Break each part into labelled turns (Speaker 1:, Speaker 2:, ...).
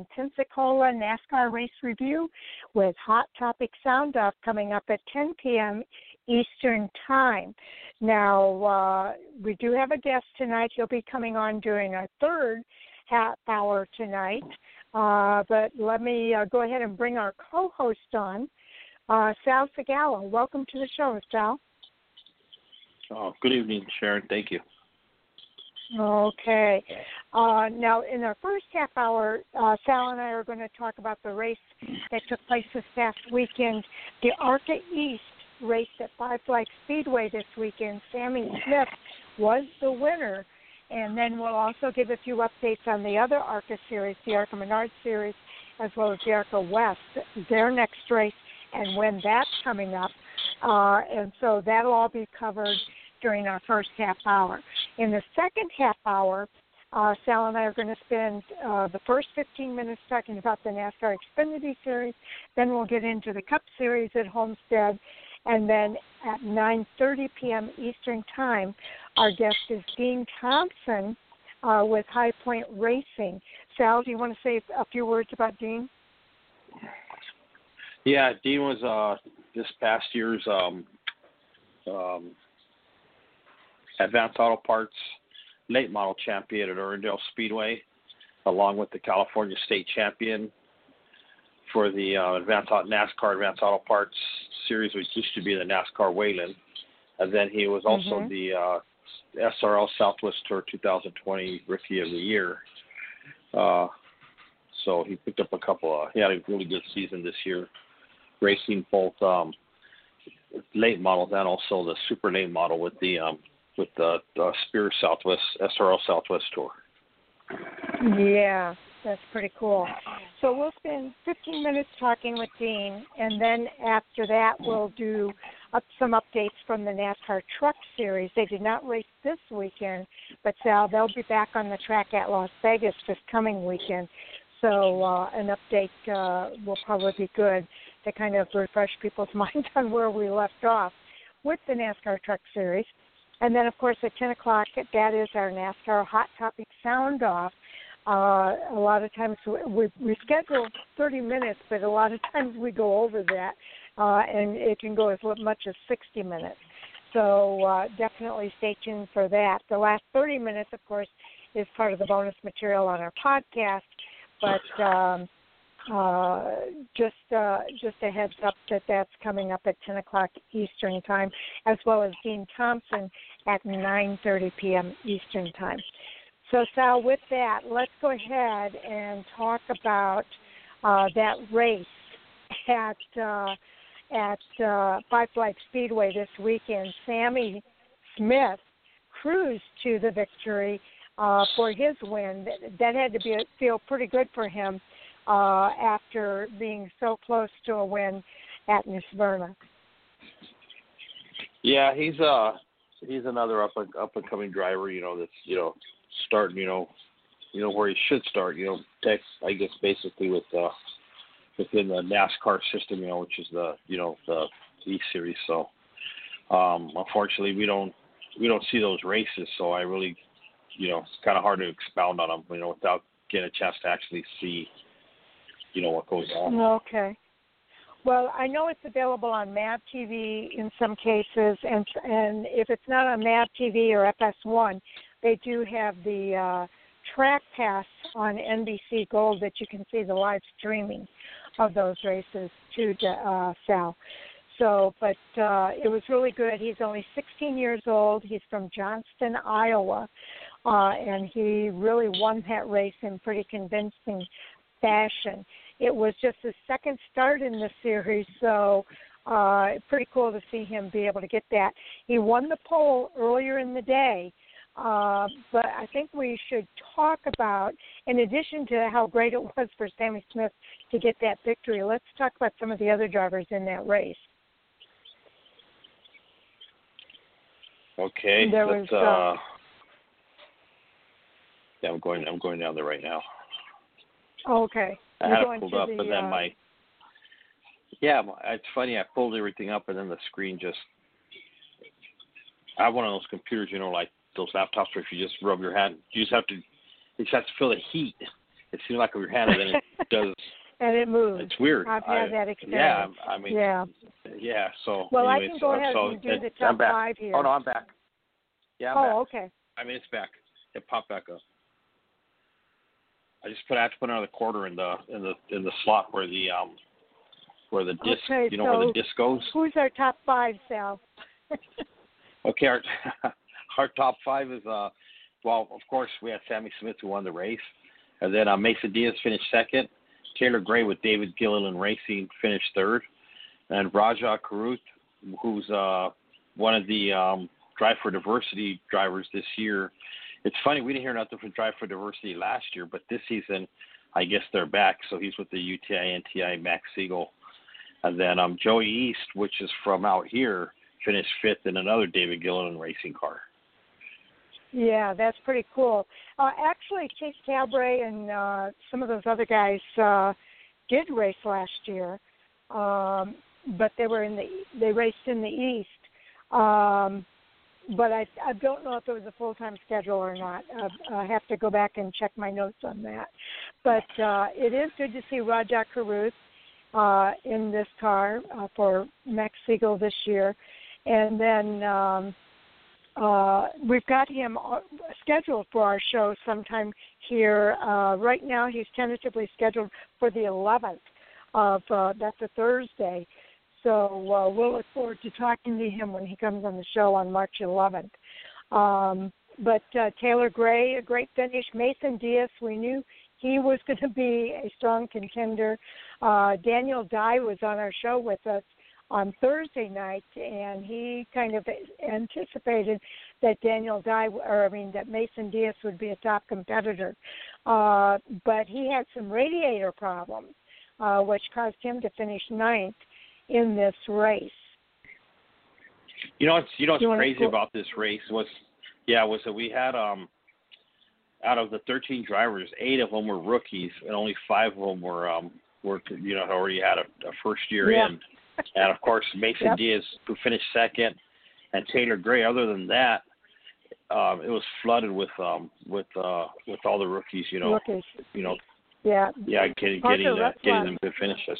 Speaker 1: and Pensacola NASCAR race review with Hot Topic Sound Off coming up at 10 p.m. Eastern Time. Now, uh, we do have a guest tonight. He'll be coming on during our third half hour tonight. Uh, but let me uh, go ahead and bring our co host on, uh, Sal Sigala. Welcome to the show, Sal.
Speaker 2: Oh, good evening, Sharon. Thank you.
Speaker 1: Okay. Uh, now, in our first half hour, uh, Sal and I are going to talk about the race that took place this past weekend. The ARCA East race at Five Flag Speedway this weekend. Sammy Smith was the winner. And then we'll also give a few updates on the other ARCA series, the ARCA Menard series, as well as the ARCA West, their next race, and when that's coming up. Uh, and so that'll all be covered during our first half hour. In the second half hour, uh, Sal and I are going to spend uh, the first 15 minutes talking about the NASCAR Xfinity Series. Then we'll get into the Cup Series at Homestead, and then at 9:30 p.m. Eastern Time, our guest is Dean Thompson uh, with High Point Racing. Sal, do you want to say a few words about Dean?
Speaker 2: Yeah, Dean was uh, this past year's um, um, Advanced Auto Parts late model champion at Irwindale Speedway, along with the California State champion for the uh, Advanced Auto, NASCAR Advanced Auto Parts Series, which used to be the NASCAR Whelen. And then he was also
Speaker 1: mm-hmm.
Speaker 2: the uh, SRL Southwest Tour 2020 Rookie of the Year. Uh, so he picked up a couple. Of, he had a really good season this year, racing both um, late models and also the super late model with the um, with the, the Spears Southwest SRL Southwest Tour.
Speaker 1: Yeah, that's pretty cool. So we'll spend 15 minutes talking with Dean, and then after that we'll do up some updates from the NASCAR Truck Series. They did not race this weekend, but Sal, they'll be back on the track at Las Vegas this coming weekend. So uh, an update uh, will probably be good to kind of refresh people's minds on where we left off with the NASCAR Truck Series. And then, of course, at 10 o'clock, that is our NASCAR Hot Topic Sound Off. Uh, a lot of times we, we schedule 30 minutes, but a lot of times we go over that, uh, and it can go as much as 60 minutes. So uh, definitely stay tuned for that. The last 30 minutes, of course, is part of the bonus material on our podcast, but um, uh, just uh, just a heads up that that's coming up at 10 o'clock Eastern time, as well as Dean Thompson at 9:30 p.m. Eastern time. So, Sal, with that, let's go ahead and talk about uh, that race at uh, at uh, Five Flag Speedway this weekend. Sammy Smith cruised to the victory for his win. That, that had to be feel pretty good for him uh, after being so close to a win at Miss Smyrna.
Speaker 2: Yeah, he's uh he's another up and up and coming driver. You know that's you know starting you know you know where he should start. You know, Tex I guess basically with uh within the NASCAR system. You know, which is the you know the E series. So um unfortunately we don't we don't see those races. So I really you know it's kind of hard to expound on them. You know without getting a chance to actually see you know what goes on.
Speaker 1: Okay. Well, I know it's available on MAV TV in some cases, and and if it's not on MAV TV or FS1, they do have the uh, Track Pass on NBC Gold that you can see the live streaming of those races to uh, Sal. So, but uh, it was really good. He's only 16 years old. He's from Johnston, Iowa, uh, and he really won that race in pretty convincing fashion. It was just his second start in the series, so uh, pretty cool to see him be able to get that. He won the pole earlier in the day, uh, but I think we should talk about, in addition to how great it was for Sammy Smith to get that victory, let's talk about some of the other drivers in that race.
Speaker 2: Okay.
Speaker 1: There was,
Speaker 2: uh,
Speaker 1: uh,
Speaker 2: yeah, I'm going. I'm going down there right now.
Speaker 1: Okay.
Speaker 2: I
Speaker 1: You're
Speaker 2: had it pulled up,
Speaker 1: the,
Speaker 2: but then
Speaker 1: uh,
Speaker 2: my yeah, it's funny. I pulled everything up, and then the screen just. I have one of those computers, you know, like those laptops where if you just rub your hand, you just have to you just have to feel the heat. It seems like your hand, and then it does.
Speaker 1: and it moves.
Speaker 2: It's weird.
Speaker 1: I've had
Speaker 2: I,
Speaker 1: that experience.
Speaker 2: Yeah, I mean,
Speaker 1: yeah,
Speaker 2: yeah. So
Speaker 1: well,
Speaker 2: anyway,
Speaker 1: I can
Speaker 2: so,
Speaker 1: go ahead
Speaker 2: so
Speaker 1: and do
Speaker 2: it,
Speaker 1: the top five here.
Speaker 2: Oh no, I'm back. Yeah, I'm
Speaker 1: oh,
Speaker 2: back.
Speaker 1: okay.
Speaker 2: I mean, it's back. It popped back up. I just put I have to put another quarter in the in the in the slot where the um where the disc
Speaker 1: Okay,
Speaker 2: you know where the disc goes.
Speaker 1: Who's our top five, Sal?
Speaker 2: Okay, our our top five is uh well of course we had Sammy Smith who won the race, and then uh, Mason Diaz finished second. Taylor Gray with David Gilliland Racing finished third, and Rajah Caruth, who's uh one of the um Drive for Diversity drivers this year. It's funny we didn't hear nothing from Drive for Diversity last year, but this season I guess they're back. So he's with the UTI NTI Max Siegel. And then um, Joey Iast, which is from out here, finished fifth in another David Gilliland racing car.
Speaker 1: Yeah, that's pretty cool. Uh, actually, Chase Cabre and uh, some of those other guys uh, did race last year, um, but they were in the they raced in the East. Um, but I I don't know if it was a full time schedule or not. Uh, I have to go back and check my notes on that. But uh, it is good to see Rajah Caruth uh, in this car uh, for Max Siegel this year, and then. Um, uh, we've got him uh, scheduled for our show sometime here. Uh, right now, he's tentatively scheduled for the 11th of uh, that's a Thursday. So uh, we'll look forward to talking to him when he comes on the show on March 11th. Um, but uh, Taylor Gray, a great finish. Mason Diaz, we knew he was going to be a strong contender. Uh, Daniel Dye was on our show with us on Thursday night, and he kind of anticipated that Daniel Dye, or I mean that Mason Diaz would be a top competitor, uh, but he had some radiator problems, uh, which caused him to finish ninth in this race.
Speaker 2: You know what's you know what's
Speaker 1: You
Speaker 2: crazy about this race was, yeah, was that we had um, out of the 13 drivers, eight of them were rookies, and only five of them were um were you know already had a, a first year
Speaker 1: Yeah.
Speaker 2: in, and of course Mason
Speaker 1: Yep.
Speaker 2: Diaz who finished second, and Taylor Gray. Other than that, um, it was flooded with um with uh with all the rookies. You know,
Speaker 1: Rookies.
Speaker 2: you know,
Speaker 1: Yeah,
Speaker 2: yeah, getting
Speaker 1: Parker
Speaker 2: getting uh, getting them good finishes.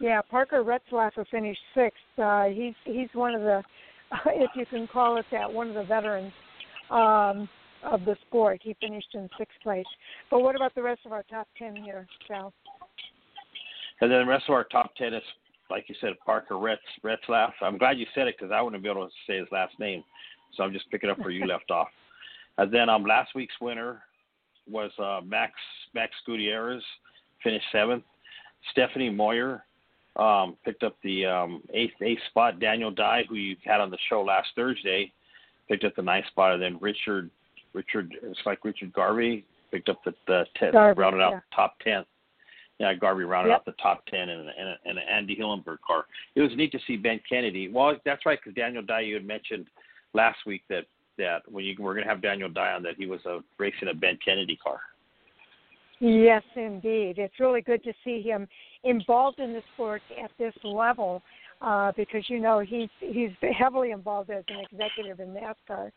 Speaker 1: Yeah, Parker Retzlaff finished sixth. Uh, he's he's one of the, if you can call it that, one of the veterans um, of the sport. He finished in sixth place. But what about the rest of our top ten here, Sal?
Speaker 2: And then the rest of our top ten is, like you said, Parker Retz, Retzlaff. I'm glad you said it because I wouldn't be able to say his last name, so I'm just picking up where you left off. And then um, last week's winner was uh, Max Max Gutierrez, finished seventh. Stephanie Moyer um, picked up the um, eighth eighth spot. Daniel Dye, who you had on the show last Thursday, picked up the ninth spot. And then Richard Richard it's like Richard Garvey picked up the, the tenth, rounded out
Speaker 1: yeah.
Speaker 2: top tenth. Yeah, Garvey rounded
Speaker 1: Yep.
Speaker 2: out the top ten in, in, in an Andy Hillenberg car. It was neat to see Ben Kennedy. Well, that's right, because Daniel Dye, you had mentioned last week that that when you were going to have Daniel Dye on, that he was uh, racing a Ben Kennedy car.
Speaker 1: Yes, indeed. It's really good to see him involved in the sport at this level uh, because you know he's he's heavily involved as an executive in NASCAR,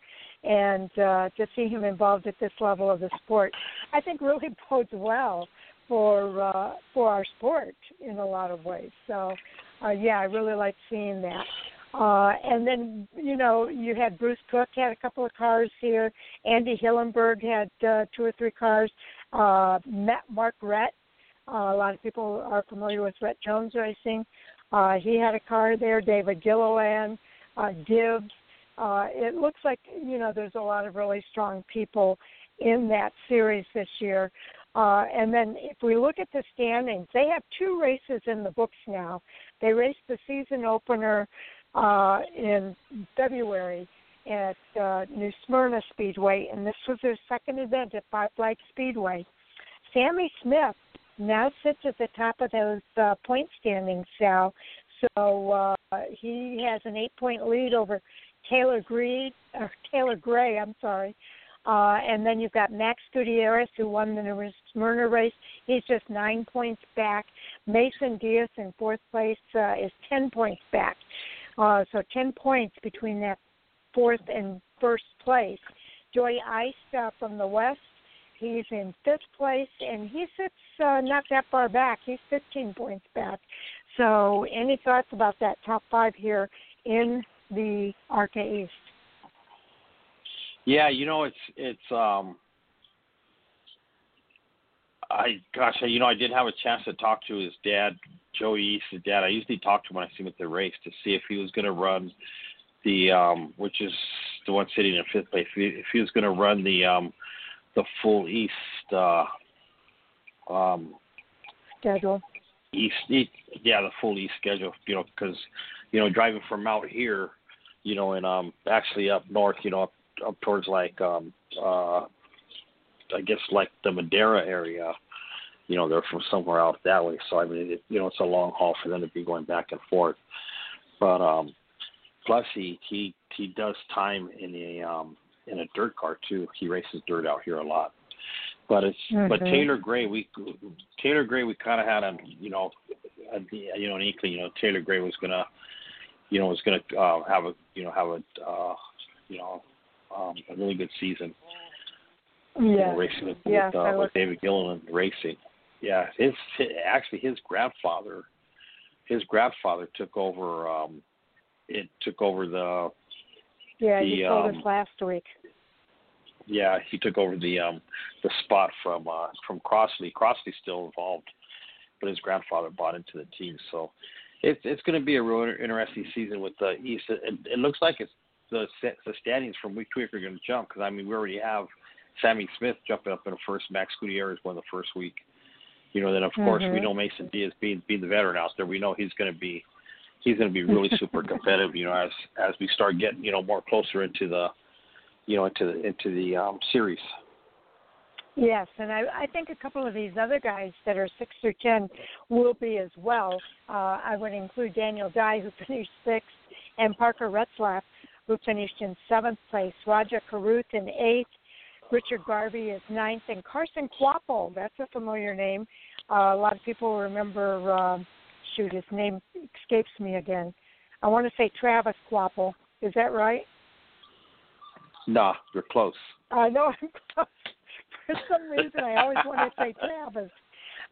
Speaker 1: and uh, to see him involved at this level of the sport, I think really bodes well for uh, for our sport in a lot of ways. So, uh, yeah, I really like seeing that. Uh, and then, you know, you had Bruce Cook had a couple of cars here. Andy Hillenberg had uh, two or three cars. Uh, Matt Mark Rette, uh, a lot of people are familiar with Rette Jones Racing. Uh, he had a car there. David Gilliland, uh, Gibbs. Uh, it looks like you know there's a lot of really strong people in that series this year. Uh, and then if we look at the standings, they have two races in the books now. They raced the season opener uh, in February at uh, New Smyrna Speedway, and this was their second event at Five Flag Speedway. Sammy Smith now sits at the top of those uh, point standings, Sal. So uh, he has an eight-point lead over Taylor Greed, or Taylor Gray. I'm sorry. Uh, and then you've got Max Gutierrez, who won the New Smyrna race. He's just nine points back. Mason Diaz in fourth place uh, is ten points back. Uh, so 10 points between that fourth and first place. Joy Ice from the West He's in fifth place, and he sits uh, not that far back. He's 15 points back. So, any thoughts about that top five here in the ARCA East?
Speaker 2: Yeah, you know, it's it's um I gosh, you know, I did have a chance to talk to his dad, Joey Iast's dad. I usually talk to him when I see him at the race to see if he was going to run the, um, which is the one sitting in fifth place. If he, was going to run the, um, the full East, uh, um,
Speaker 1: schedule.
Speaker 2: East, east, yeah, the full East schedule. You know, because you know, driving from out here, you know, and um, actually up north, you know, up up towards like um, uh, I guess like the Madera area. You know, they're from somewhere out that way. So I mean, it, you know, it's a long haul for them to be going back and forth. But um, plus he he he does time in a um in a dirt car too. He races dirt out here a lot. But it's mm-hmm. but Taylor Gray we Taylor Gray we kind of had a you know a, you know an inkling you know Taylor Gray was gonna you know was gonna uh, have a you know have a uh, you know um, a really good season
Speaker 1: yeah. You
Speaker 2: know, racing with,
Speaker 1: yeah,
Speaker 2: with, uh, with David Gilliland racing. Yeah, his actually his grandfather, his grandfather took over. um It took over the.
Speaker 1: Yeah,
Speaker 2: the,
Speaker 1: you told
Speaker 2: um,
Speaker 1: us last week.
Speaker 2: Yeah, he took over the um the spot from uh from Crosley. Crosley's still involved, but his grandfather bought into the team. So it's it's going to be a real interesting season with the East. It, it looks like it's the the standings from week to week are going to jump because I mean we already have Sammy Smith jumping up in the first. Max Gutierrez won the first week. You know, then of mm-hmm. course we
Speaker 1: mm-hmm.
Speaker 2: know Mason Diaz being being the veteran out there. We know he's going to be he's going to be really super competitive. You know, as as we start getting you know more closer into the you know into the into the um, series.
Speaker 1: Yes, and I, I think a couple of these other guys that are six through ten will be as well. Uh, I would include Daniel Dye, who finished sixth, and Parker Retzlaff, who finished in seventh place. Rajah Caruth in eighth, Richard Garvey is ninth, and Carson Kvapil, that's a familiar name. Uh, a lot of people remember, uh, shoot, his name escapes me again. I want to say Travis Kvapil. Is that right?
Speaker 2: Nah, you're close.
Speaker 1: I know I'm close. For some reason, I always want to say Travis.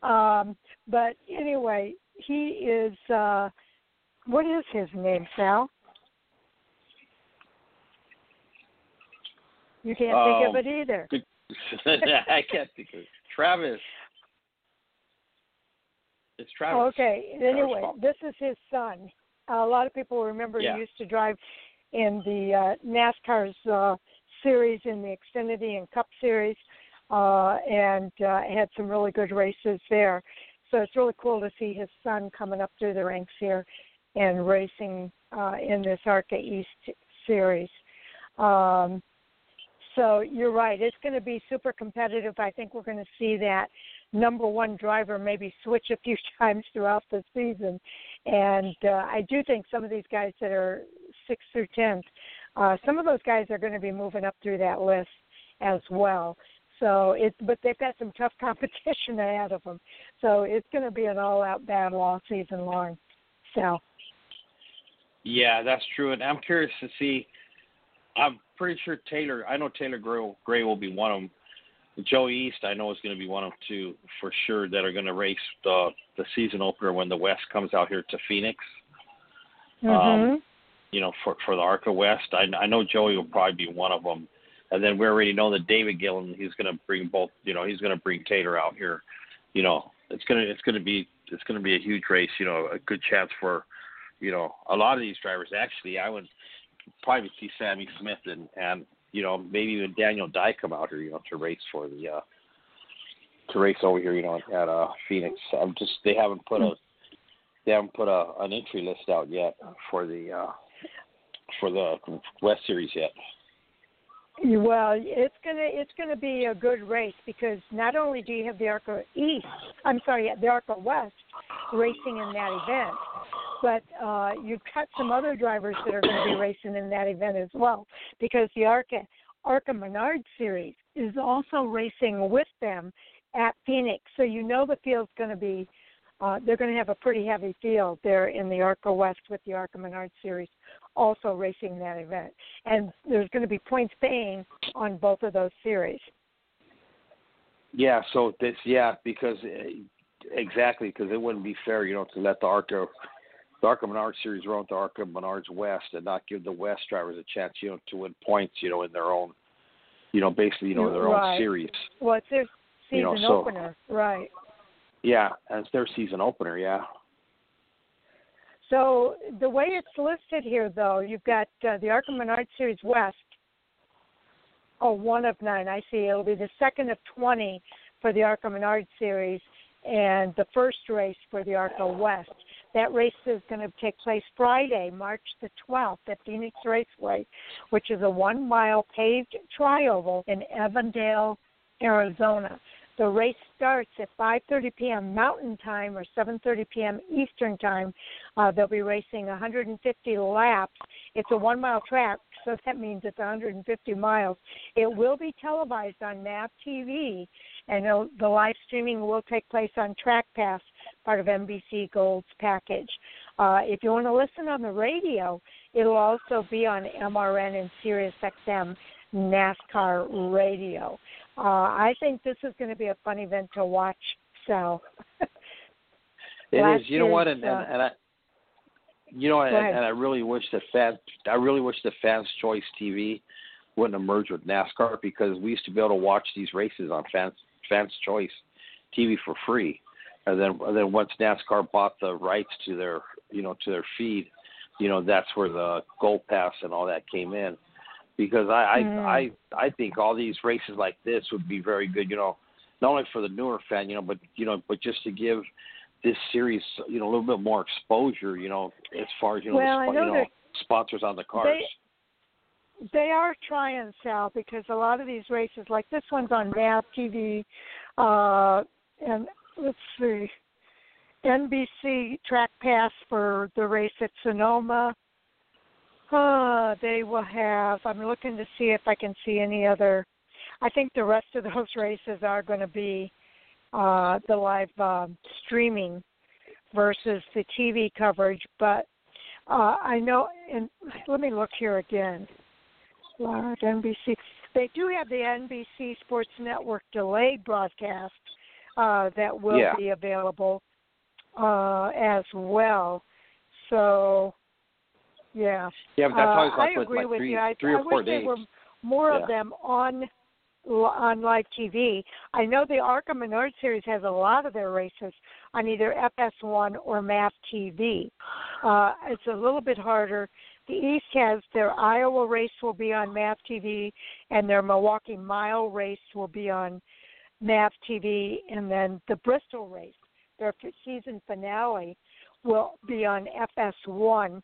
Speaker 1: Um, but anyway, he is, uh, what is his name, Sal? You can't um, think of um, it either.
Speaker 2: I can't think of it. Travis. It's Travis.
Speaker 1: Okay. Anyway, this is his son. A lot of people remember
Speaker 2: yeah.
Speaker 1: he used to drive in the uh, NASCAR's uh, series in the Xfinity and Cup series, uh, and uh, had some really good races there. So it's really cool to see his son coming up through the ranks here and racing uh, in this ARCA East series. Um, so you're right. It's going to be super competitive. I think we're going to see that number one driver maybe switch a few times throughout the season. And uh, I do think some of these guys that are six through tenth, uh, some of those guys are going to be moving up through that list as well. So it's but they've got some tough competition ahead of them. So it's going to be an all-out battle all season long. So.
Speaker 2: Yeah, that's true, and I'm curious to see. I'm pretty sure Taylor. I know Taylor Gray, Gray will be one of them. Joey Iast, I know is going to be one of two for sure that are going to race the the season opener when the West comes out here to Phoenix.
Speaker 1: Mm-hmm.
Speaker 2: Um, you know, for for the ARCA West, I, I know Joey will probably be one of them. And then we already know that David Gillen, he's going to bring both. You know, he's going to bring Taylor out here. You know, it's gonna it's gonna be it's gonna be a huge race. You know, a good chance for, you know, a lot of these drivers. Actually, I would probably see Sammy Smith and and you know maybe even Daniel Dye come out here, you know, to race for the uh, to race over here, you know, at uh, Phoenix. I'm just they haven't put a they haven't put a an entry list out yet for the uh, for the West Series yet.
Speaker 1: Well, it's gonna it's gonna be a good race because not only do you have the ARCA East, I'm sorry, the ARCA West racing in that event, but uh, you've got some other drivers that are going to be racing in that event as well because the ARCA ARCA Menard Series is also racing with them at Phoenix. So you know the field's going to be uh, they're going to have a pretty heavy field there in the ARCA West with the ARCA Menard Series also racing that event. And there's going to be points paying on both of those series.
Speaker 2: Yeah, so this yeah because uh, exactly because it wouldn't be fair, you know, to let the ARCA the ARCA Menard series run with the ARCA Menards West and not give the West drivers a chance, you know, to win points, you know, in their own, you know, basically, you know, their
Speaker 1: right.
Speaker 2: own series.
Speaker 1: Well, it's their season
Speaker 2: you know, so,
Speaker 1: opener, right?
Speaker 2: Yeah, and it's their season opener, yeah.
Speaker 1: So the way it's listed here, though, you've got uh, the ARCA Menard Series West. Oh, one of nine. I see. It'll be the second of twenty for the ARCA Menard Series, and the first race for the ARCA West. That race is going to take place Friday, March the 12th at Phoenix Raceway, which is a one mile paved trioval in Avondale, Arizona. The race starts at 5:30 p.m. Mountain Time or 7:30 p.m. Eastern Time. Uh, they'll be racing 150 laps. It's a one-mile track, so that means it's 150 miles. It will be televised on MAV TV, and the live streaming will take place on Track Pass, part of NBC Gold's package. Uh, if you want to listen on the radio, it'll also be on MRN and SiriusXM NASCAR radio. Uh, I think this is going to be a fun event to watch. So
Speaker 2: it is. You know what? And, and, and I, you know, and, and I really wish that fan, I really wish the Fans Choice TV wouldn't have merged with NASCAR because we used to be able to watch these races on Fans Fans Choice TV for free, and then and then once NASCAR bought the rights to their you know to their feed, you know that's where the Gold Pass and all that came in because I mm. I I I think all these races like this would be very good. You know, not only for the newer fan, you know, but you know, but just to give this series you know a little bit more exposure. You know, as far as you know,
Speaker 1: well,
Speaker 2: the,
Speaker 1: know
Speaker 2: you know sponsors on the cars.
Speaker 1: They, they are trying, Sal, because a lot of these races, like this one's on MAV TV, uh, and let's see, NBC Track Pass for the race at Sonoma uh, they will have. I'm looking to see if I can see any other. I think the rest of those races are going to be uh, the live uh, streaming versus the TV coverage. But uh, I know, and let me look here again. Large NBC. They do have the NBC Sports Network delayed broadcast uh, that will
Speaker 2: yeah.
Speaker 1: be available uh, as well. So yeah.
Speaker 2: Yeah, that's
Speaker 1: uh, I agree
Speaker 2: like
Speaker 1: with
Speaker 2: three,
Speaker 1: you. I,
Speaker 2: three or
Speaker 1: I
Speaker 2: four
Speaker 1: wish
Speaker 2: days.
Speaker 1: there were more
Speaker 2: yeah.
Speaker 1: of them on on live TV. I know the ARCA Menard series has a lot of their races on either FS1 or MAV TV. Uh, it's a little bit harder. The East has their Iowa race will be on MAV TV, and their Milwaukee Mile race will be on MAV TV, and then the Bristol race, their season finale, will be on FS1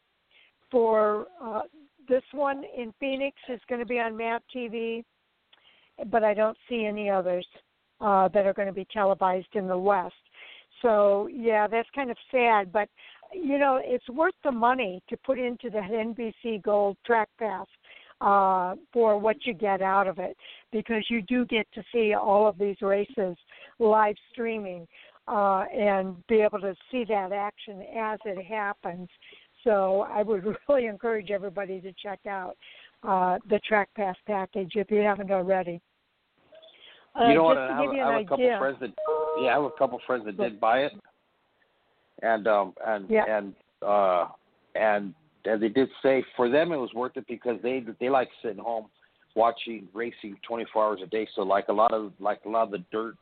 Speaker 1: for uh, this one in Phoenix is going to be on MAV TV, but I don't see any others uh, that are going to be televised in the West. So yeah, that's kind of sad, but you know it's worth the money to put into the NBC Gold Track Pass uh, for what you get out of it, because you do get to see all of these races live streaming uh, and be able to see that action as it happens. So I would really encourage everybody to check out uh, the Track Pass package if you haven't already. Uh,
Speaker 2: you know what?
Speaker 1: I
Speaker 2: have, I have a couple friends that yeah, I have a couple friends that did buy it, and um and
Speaker 1: yeah.
Speaker 2: and uh and and they did say for them it was worth it because they they like sitting home watching racing 24 hours a day. So like a lot of like a lot of the dirt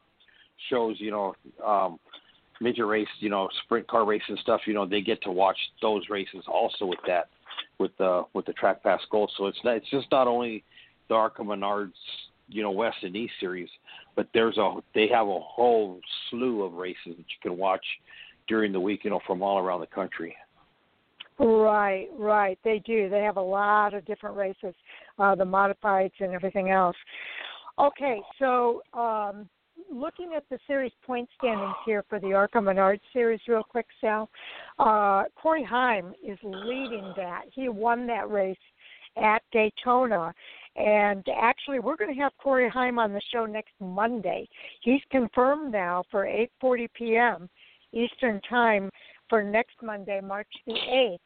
Speaker 2: shows, you know, um midget race, you know, sprint car race and stuff, you know, they get to watch those races also with that, with the with the Track Pass Gold. So it's not, it's just not only the ARCA Menards, you know, West and East series, but there's a they have a whole slew of races that you can watch during the week, you know, from all around the country.
Speaker 1: Right, right. They do. They have a lot of different races, uh, the modifieds and everything else. Okay, so um, looking at the series point standings here for the Menard series, real quick, Sal. Uh, Corey Heim is leading that. He won that race at Daytona. And actually, we're going to have Corey Heim on the show next Monday. He's confirmed now for 8:40 p.m. Eastern Time for next Monday, March the 8th.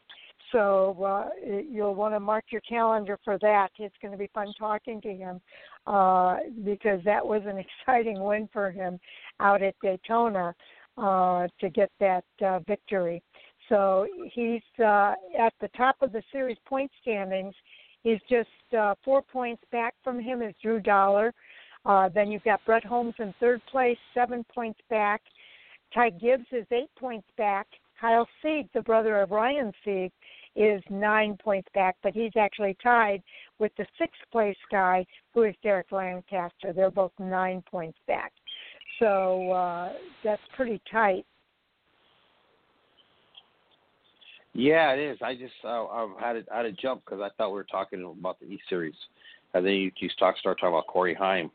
Speaker 1: So uh, you'll want to mark your calendar for that. It's going to be fun talking to him uh, because that was an exciting win for him out at Daytona uh, to get that uh, victory. So he's uh, at the top of the series point standings. He's just uh, four points back from him is Drew Dollar. Uh, then you've got Brett Holmes in third place, seven points back. Ty Gibbs is eight points back. Kyle Sieg, the brother of Ryan Sieg, is nine points back, but he's actually tied with the sixth place guy, who is Derek Lancaster. They're both nine points back. So uh, that's pretty tight.
Speaker 2: Yeah, it is. I just uh, I've had it, I had to jump because I thought we were talking about the E Series, and then you, you start start talking about Corey Heim,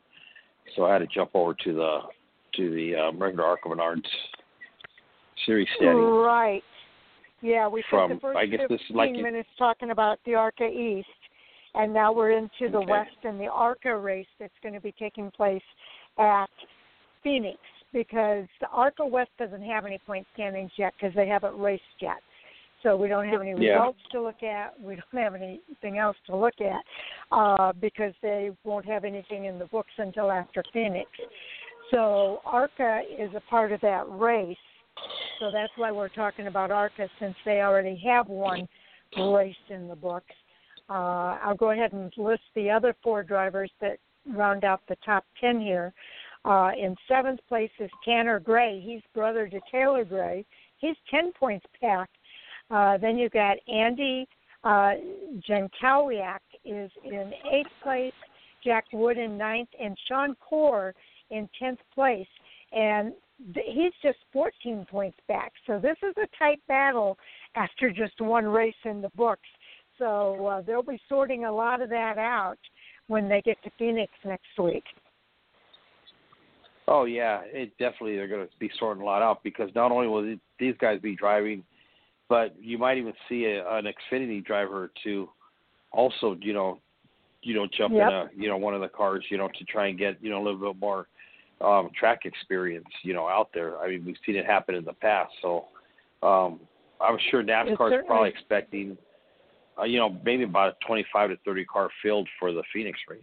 Speaker 2: so I had to jump over to the to the um, regular ARCA Menards series standing.
Speaker 1: Right. Yeah, we
Speaker 2: From-
Speaker 1: spent the first
Speaker 2: I guess this is
Speaker 1: 15
Speaker 2: like-
Speaker 1: minutes talking about the ARCA East, and now we're into the
Speaker 2: Okay.
Speaker 1: West and the ARCA race that's going to be taking place at Phoenix because the ARCA West doesn't have any point standings yet because they haven't raced yet. So we don't have any
Speaker 2: Yeah.
Speaker 1: results to look at. We don't have anything else to look at uh, because they won't have anything in the books until after Phoenix. So ARCA is a part of that race. So that's why we're talking about ARCA since they already have one race in the books. Uh, I'll go ahead and list the other four drivers that round out the top 10 here. Uh, in seventh place is Tanner Gray. He's brother to Taylor Gray. He's 10 points back. Uh, then you've got Andy uh, Jankowiak is in eighth place, Jack Wood in ninth, and Sean Corr in 10th place. And th- he's just 14 points back. So this is a tight battle after just one race in the books. So uh, they'll be sorting a lot of that out when they get to Phoenix next week.
Speaker 2: Oh yeah, it definitely they're going to be sorting a lot out because not only will these guys be driving, but you might even see a, an Xfinity driver or two also, you know, you know, jump
Speaker 1: Yep.
Speaker 2: in a you know one of the cars, you know, to try and get you know a little bit more um, track experience, you know, out there. I mean, we've seen it happen in the past, so um, I'm sure NASCAR is probably expecting, uh, you know, maybe about a 25 to 30 car field for the Phoenix race.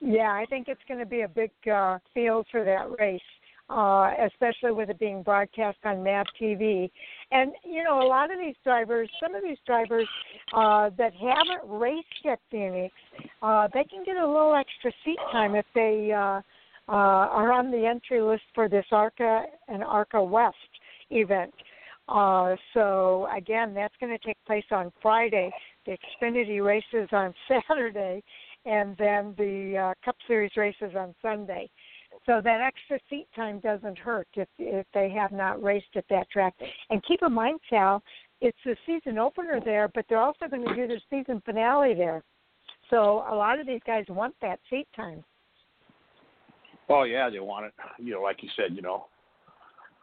Speaker 1: Yeah, I think it's going to be a big uh, field for that race, uh, especially with it being broadcast on MAV TV. And you know, a lot of these drivers, some of these drivers uh, that haven't raced at Phoenix, uh, they can get a little extra seat time if they uh, uh, are on the entry list for this ARCA and ARCA West event. Uh, so again, that's going to take place on Friday. The Xfinity races on Saturday, and then the uh, Cup Series races on Sunday. So that extra seat time doesn't hurt if if they have not raced at that track. And keep in mind, Sal, it's the season opener there, but they're also going to do the season finale there. So a lot of these guys want that seat time.
Speaker 2: Oh yeah, they want it. You know, like you said, you know,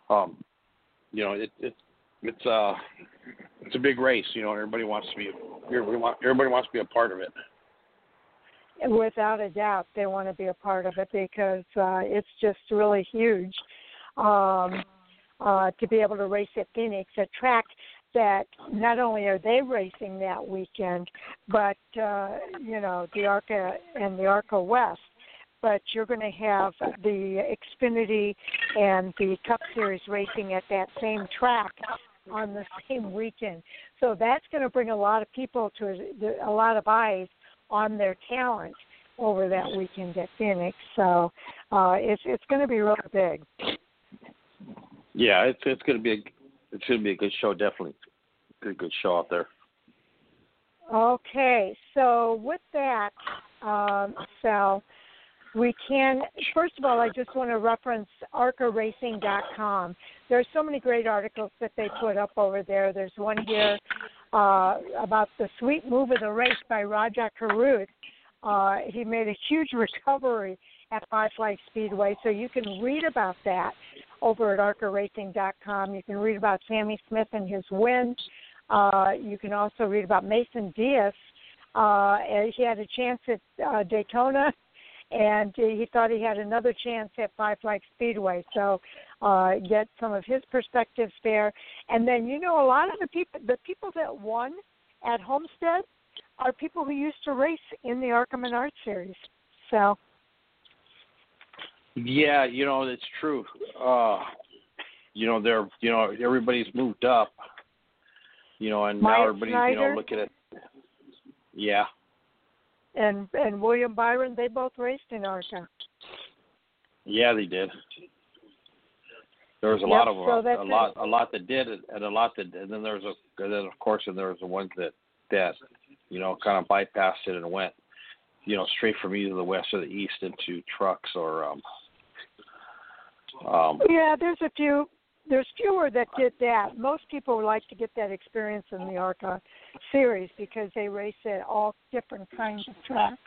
Speaker 2: um, you know, it it it's uh it's a big race. You know, everybody wants to be everybody want everybody wants to be a part of it.
Speaker 1: Without a doubt, they want to be a part of it because uh, it's just really huge um, uh, to be able to race at Phoenix, a track that not only are they racing that weekend, but uh, you know the ARCA and the ARCA West. But you're going to have the Xfinity and the Cup Series racing at that same track on the same weekend. So that's going to bring a lot of people to a lot of eyes on their talent over that weekend at Phoenix. So uh, it's it's going to be really big.
Speaker 2: Yeah, it's it's gonna be a it's gonna be a good show. Definitely, good good show out there.
Speaker 1: Okay, so with that, um, Sal, we can first of all, I just want to reference ARCARacing.com. There's so many great articles that they put up over there. There's one here uh, about the sweet move of the race by Rajah Caruth. Uh, he made a huge recovery at Five Flag Speedway, so you can read about that over at ARCARacing.com. You can read about Sammy Smith and his win. Uh, you can also read about Mason Diaz. Uh, he had a chance at uh, Daytona, and he thought he had another chance at Five Flags Speedway. So uh, get some of his perspectives there, and then you know a lot of the people the people that won at Homestead are people who used to race in the ARCA Menard Series. So.
Speaker 2: Yeah, you know it's true. Uh, you know they're you know everybody's moved up. You know, and
Speaker 1: Maya
Speaker 2: now everybody's
Speaker 1: Snider.
Speaker 2: you know looking at. Yeah,
Speaker 1: and and William Byron, they both raced in ARCA.
Speaker 2: yeah, they did. There was a
Speaker 1: Yep,
Speaker 2: lot of
Speaker 1: so that's
Speaker 2: a lot, a lot that did, and a lot that, and then there was a, and then of course, and there was the ones that that, you know, kind of bypassed it and went, you know, straight from either the west or the east into trucks or um, um,
Speaker 1: Yeah, there's a few. There's fewer that did that. Most people like to get that experience in the ARCA series because they race at all different kinds of tracks,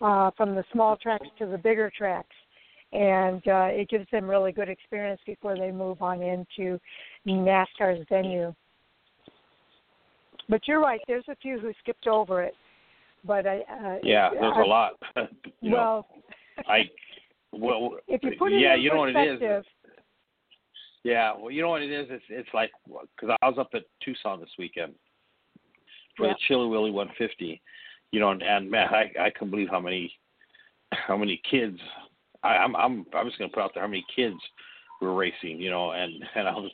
Speaker 1: uh, from the small tracks to the bigger tracks, and uh, it gives them really good experience before they move on into NASCAR's venue. But you're right. There's a few who skipped over it. But I. Uh,
Speaker 2: yeah, there's
Speaker 1: I,
Speaker 2: a lot. you know,
Speaker 1: well,
Speaker 2: I, well,
Speaker 1: if you put it
Speaker 2: yeah,
Speaker 1: in
Speaker 2: you know what it is. Yeah, well, you know what it is. It's it's like because I was up at Tucson this weekend for
Speaker 1: Yeah.
Speaker 2: the Chilly Willy 150, you know, and, and man, I I couldn't believe how many how many kids. I, I'm I'm I'm just gonna put out there how many kids were racing, you know, and and I was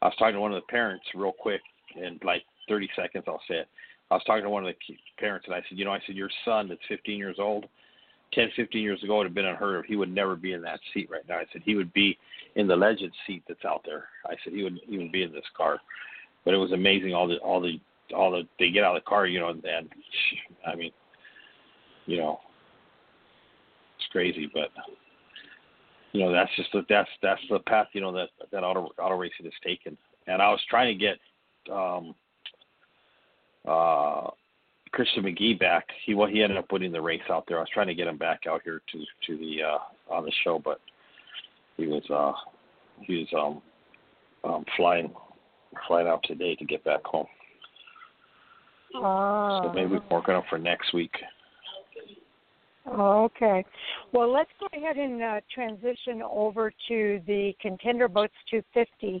Speaker 2: I was talking to one of the parents real quick in like 30 seconds. I'll say it. I was talking to one of the parents and I said, you know, I said your son that's 15 years old. 10, 15 years ago, would have been unheard of. He would never be in that seat right now. I said he would be in the legend seat that's out there. I said he wouldn't even be in this car. But it was amazing all the all the all the they get out of the car, you know, and, and I mean, you know, it's crazy, but you know that's just the, that's that's the path you know that that auto auto racing has taken. And I was trying to get um uh Christian McGee back. He well, he ended up winning the race out there. I was trying to get him back out here to to the uh on the show, but he was uh he was um um flying flying out today to get back home.
Speaker 1: ah,
Speaker 2: So maybe we're working on for next week.
Speaker 1: Okay. Well, let's go ahead and uh, transition over to the Contender Boats 250.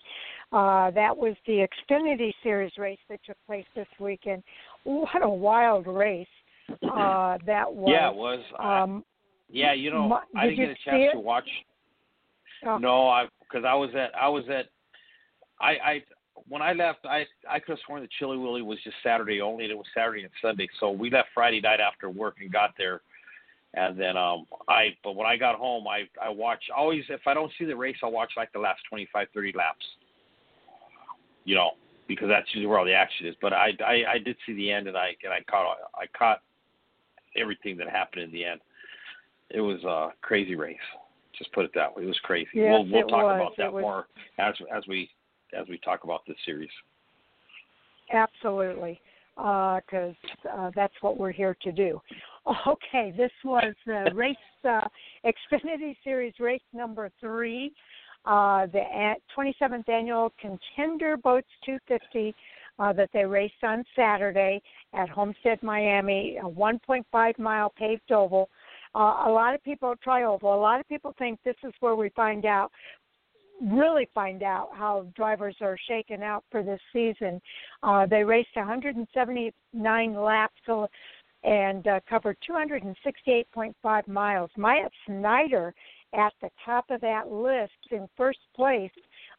Speaker 1: Uh, that was the Xfinity Series race that took place this weekend. What a wild race uh, that was.
Speaker 2: Yeah, it was.
Speaker 1: Um,
Speaker 2: yeah, you know,
Speaker 1: mu-
Speaker 2: I
Speaker 1: did
Speaker 2: didn't get a chance to watch.
Speaker 1: Oh,
Speaker 2: No, I because I was at I was at I I when I left I I could have sworn the Chilly Willy was just Saturday only and it was Saturday and Sunday. So we left Friday night after work and got there and then um I but when I got home I I watch always if I don't see the race I'll watch like the last twenty five thirty laps. You know, because that's usually where all the action is. But I I, I did see the end and I and I caught I caught everything that happened in the end. It was a crazy race. Just put it that way. It was crazy.
Speaker 1: Yes,
Speaker 2: we'll we'll talk
Speaker 1: was.
Speaker 2: about that
Speaker 1: was-
Speaker 2: more as as we as we talk about this series.
Speaker 1: Absolutely, because uh, that's what we're here to do. Okay, this was uh, race uh, Xfinity Series race number three, uh, the 27th annual Contender Boats 250 uh, that they raced on Saturday at Homestead, Miami, a 1.5 mile paved oval. Uh, a lot of people try oval. A lot of people think this is where we find out really find out how drivers are shaken out for this season. Uh, they raced 179 laps and uh, covered 268.5 miles. Myatt Snider at the top of that list in first place,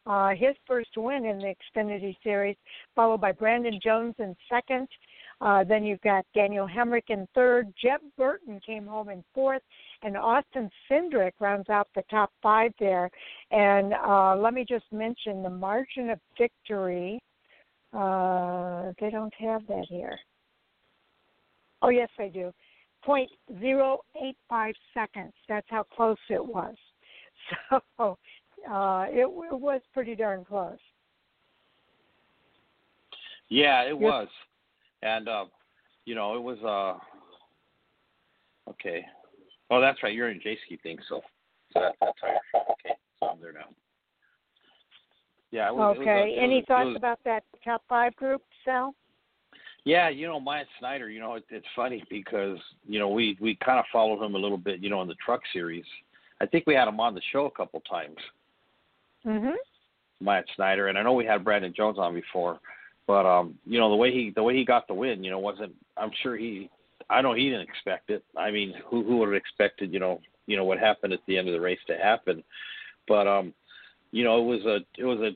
Speaker 1: uh, his first win in the Xfinity Series, followed by Brandon Jones in second. Uh, then you've got Daniel Hemric in third. Jeb Burton came home in fourth, and Austin Cindric rounds out the top five there. And uh, let me just mention the margin of victory. Uh, they don't have that here. Oh, yes, they do. Point zero eight five seconds. That's how close it was. So uh, it, it was pretty darn close.
Speaker 2: Yeah, it
Speaker 1: Yes.
Speaker 2: was, and uh, you know it was. uh Okay. Oh, that's right. You're in J ski thing, so so that, that's right. Okay, so I'm there now. Yeah. Was, was
Speaker 1: Okay.
Speaker 2: it
Speaker 1: Any
Speaker 2: was-
Speaker 1: thoughts
Speaker 2: was-
Speaker 1: about that top five group, Sal?
Speaker 2: Yeah, you know, Myatt Snider. you know, it, it's funny because, you know, we we kind of followed him a little bit, you know, in the truck series. I think we had him on the show a couple times.
Speaker 1: Mhm.
Speaker 2: Myatt Snider, and I know we had Brandon Jones on before, but um, you know, the way he the way he got the win, you know, wasn't I'm sure he I know he didn't expect it. I mean, who who would have expected, you know, you know what happened at the end of the race to happen? But um, you know, it was a it was a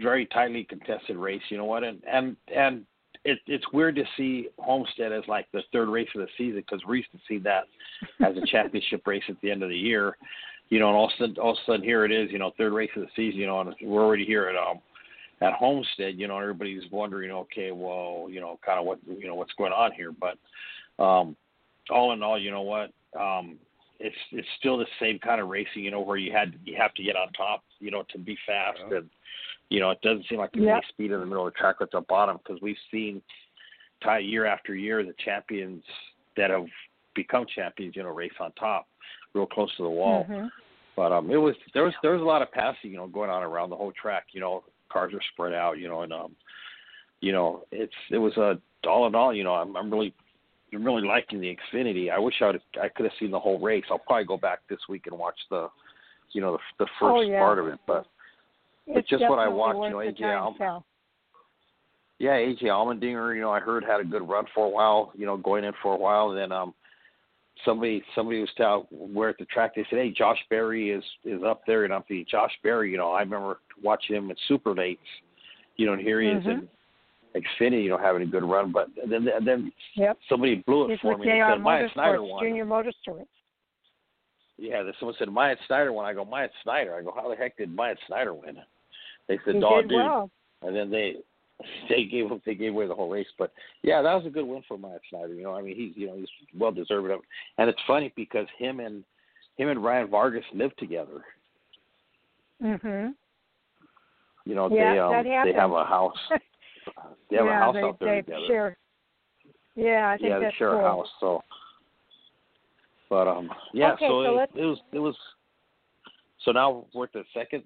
Speaker 2: very tightly contested race, you know what? And and and it, it's weird to see Homestead as like the third race of the season because we used to see that as a championship race at the end of the year, you know. And all of a sudden, all of a sudden, here it is, you know, third race of the season, you know, and we're already here at um at Homestead, you know. Everybody's wondering, okay, well, you know, kind of what you know what's going on here, but um, all in all, you know what, um, it's it's still the same kind of racing, you know, where you had you have to get on top, you know, to be fast yeah. and you know, it doesn't seem like there's yep. any speed in the middle of the track at the bottom because we've seen tie year after year the champions that have become champions, you know, race on top, real close to the wall.
Speaker 1: Mm-hmm.
Speaker 2: But um, it was there was there was a lot of passing, you know, going on around the whole track. You know, cars are spread out, you know, and um, you know, it's it was a all in all, you know, I'm, I'm really I'm really liking the Xfinity. I wish I would I could have seen the whole race. I'll probably go back this week and watch the, you know, the, the first
Speaker 1: oh, yeah.
Speaker 2: part of it. But
Speaker 1: it's
Speaker 2: just what I watched,
Speaker 1: you
Speaker 2: know, AJ
Speaker 1: Allmendinger.
Speaker 2: Yeah, AJ Allmendinger, you know, I heard had a good run for a while, you know, going in for a while. And then um somebody somebody was telling where at the track they said, Hey, Josh Berry is is up there and I'm thinking Josh Berry, you know, I remember watching him at Super Dates, you know, and here he
Speaker 1: mm-hmm.
Speaker 2: is in Xfinity, you know, having a good run. But then then
Speaker 1: yep.
Speaker 2: somebody blew it for me and said Myatt Snider
Speaker 1: won. Junior Motorsports.
Speaker 2: Yeah, someone said Myatt Snider won. I go, Myatt Snider. I go, how the heck did Myatt Snider win? They said,
Speaker 1: he
Speaker 2: "Dog, dude,"
Speaker 1: well.
Speaker 2: and then they they gave they gave away the whole race. But yeah, that was a good win for Myatt Snider. You know, I mean, he's you know he's well deserved of it. And it's funny because him and him and Ryan Vargas live together.
Speaker 1: Mhm.
Speaker 2: You know,
Speaker 1: yeah,
Speaker 2: they um they have a house. they have
Speaker 1: yeah,
Speaker 2: a house
Speaker 1: they,
Speaker 2: out there
Speaker 1: they
Speaker 2: together.
Speaker 1: Share. Yeah, I think
Speaker 2: yeah,
Speaker 1: that's
Speaker 2: they share
Speaker 1: cool.
Speaker 2: a house. So, but um, yeah.
Speaker 1: Okay,
Speaker 2: so,
Speaker 1: so
Speaker 2: it, it was it was. So now we're at the second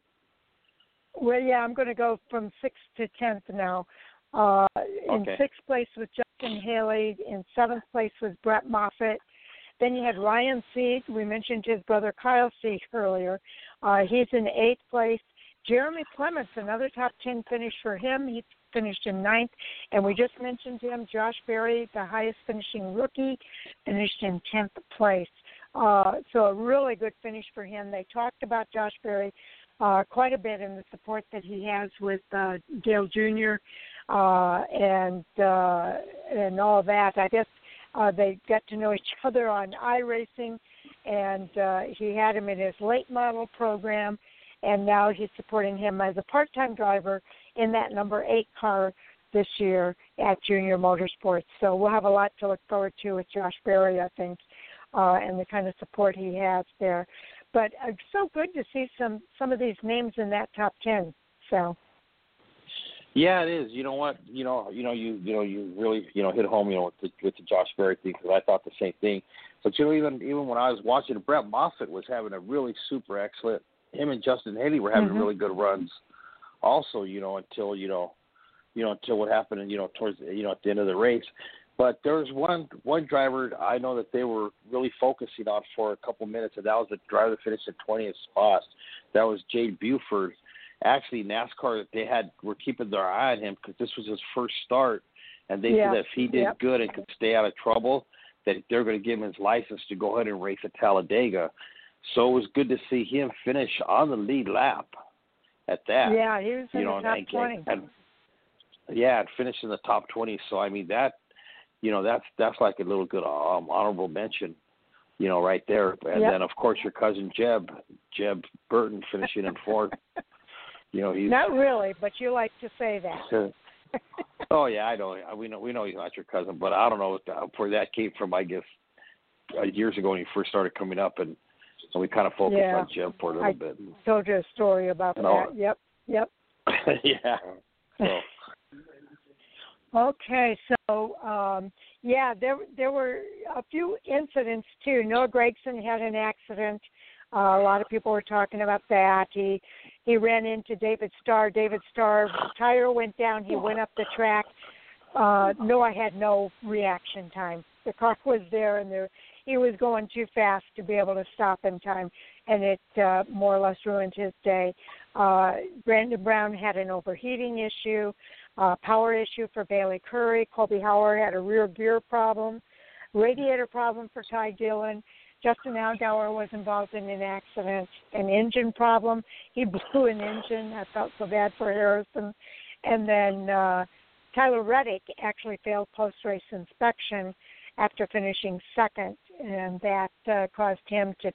Speaker 1: Well, yeah, I'm going to go from sixth to tenth now. Uh, in
Speaker 2: Okay.
Speaker 1: sixth place was Justin Haley. In seventh place was Brett Moffitt. Then you had Ryan Sieg. We mentioned his brother Kyle Sieg earlier. Uh, he's in eighth place. Jeremy Clements, another top ten finish for him. He finished in ninth. And we just mentioned him, Josh Berry, the highest finishing rookie, finished in tenth place. Uh, so a really good finish for him. They talked about Josh Berry uh, quite a bit in the support that he has with uh, Dale Jr. Uh, and uh, and all that. I guess uh, they got to know each other on iRacing, and uh, he had him in his late model program, and now he's supporting him as a part-time driver in that number eight car this year at Junior Motorsports. So we'll have a lot to look forward to with Josh Berry, I think, uh, and the kind of support he has there but it's so good to see some some of these names in that top ten. So.
Speaker 2: Yeah, it is. You know what? You know, you know, you you know, you really you know hit home. You know, with the with the Josh Berry thing because I thought the same thing. But you know, even even when I was watching, Brett Moffitt was having a really super excellent. Him and Justin Haley were having
Speaker 1: mm-hmm.
Speaker 2: really good runs. Also, you know, until you know, you know, until what happened, you know, towards you know at the end of the race. But there was one one driver I know that they were really focusing on for a couple minutes, and that was the driver that finished in 20th spot. That was Jade Buford. Actually, NASCAR they had were keeping their eye on him because this was his first start, and they
Speaker 1: yeah.
Speaker 2: said if he did
Speaker 1: yep.
Speaker 2: good and could stay out of trouble, that they're going to give him his license to go ahead and race at Talladega. So it was good to see him finish on the lead lap. At that,
Speaker 1: yeah, he was in
Speaker 2: you know,
Speaker 1: the top
Speaker 2: and,
Speaker 1: 20.
Speaker 2: And, yeah, and finished in the top 20. So I mean that you know that's that's like a little good um, honorable mention, you know, right there. And
Speaker 1: yep.
Speaker 2: then of course your cousin Jeb, Jeb Burton finishing in fourth. you know he's
Speaker 1: not really, but you like to say that.
Speaker 2: oh yeah, I know. We know we know he's not your cousin, but I don't know where that came from. I guess uh, years ago when he first started coming up, and, and we kind of focused
Speaker 1: yeah.
Speaker 2: on Jim for a little
Speaker 1: I
Speaker 2: bit.
Speaker 1: told you a story about
Speaker 2: and
Speaker 1: that.
Speaker 2: all,
Speaker 1: Yep, yep.
Speaker 2: yeah. So.
Speaker 1: Okay, so um, yeah, there there were a few incidents too. Noah Gragson had an accident. Uh, a lot of people were talking about that. He he ran into David Starr. David Starr tire went down. He went up the track, uh, Noah had no reaction time. The car was there, and there he was going too fast to be able to stop in time, and it uh, more or less ruined his day. Uh, Brandon Brown had an overheating issue, uh, power issue for Bayley Currey. Colby Howard had a rear gear problem, radiator problem for Ty Dillon. Justin Allgaier was involved in an accident, an engine problem. He blew an engine. I felt so bad for Harrison. And then uh, Tyler Reddick actually failed post race inspection after finishing second, and that uh, caused him to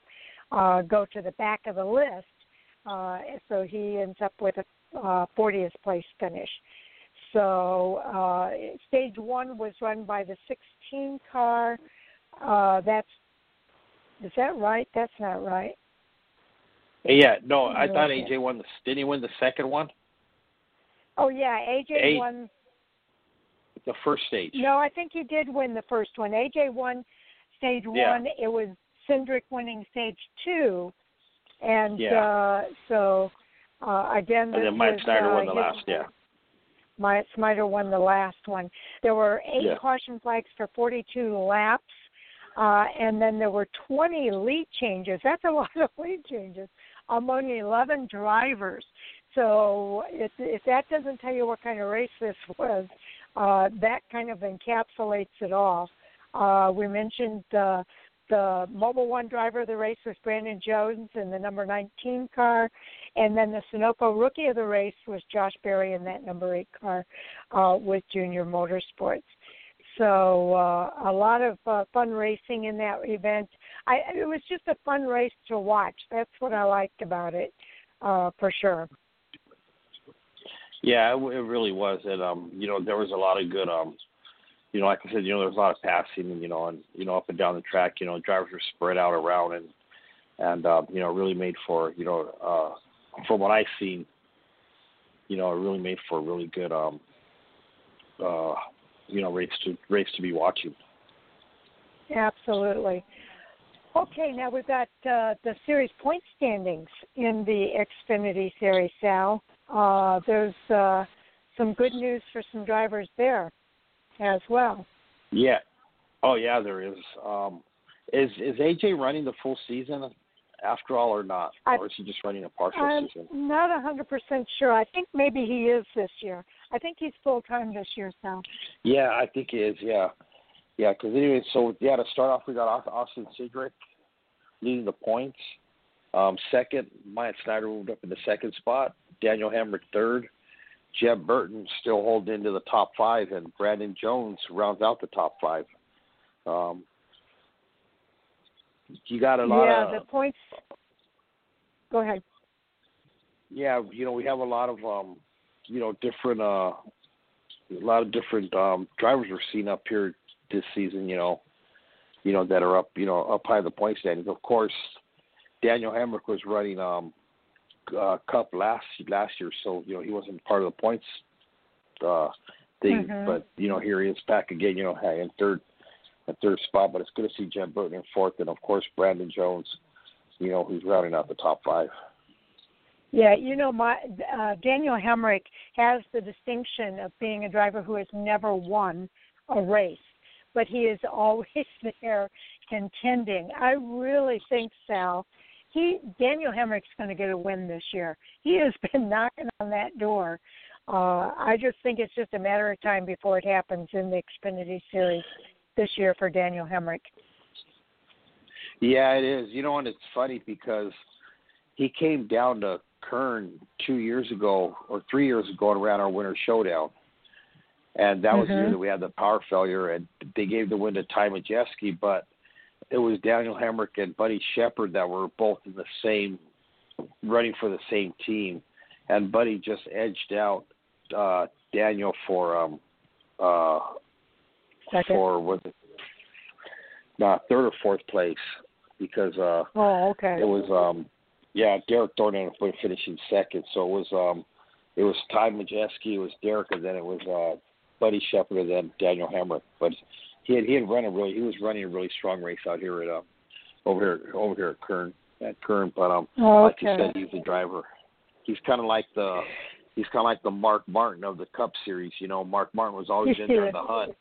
Speaker 1: uh, go to the back of the list. Uh, so he ends up with a uh, 40th place finish. So uh, stage one was run by the 16 car. Uh, that's is that right? That's not right.
Speaker 2: Yeah, no, I thought AJ won the. Didn't he win the second one?
Speaker 1: Oh yeah, AJ A- won
Speaker 2: the first stage.
Speaker 1: No, I think he did win the first one. AJ won stage
Speaker 2: yeah.
Speaker 1: one. It was Cindric winning stage two, and
Speaker 2: yeah.
Speaker 1: uh, so uh, again,
Speaker 2: and then Mike
Speaker 1: was,
Speaker 2: Snider
Speaker 1: uh,
Speaker 2: won the last. Yeah.
Speaker 1: Myatt Snider won the last one. There were eight
Speaker 2: yeah.
Speaker 1: caution flags for 42 laps, uh, and then there were 20 lead changes. That's a lot of lead changes among 11 drivers. So if, if that doesn't tell you what kind of race this was, uh, that kind of encapsulates it all. Uh, we mentioned uh, the Mobil One driver of the race was Brandon Jones in the number 19 car, and then the Sunoco rookie of the race was Josh Berry in that number eight car uh, with Junior Motorsports. So uh, a lot of uh, fun racing in that event. I, it was just a fun race to watch. That's what I liked about it, uh, for sure.
Speaker 2: Yeah, it, it really was, and um, you know, there was a lot of good um, you know, like I said, you know, there was a lot of passing, and you know, and you know, up and down the track, you know, drivers were spread out around, and and uh, you know, really made for, you know, uh, from what I've seen, you know, it really made for a really good um, uh, you know, race to race to be watching.
Speaker 1: Absolutely. Okay, now we've got uh, the series point standings in the Xfinity Series, Sal. Uh, there's uh, some good news for some drivers there as well.
Speaker 2: Yeah. Oh yeah, there is. Um, is is AJ running the full season after all, or not, I, or is he just running a partial
Speaker 1: I'm
Speaker 2: season?
Speaker 1: I'm not a hundred percent sure. I think maybe he is this year. I think he's full time this year, so.
Speaker 2: Yeah, I think he is. Yeah, yeah. Because anyway, so yeah, to start off, we got Austin Cindric leading the points. Um, second, Myatt Snider moved up in the second spot. Daniel Hemric third. Jeb Burton still holding into the top five, and Brandon Jones rounds out the top five. Um, you got a lot
Speaker 1: yeah,
Speaker 2: of
Speaker 1: the points. Go ahead.
Speaker 2: Yeah, you know we have a lot of um, you know different uh, a lot of different um, drivers we're seeing up here this season. You know, you know that are up you know up high the point standings. Of course, Daniel Hemric was running um, uh, Cup last last year, so you know he wasn't part of the points uh, thing.
Speaker 1: Mm-hmm.
Speaker 2: But you know here he is back again. You know in third, in third spot. But it's good to see Jeb Burton in fourth, and of course Brandon Jones. You know who's rounding out the top five.
Speaker 1: Yeah, you know, my uh, Daniel Hemric has the distinction of being a driver who has never won a race, but he is always there contending. I really think, Sal, he Daniel Hemric's going to get a win this year. He has been knocking on that door. Uh, I just think it's just a matter of time before it happens in the Xfinity Series this year for Daniel Hemric.
Speaker 2: Yeah, it is. You know, and it's funny because he came down to Kern two years ago or three years ago and ran our winter showdown. And that was
Speaker 1: mm-hmm.
Speaker 2: the year that we had the power failure, and they gave the win to Ty Majeski, but it was Daniel Hemric and Buddy Shepherd that were both in the same running for the same team, and Buddy just edged out uh, Daniel for um uh
Speaker 1: Second.
Speaker 2: for was it not third or fourth place because uh
Speaker 1: oh okay.
Speaker 2: it was um yeah Derek Thornton ended finishing second. So it was um it was Ty Majeski it was Derek and then it was uh Buddy Shepherd and then Daniel Hemric but he had he had run a really he was running a really strong race out here at um over here over here at Kern at Kern, but um
Speaker 1: oh,
Speaker 2: like you said, he's the driver. He's kind of like the he's kind of like the Mark Martin of the Cup Series. You know, Mark Martin was always in there in the hunt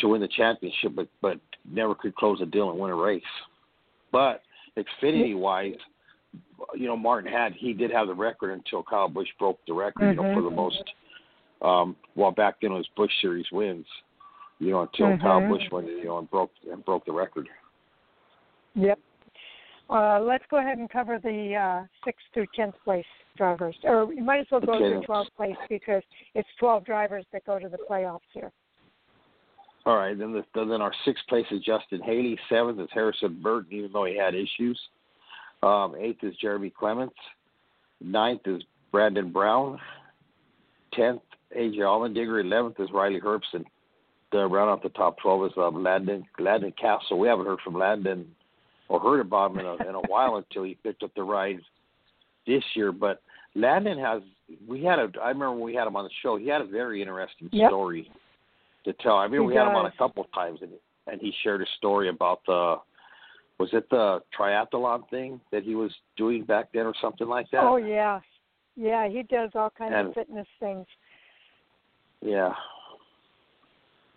Speaker 2: to win the championship, but but never could close a deal and win a race. But Xfinity wise, you know, Martin had he did have the record until Kyle Busch broke the record.
Speaker 1: Mm-hmm.
Speaker 2: You know, for the most um well back then it was Busch Series wins. You know, until
Speaker 1: Mm-hmm.
Speaker 2: Kyle Busch went, you know, and broke and broke the record.
Speaker 1: Yep. Uh, let's go ahead and cover the uh, sixth through tenth place drivers, or you might as well go
Speaker 2: Okay.
Speaker 1: to twelfth place because it's twelve drivers that go to the playoffs here.
Speaker 2: All right, then the, then our sixth place is Justin Haley. Seventh is Harrison Burton, even though he had issues. Um, eighth is Jeremy Clements. Ninth is Brandon Brown. Tenth, AJ Allmendinger. Eleventh is Riley Herbst. And the round out the top twelve is um, Landon Landon Cassill. We haven't heard from Landon or heard about him in a, in a while until he picked up the ride this year. But Landon has we had a I remember when we had him on the show. He had a very interesting
Speaker 1: Yep.
Speaker 2: story to tell. I mean,
Speaker 1: He
Speaker 2: we had him on a couple of times, and and he shared a story about the was it the triathlon thing that he was doing back then or something like that.
Speaker 1: Oh yeah, yeah. He does all kinds
Speaker 2: And-
Speaker 1: of fitness things.
Speaker 2: Yeah.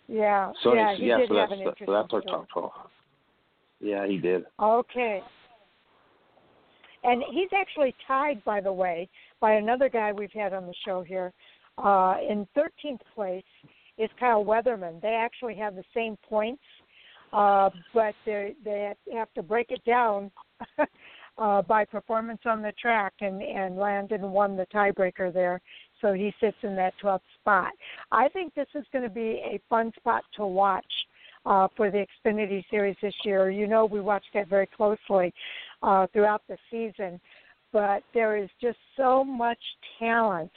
Speaker 1: Yeah,
Speaker 2: So
Speaker 1: yeah. He
Speaker 2: yeah,
Speaker 1: did
Speaker 2: so
Speaker 1: have
Speaker 2: that's
Speaker 1: an
Speaker 2: so
Speaker 1: interesting
Speaker 2: that's our
Speaker 1: story.
Speaker 2: top twelve. Yeah, he did.
Speaker 1: Okay. And he's actually tied, by the way, by another guy we've had on the show here. Uh, in 13th place is Kyle Weatherman. They actually have the same points, uh, but they they have to break it down uh, by performance on the track, and and Landon won the tiebreaker there, so he sits in that 12th spot. I think this is going to be a fun spot to watch uh, for the Xfinity Series this year. You know, we watched that very closely uh, throughout the season, but there is just so much talent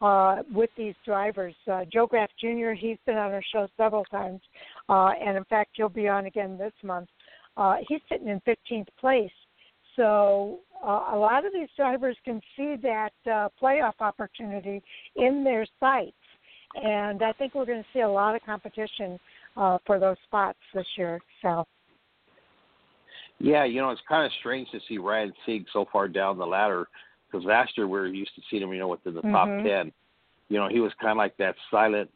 Speaker 1: uh, with these drivers. Uh, Joe Graf Jr. He's been on our show several times, uh, and in fact, he'll be on again this month. Uh, he's sitting in 15th place. So uh, a lot of these drivers can see that uh, playoff opportunity in their sights, and I think we're going to see a lot of competition uh, for those spots this year. So
Speaker 2: Yeah, you know, it's kind of strange to see Ryan Sieg so far down the ladder because last year we were used to seeing him, you know, within the top
Speaker 1: Mhm.
Speaker 2: ten. You know, he was kind of like that silent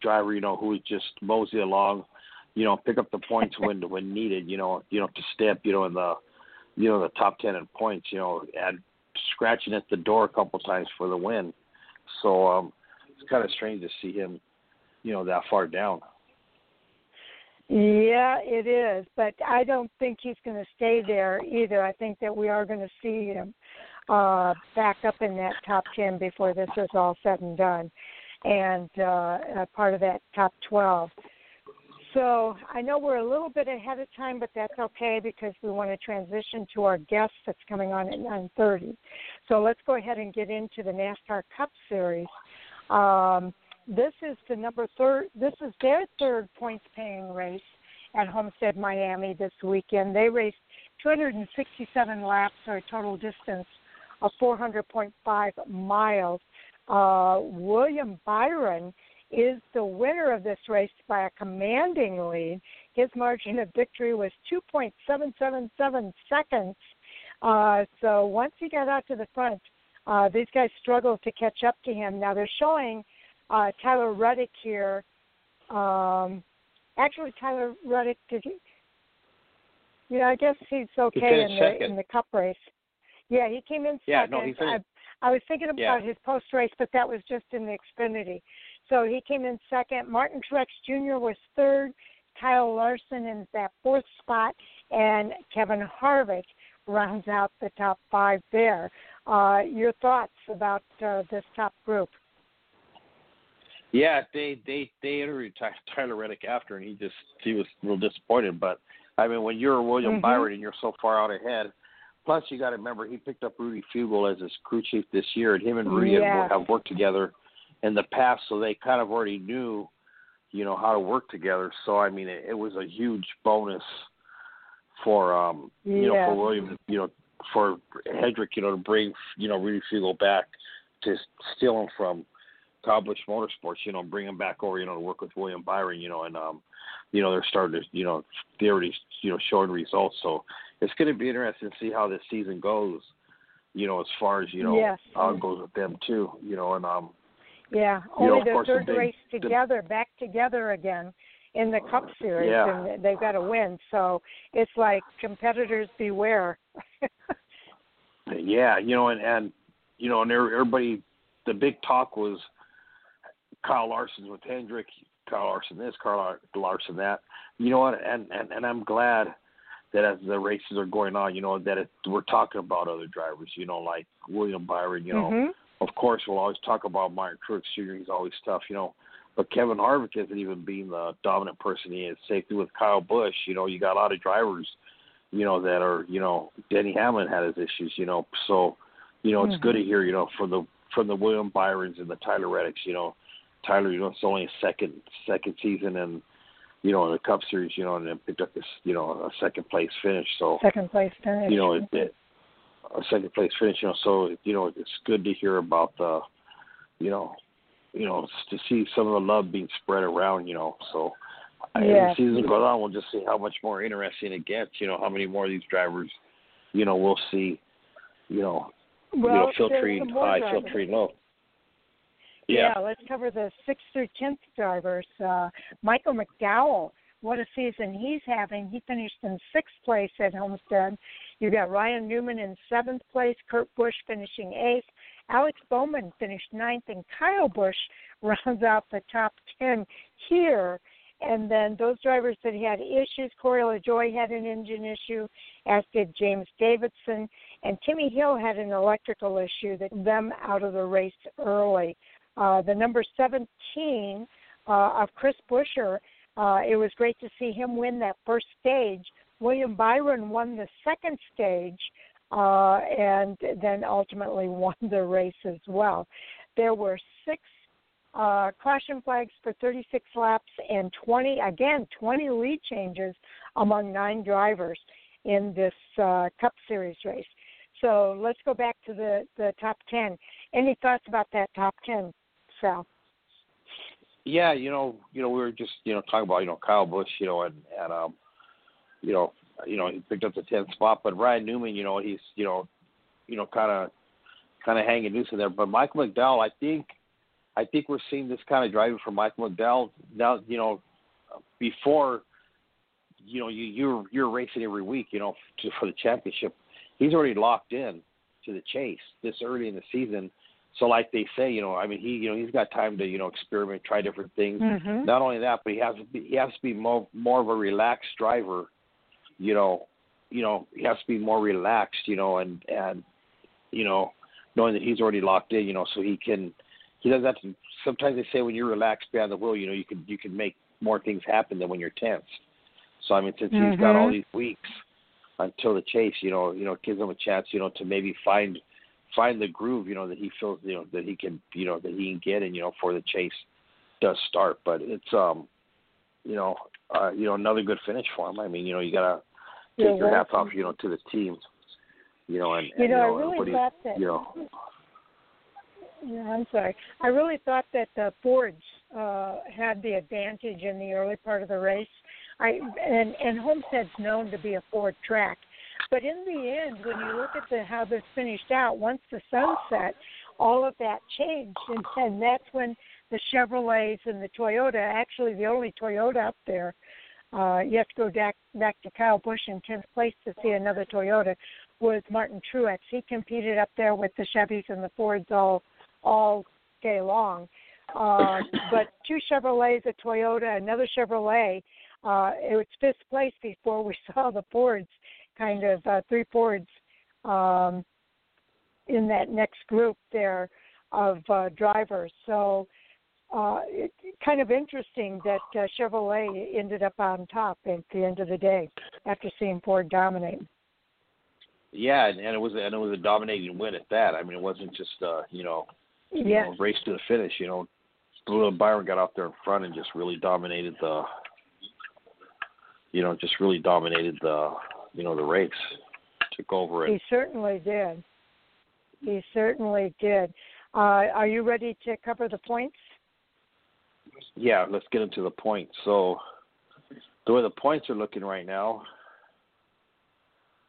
Speaker 2: driver, you know, who would just mosey along, you know, pick up the points when when needed, you know, you know, to step, you know, in the, you know, the top ten in points, you know, and scratching at the door a couple times for the win. So um, it's kind of strange to see him, you know, that far down.
Speaker 1: Yeah, it is, but I don't think he's going to stay there either. I think that we are going to see him uh back up in that top 10 before this is all said and done and uh, part of that top 12. So, I know we're a little bit ahead of time, but that's okay because we want to transition to our guest that's coming on at 9:30. So, let's go ahead and get into the NASCAR Cup Series. Um, this is the number third. This is their third points paying race at Homestead, Miami this weekend. They raced 267 laps or a total distance of 400.5 miles. Uh, William Byron is the winner of this race by a commanding lead. His margin of victory was 2.777 seconds. Uh, so once he got out to the front, uh, these guys struggled to catch up to him. Now they're showing uh, Tyler Reddick here. Um, actually, Tyler Reddick did he? Yeah, I guess he's okay
Speaker 2: finished
Speaker 1: in the in the Cup race. Yeah, he came in
Speaker 2: Yeah,
Speaker 1: second.
Speaker 2: no, he finished-
Speaker 1: I, I was thinking about
Speaker 2: Yeah.
Speaker 1: his post race, but that was just in the Xfinity. So he came in second. Martin Truex Jr. was third. Kyle Larson in that fourth spot, and Kevin Harvick rounds out the top five there. Uh, your thoughts about uh, this top group?
Speaker 2: Yeah, they they they interviewed Tyler Reddick after, and he just he was real disappointed. But I mean, when you're William
Speaker 1: Mhm.
Speaker 2: Byron and you're so far out ahead, plus you got to remember he picked up Rudy Fugle as his crew chief this year, and him and Rudy have, have worked together in the past, so they kind of already knew, you know, how to work together. So I mean, it, it was a huge bonus for um you know for William, you know, for Hendrick, you know, to bring you know Rudy Fugle back to steal him from Busch Motorsports, you know, bring him back over, you know, to work with William Byron, you know, and um, you know, they're starting to, you know, they already, you know, showing results. So it's going to be interesting to see how this season goes, You know, as far as you know,
Speaker 1: yes.
Speaker 2: how it goes with them too. You know, and um.
Speaker 1: Yeah,
Speaker 2: you
Speaker 1: only
Speaker 2: know,
Speaker 1: their
Speaker 2: the
Speaker 1: third
Speaker 2: big-
Speaker 1: race
Speaker 2: the-
Speaker 1: together, back together again in the Cup Series,
Speaker 2: Yeah.
Speaker 1: and they've got to win. So it's like competitors beware.
Speaker 2: Yeah, you know, and and you know, and every- everybody, the big talk was Kyle Larson's with Hendrick, Kyle Larson this, Kyle Larson that. You know what? And and and I'm glad that as the races are going on, you know, that it, we're talking about other drivers. You know, like William Byron. You know,
Speaker 1: Mhm.
Speaker 2: Of course, we'll always talk about Martin Truex Jr. He's always tough, you know. But Kevin Harvick isn't even being the dominant person he is. Safety with Kyle Busch, you know, you got a lot of drivers, you know, that are, you know, Denny Hamlin had his issues, you know. So, you know, it's
Speaker 1: Mhm.
Speaker 2: good to hear, you know, from the from the William Byrons and the Tyler Reddicks, you know. Tyler, you know, it's only a second second season and you know, in the Cup Series, you know, and then picked up this, you know, a second place finish. So
Speaker 1: Second place finish.
Speaker 2: you know, it, it, a second place finish. You know, so you know, it's good to hear about the, you know, you know, to see some of the love being spread around. You know, so as the season goes on, we'll just see how much more interesting it gets. You know, how many more of these drivers, you know, we'll see. You know,
Speaker 1: well,
Speaker 2: you know, filtering high,
Speaker 1: drivers.
Speaker 2: filtering low.
Speaker 1: Yeah. let's cover the sixth through tenth drivers. Uh, Michael McDowell, what a season he's having. He finished in sixth place at Homestead. You got Ryan Newman in seventh place, Kurt Busch finishing eighth, Alex Bowman finished ninth, and Kyle Busch rounds out the top ten here. And then those drivers that had issues, Corey LaJoie had an engine issue, as did James Davison, and Timmy Hill had an electrical issue that them out of the race early. Uh, the number 17 uh, of Chris Buescher, uh, it was great to see him win that first stage. William Byron won the second stage uh, and then ultimately won the race as well. There were six uh, caution flags for 36 laps and 20, again, 20 lead changes among nine drivers in this uh, Cup Series race. So let's go back to the, the top 10. Any thoughts about that top 10, Sal?
Speaker 2: Yeah, you know, you know, we were just, you know, talking about, you know, Kyle Busch, you know, and and um, you know, you know, he picked up the tenth spot, but Ryan Newman, you know, he's, you know, you know, kind of, kind of hanging loose in there. But Michael McDowell, I think, I think we're seeing this kind of driving from Michael McDowell now. You know, before, you know, you you're you're racing every week, you know, to, for the championship. He's already locked in to the chase this early in the season. So, like they say, you know, I mean, he, you know, he's got time to, you know, experiment, try different things.
Speaker 1: Mm-hmm.
Speaker 2: Not only that, but he has to be, he has to be more more of a relaxed driver. You know, you know, he has to be more relaxed. You know, and and you know, knowing that he's already locked in. You know, so he can he doesn't have to. Sometimes they say when you're relaxed behind the wheel, you know, you can you can make more things happen than when you're tense. So I mean, since he's got all
Speaker 1: Mhm.
Speaker 2: these weeks until the chase, you know, you know, it gives him a chance, you know, to maybe find find the groove, you know, that he feels, you know, that he can, you know, that he can get in, you know, before the chase does start. But it's, um, you know, uh, you know, another good finish for him. I mean, you know, you gotta take
Speaker 1: You're
Speaker 2: your hats off, you know, to the team, you know, and,
Speaker 1: You know, I
Speaker 2: you know,
Speaker 1: really thought that.
Speaker 2: you know,
Speaker 1: Yeah, I'm sorry. I really thought that the Fords uh, had the advantage in the early part of the race. I and and Homestead's known to be a Ford track, but in the end, when you look at the how this finished out, once the sun set, all of that changed, and, and that's when the Chevrolets and the Toyota, actually the only Toyota up there, uh, you have to go back back to Kyle Busch in tenth place to see another Toyota, was Martin Truex. He competed up there with the Chevys and the Fords all all day long. Uh, but two Chevrolets, a Toyota, another Chevrolet. Uh, it was fifth place before we saw the Fords, kind of uh, three Fords um, in that next group there of uh, drivers. So uh, it, kind of interesting that uh, Chevrolet ended up on top at the end of the day after seeing Ford dominate.
Speaker 2: yeah, and, and it was and it was a dominating win at that. I mean, it wasn't just uh, you know, you
Speaker 1: Yes.
Speaker 2: know, race to the finish. You know, Blue Byron got out there in front and just really dominated the, you know, just really dominated the, you know, the race. Took over it.
Speaker 1: He certainly did. He certainly did. Uh, are you ready to cover the points?
Speaker 2: Yeah, let's get into the points. So, the way the points are looking right now,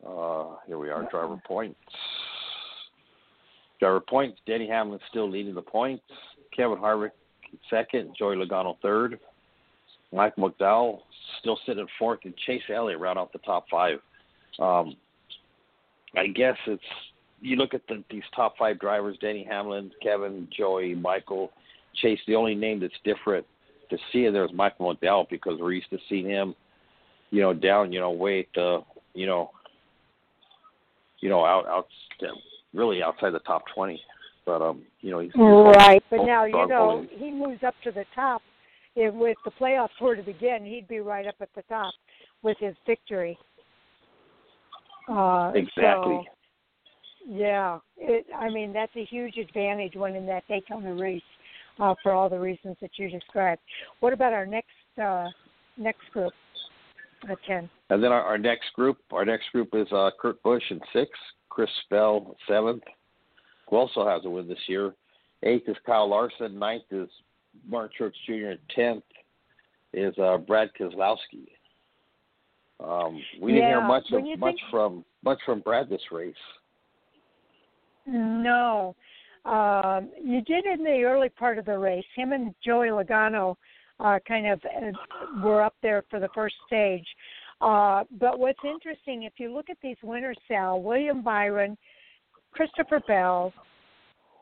Speaker 2: uh, here we are, driver points. Driver points. Denny Hamlin still leading the points. Kevin Harvick second. Joey Logano third. Mike McDowell still sitting fourth, and Chase Elliott round off the top five. Um, I guess it's you look at the, these top five drivers: Denny Hamlin, Kevin, Joey, Michael, Chase. The only name that's different to see there is Michael McDowell because we're used to seeing him, you know, down, you know, way at the, you know, you know, out, out, really outside the top twenty. But um, you know, he's, he's
Speaker 1: right. But now you know he moves up to the top. If with the playoffs were to begin, he'd be right up at the top with his victory. Uh,
Speaker 2: exactly.
Speaker 1: So, yeah, it, I mean that's a huge advantage winning that Daytona race uh, for all the reasons that you described. What about our next uh, next group? At ten.
Speaker 2: And then our, our next group, our next group is uh, Kurt Busch in six, Chris Bell seventh, who also has a win this year. Eighth is Kyle Larson. Ninth is Martin Truex Jr. And tenth is uh, Brad Keselowski. Um, we didn't hear much of, much think... from much from Brad this race.
Speaker 1: No, um, you did in the early part of the race. Him and Joey Logano uh, kind of uh, were up there for the first stage. Uh, but what's interesting, if you look at these winners, Sal, William Byron, Christopher Bell,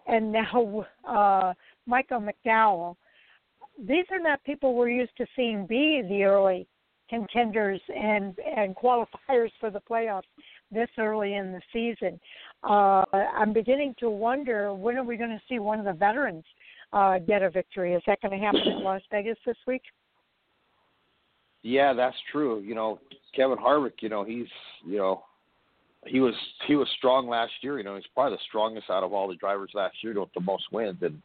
Speaker 1: and now uh, Michael McDowell, these are not people we're used to seeing be the early contenders and and qualifiers for the playoffs this early in the season. Uh, I'm beginning to wonder when are we going to see one of the veterans uh, get a victory? Is that going to happen in Las Vegas this week?
Speaker 2: Yeah, that's true. You know, Kevin Harvick. You know, he's you know he was he was strong last year. You know, he's probably the strongest out of all the drivers last year with the most wins, and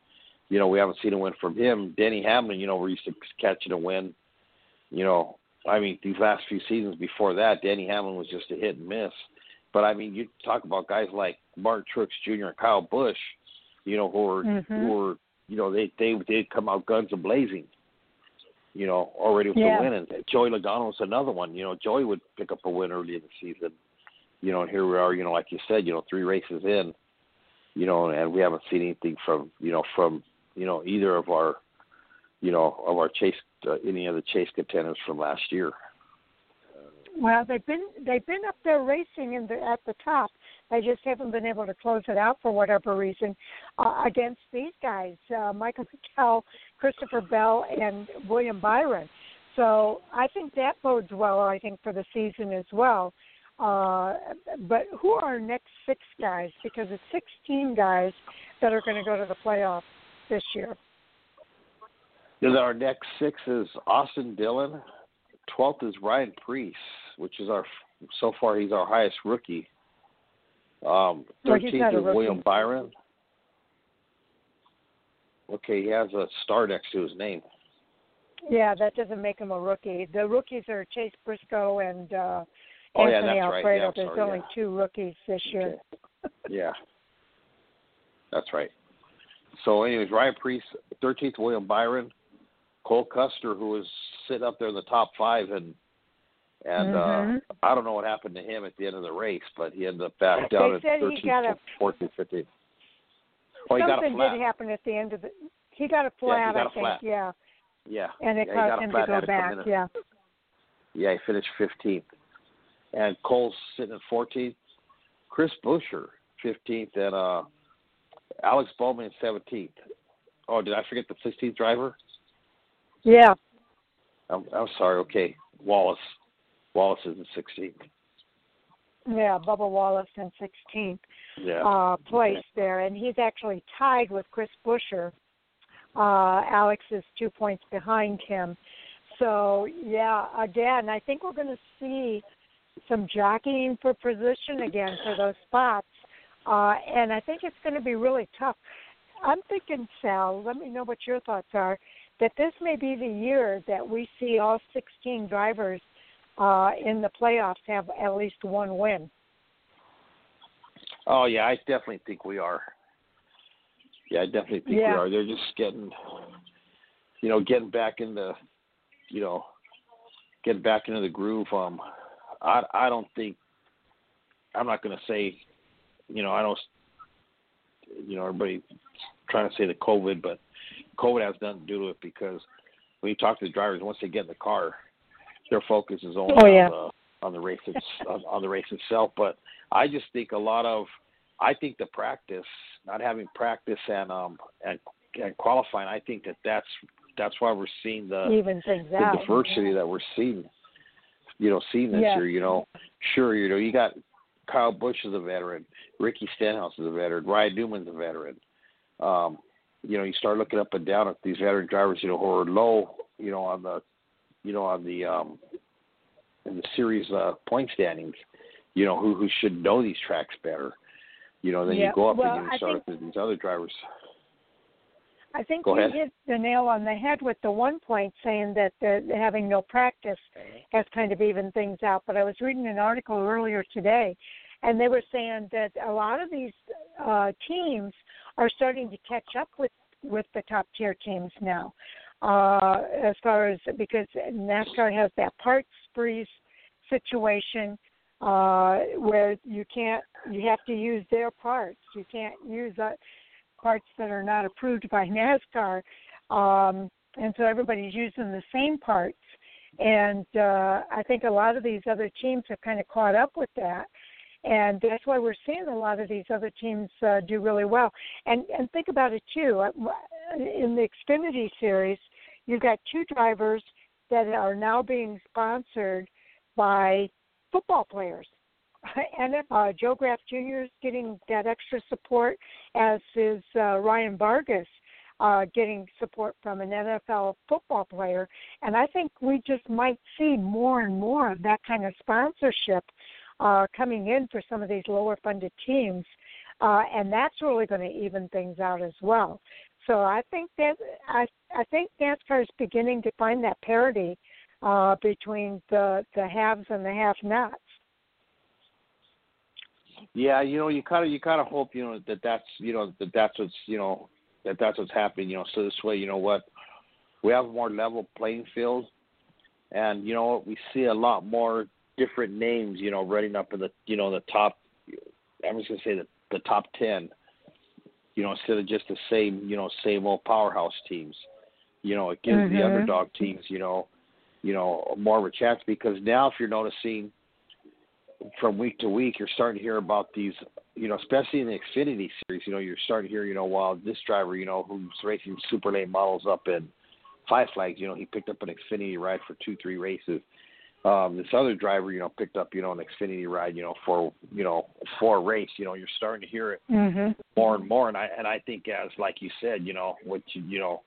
Speaker 2: you know we haven't seen a win from him. Denny Hamlin, you know, we're used to catching a win. You know, I mean, these last few seasons before that, Denny Hamlin was just a hit and miss. But I mean, you talk about guys like Martin Truex Jr. and Kyle Busch, you know, who were
Speaker 1: mm-hmm.
Speaker 2: who were you know they they did come out guns a blazing, you know, already with
Speaker 1: yeah.
Speaker 2: the win. And Joey Logano was another one. You know, Joey would pick up a win early in the season. You know, and here we are. You know, like you said, you know, three races in, you know, and we haven't seen anything from you know from you know either of our you know of our chase uh, any of the chase contenders from last year.
Speaker 1: Well, they've been they've been up there racing in the at the top. They just haven't been able to close it out for whatever reason uh, against these guys, uh, Michael McDowell, Christopher Bell, and William Byron. So I think that bodes well. I think for the season as well. Uh, but who are our next six guys? Because it's 16 guys that are going to go to the playoffs this year.
Speaker 2: Then our next six is Austin Dillon. Twelfth is Ryan Preece, which is our so far he's our highest rookie. Um, thirteenth is William Byron. Okay, he has a star next to his name.
Speaker 1: Yeah, that doesn't make him a rookie. The rookies are Chase Briscoe and uh,
Speaker 2: oh,
Speaker 1: Anthony
Speaker 2: yeah,
Speaker 1: Alfredo.
Speaker 2: Right. Yeah,
Speaker 1: There's
Speaker 2: sorry,
Speaker 1: only
Speaker 2: yeah.
Speaker 1: two rookies this year.
Speaker 2: Okay. yeah, that's right. So, anyways, Ryan Preece, thirteenth William Byron, Cole Custer, who was sitting up there in the top five, and and
Speaker 1: mm-hmm.
Speaker 2: uh, I don't know what happened to him at the end of the race, but he ended up back down
Speaker 1: they
Speaker 2: at 13, 14, 15. Oh, he got a flat.
Speaker 1: did happen at the end of the. He got a flat,
Speaker 2: yeah, got
Speaker 1: I
Speaker 2: a
Speaker 1: think. Yeah.
Speaker 2: Yeah.
Speaker 1: And it
Speaker 2: yeah,
Speaker 1: caused him to go back. Yeah.
Speaker 2: Yeah, he finished 15th. And Cole's sitting at 14th. Chris Buescher, 15th, and uh, Alex Bowman, 17th. Oh, did I forget the 16th driver?
Speaker 1: Yeah.
Speaker 2: I'm, I'm sorry. Okay, Wallace. Wallace is in 16th.
Speaker 1: Yeah, Bubba Wallace in 16th
Speaker 2: yeah.
Speaker 1: uh, place okay. there, and he's actually tied with Chris Buescher. Uh, Alex is two points behind him. So yeah, again, I think we're going to see some jockeying for position again for those spots, uh, and I think it's going to be really tough. I'm thinking, Sal. Let me know what your thoughts are. That this may be the year that we see all 16 drivers uh, in the playoffs have at least one win.
Speaker 2: Oh yeah, I definitely think we are. Yeah, I definitely think
Speaker 1: yeah.
Speaker 2: we are. They're just getting, you know, getting back into, you know, getting back into the groove. Um, I I don't think I'm not going to say, you know, I don't. you know everybody trying to say the COVID, but COVID has nothing to do with it because when you talk to the drivers, once they get in the car, their focus is only
Speaker 1: oh, yeah.
Speaker 2: on the on the race it's, on, on the race itself. But I just think a lot of I think the practice, not having practice and um and and qualifying, I think that that's that's why we're seeing the
Speaker 1: even things
Speaker 2: the
Speaker 1: out.
Speaker 2: diversity that we're seeing. You know, seeing this
Speaker 1: Yeah.
Speaker 2: year. You know, sure, you know, you got Kyle Busch is a veteran, Ricky Stenhouse is a veteran, Ryan Newman's a veteran. Um, you know, you start looking up and down at these veteran drivers, you know, who are low, you know, on the, you know, on the um, in the series uh, point standings, you know, who who should know these tracks better. You know, then
Speaker 1: Yeah.
Speaker 2: you go up
Speaker 1: Well,
Speaker 2: and you start
Speaker 1: think-
Speaker 2: with these other drivers.
Speaker 1: I think
Speaker 2: Go
Speaker 1: you
Speaker 2: ahead.
Speaker 1: hit the nail on the head with the one point saying that the, having no practice has kind of evened things out. But I was reading an article earlier today, and they were saying that a lot of these uh, teams are starting to catch up with with the top tier teams now, uh, as far as because NASCAR has that parts freeze situation uh, where you can't you have to use their parts. You can't use uh, parts that are not approved by NASCAR, um, and so everybody's using the same parts. And uh, I think a lot of these other teams have kind of caught up with that, and that's why we're seeing a lot of these other teams uh, do really well. And and think about it too. Uh, In the Xfinity series, you've got two drivers that are now being sponsored by football players. And uh, Joe Graf Jr. is getting that extra support, as is uh, Ryan Vargas uh, getting support from an NFL football player. And I think we just might see more and more of that kind of sponsorship uh, coming in for some of these lower funded teams. Uh, and that's really going to even things out as well. So I think that I I think NASCAR is beginning to find that parity uh, between the the haves and the have-nots.
Speaker 2: Yeah, you know, you kind of you kind of hope you know that that's you know that that's what's you know that that's what's happening. You know, so this way, you know what, we have more level playing field, and you know what, we see a lot more different names. You know, running up in the you know the top. I'm just gonna say the the top ten. You know, instead of just the same you know same old powerhouse teams. You know, it gives the
Speaker 1: Mhm.
Speaker 2: underdog teams you know, you know more of a chance because now if you're noticing from week to week, you're starting to hear about these, you know, especially in the Xfinity series. You know, you're starting to hear, you know, while this driver, you know, who's racing super late models up in Five Flags, you know, he picked up an Xfinity ride for two, three races. Um, this other driver, you know, picked up, you know, an Xfinity ride, you know, for, you know, for a race. You know, you're starting to hear it
Speaker 1: Mm-hmm.
Speaker 2: more and more. And I and I think as like you said, you know, what you you know,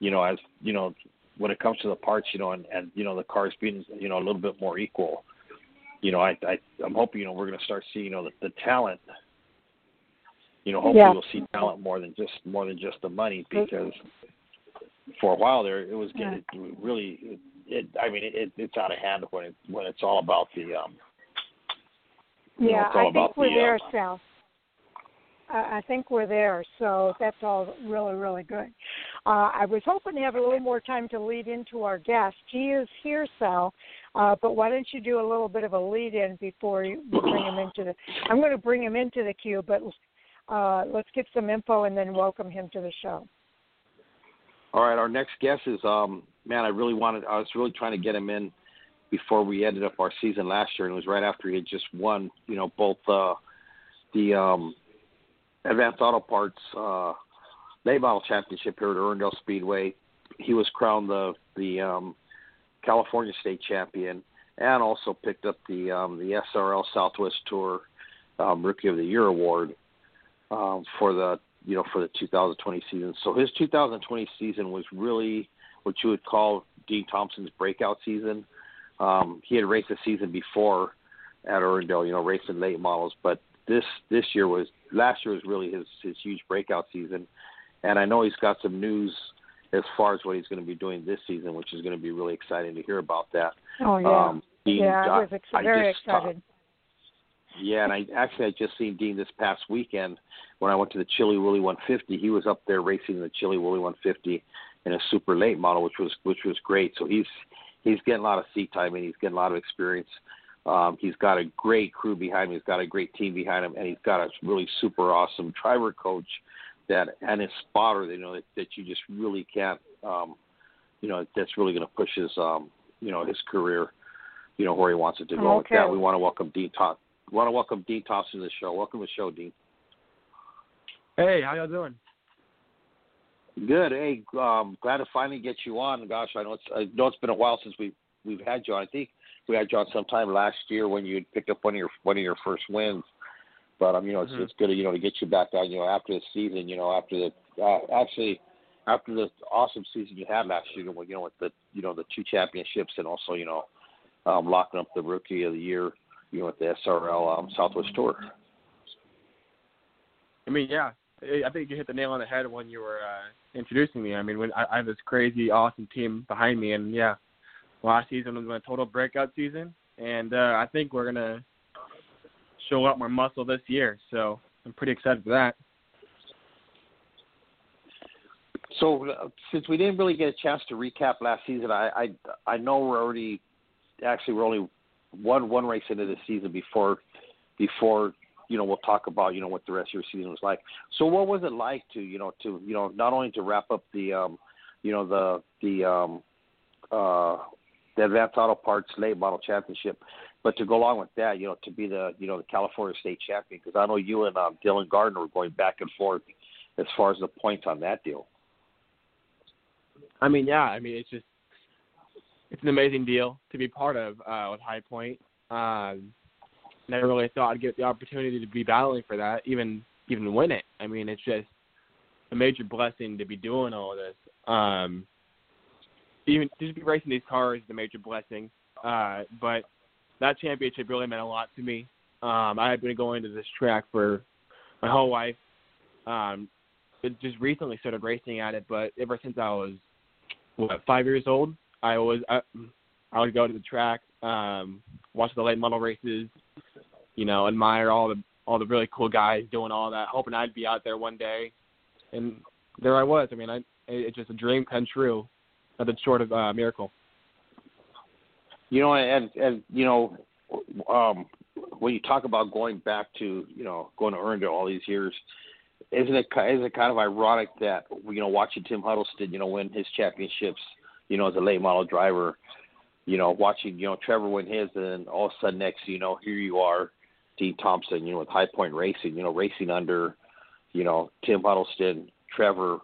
Speaker 2: you know, as you know, when it comes to the parts, you know, and and you know the cars being you know a little bit more equal, you know, I I I'm hoping you know we're going to start seeing you know the, the talent. You know, hopefully
Speaker 1: Yeah.
Speaker 2: we'll see talent more than just more than just the money because for a while there it was getting it really it, it I mean it, it's out of hand when it when it's all about the um you know,
Speaker 1: Yeah, I think we're
Speaker 2: the,
Speaker 1: there,
Speaker 2: uh,
Speaker 1: Sal. I I think we're there, so that's all really, really good. Uh, I was hoping to have a little more time to lead into our guest. He is here, Sal, uh, but why don't you do a little bit of a lead in before you bring him into the? I'm going to bring him into the queue, but uh, let's get some info and then welcome him to the show.
Speaker 2: All right, our next guest is um man, I really wanted I was really trying to get him in before we ended up our season last year and it was right after he had just won, you know, both uh the um Advanced Auto Parts uh late model championship here at Irwindale Speedway. He was crowned the the um California state champion and also picked up the um the SRL Southwest Tour um Rookie of the Year award um for the you know, for the 2020 season. So his 2020 season was really what you would call Dean Thompson's breakout season. Um, he had raced the season before at Irwindale, you know, racing late models, but this this year was last year was really his his huge breakout season, and I know he's got some news as far as what he's going to be doing this season, which is going to be really exciting to hear about that.
Speaker 1: Oh yeah,
Speaker 2: Um, Dean,
Speaker 1: yeah, I was ex-
Speaker 2: I
Speaker 1: very
Speaker 2: just, uh,
Speaker 1: excited.
Speaker 2: yeah, and I actually I just seen Dean this past weekend when I went to the Chilly Willy 150. He was up there racing the Chilly Willy 150 in a super late model, which was which was great. So he's he's getting a lot of seat time and he's getting a lot of experience Um, he's got a great crew behind him. He's got a great team behind him, and he's got a really super awesome driver coach that and his spotter. You know that, that you just really can't. Um, you know that's really going to push his um, you know his career. You know where he wants it to go.
Speaker 1: Okay.
Speaker 2: With that, we want to welcome Dean Tom. We want to welcome Dean Thompson to the show. Welcome to the show, Dean.
Speaker 3: Hey, how y'all doing?
Speaker 2: Good. Hey, um, glad to finally get you on. Gosh, I know it's I know it's been a while since we've we've had you on. I think we had you on sometime last year when you picked up one of your one of your first wins. But um, you know, it's
Speaker 3: Mhm.
Speaker 2: it's good, you know, to get you back on. You know, after the season, you know, after the uh, actually after the awesome season you had last year, you know, with the you know the two championships and also you know um, locking up the rookie of the year, you know, with the SRL um, Southwest Tour.
Speaker 3: I mean, yeah, I think you hit the nail on the head when you were uh, introducing me. I mean, when I, I have this crazy, awesome team behind me, and yeah, last season was my total breakout season, and uh, I think we're gonna show up more muscle this year. So I'm pretty excited for that.
Speaker 2: So uh, since we didn't really get a chance to recap last season, I I, I know we're already actually we're only one one race into the season before before you know we'll talk about you know what the rest of your season was like. So what was it like to you know to you know not only to wrap up the um you know the the um uh the Advanced Auto Parts Late Model Championship, but to go along with that, you know, to be the you know the California State Champion because I know you and um, Dylan Gardner were going back and forth as far as the points on that deal.
Speaker 3: I mean, yeah, I mean, it's just it's an amazing deal to be part of uh, with High Point. Um, never really thought I'd get the opportunity to be battling for that, even even win it. I mean, it's just a major blessing to be doing all this. Um, even just be racing these cars is a major blessing. Uh, but that championship really meant a lot to me. Um, I had been going to this track for my whole life. Um, just recently started racing at it, but ever since I was what five years old, I was I, I would go to the track, um, watch the late model races, you know, admire all the all the really cool guys doing all that, hoping I'd be out there one day, and there I was. I mean, I it's just a dream come true, nothing short of a miracle.
Speaker 2: You know, and and you know, um, when you talk about going back to you know going to Irwindale all these years, isn't it isn't it kind of ironic that you know watching Tim Huddleston you know win his championships, you know as a late model driver, you know watching you know Trevor win his, and all of a sudden next you know here you are, Dean Thompson, you know with High Point Racing, you know racing under, you know Tim Huddleston, Trevor.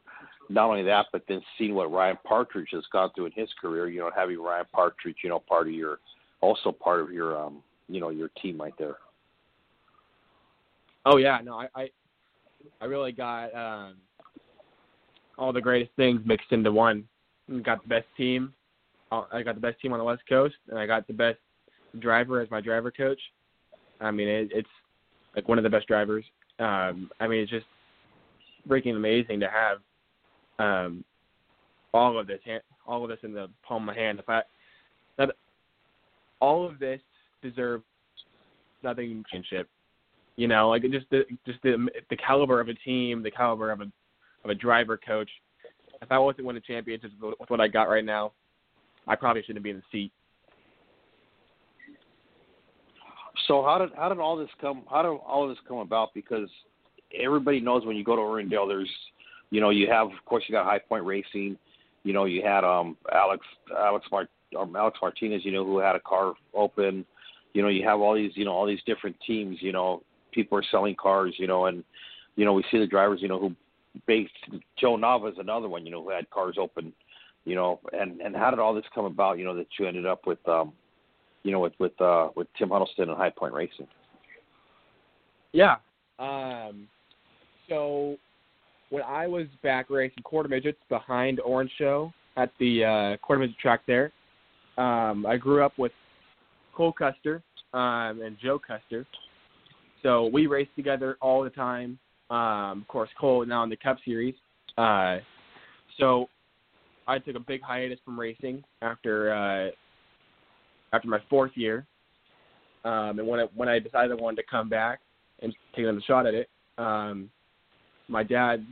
Speaker 2: Not only that, but then seeing what Ryan Partridge has gone through in his career, you know, having Ryan Partridge, you know, part of your, also part of your, um, you know, your team right there.
Speaker 3: Oh yeah, no, I I, I really got um, all the greatest things mixed into one. Got the best team. I got the best team on the West Coast, and I got the best driver as my driver coach. I mean, it, it's like one of the best drivers. Um, I mean, it's just freaking amazing to have um, all of this, all of this in the palm of my hand. The fact that all of this deserves nothing championship. You know, like just the just the the caliber of a team, the caliber of a of a driver coach. If I wasn't winning championships with what I got right now, I probably shouldn't be in the seat.
Speaker 2: So how did how did all this come? How did all of this come about? Because everybody knows when you go to Irwindale, there's you know you have of course you got High Point Racing, you know you had um Alex Alex Mart um, Alex Martinez, you know who had a car open, you know you have all these you know all these different teams, you know people are selling cars, you know and you know we see the drivers, you know who based Joe Nava is another one, you know who had cars open, you know and and how did all this come about? You know that you ended up with um you know, with with uh, with Tim Huddleston and High Point Racing.
Speaker 3: Yeah. Um, so when I was back racing quarter midgets behind Orange Show at the uh, quarter midget track there, um, I grew up with Cole Custer um, and Joe Custer. So we raced together all the time. Um, of course, Cole now in the Cup Series. Uh, so I took a big hiatus from racing after uh, after my fourth year. Um, and when I when I decided I wanted to come back and take another shot at it, um, my dad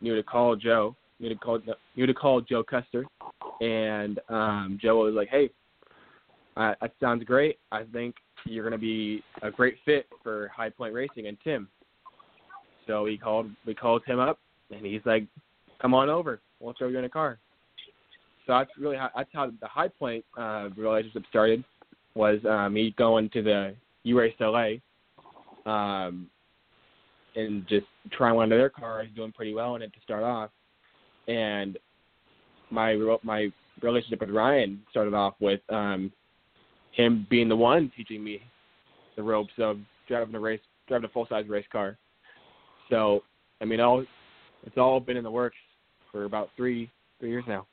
Speaker 3: knew to call Joe, knew to call knew to call Joe Custer, and um, Joe was like, "Hey, uh, that sounds great. I think you're going to be a great fit for High Point Racing and Tim. So we called we called him up, and he's like, "Come on over. We'll throw you in a car." So that's really how that's how the High Point uh, relationship started. Was uh, me going to the U Race LA, um, and just trying one of their cars, doing pretty well in it to start off, and my my relationship with Ryan started off with um, him being the one teaching me the ropes of driving a race, driving a full size race car. So, I mean, all it's all been in the works for about three three years now.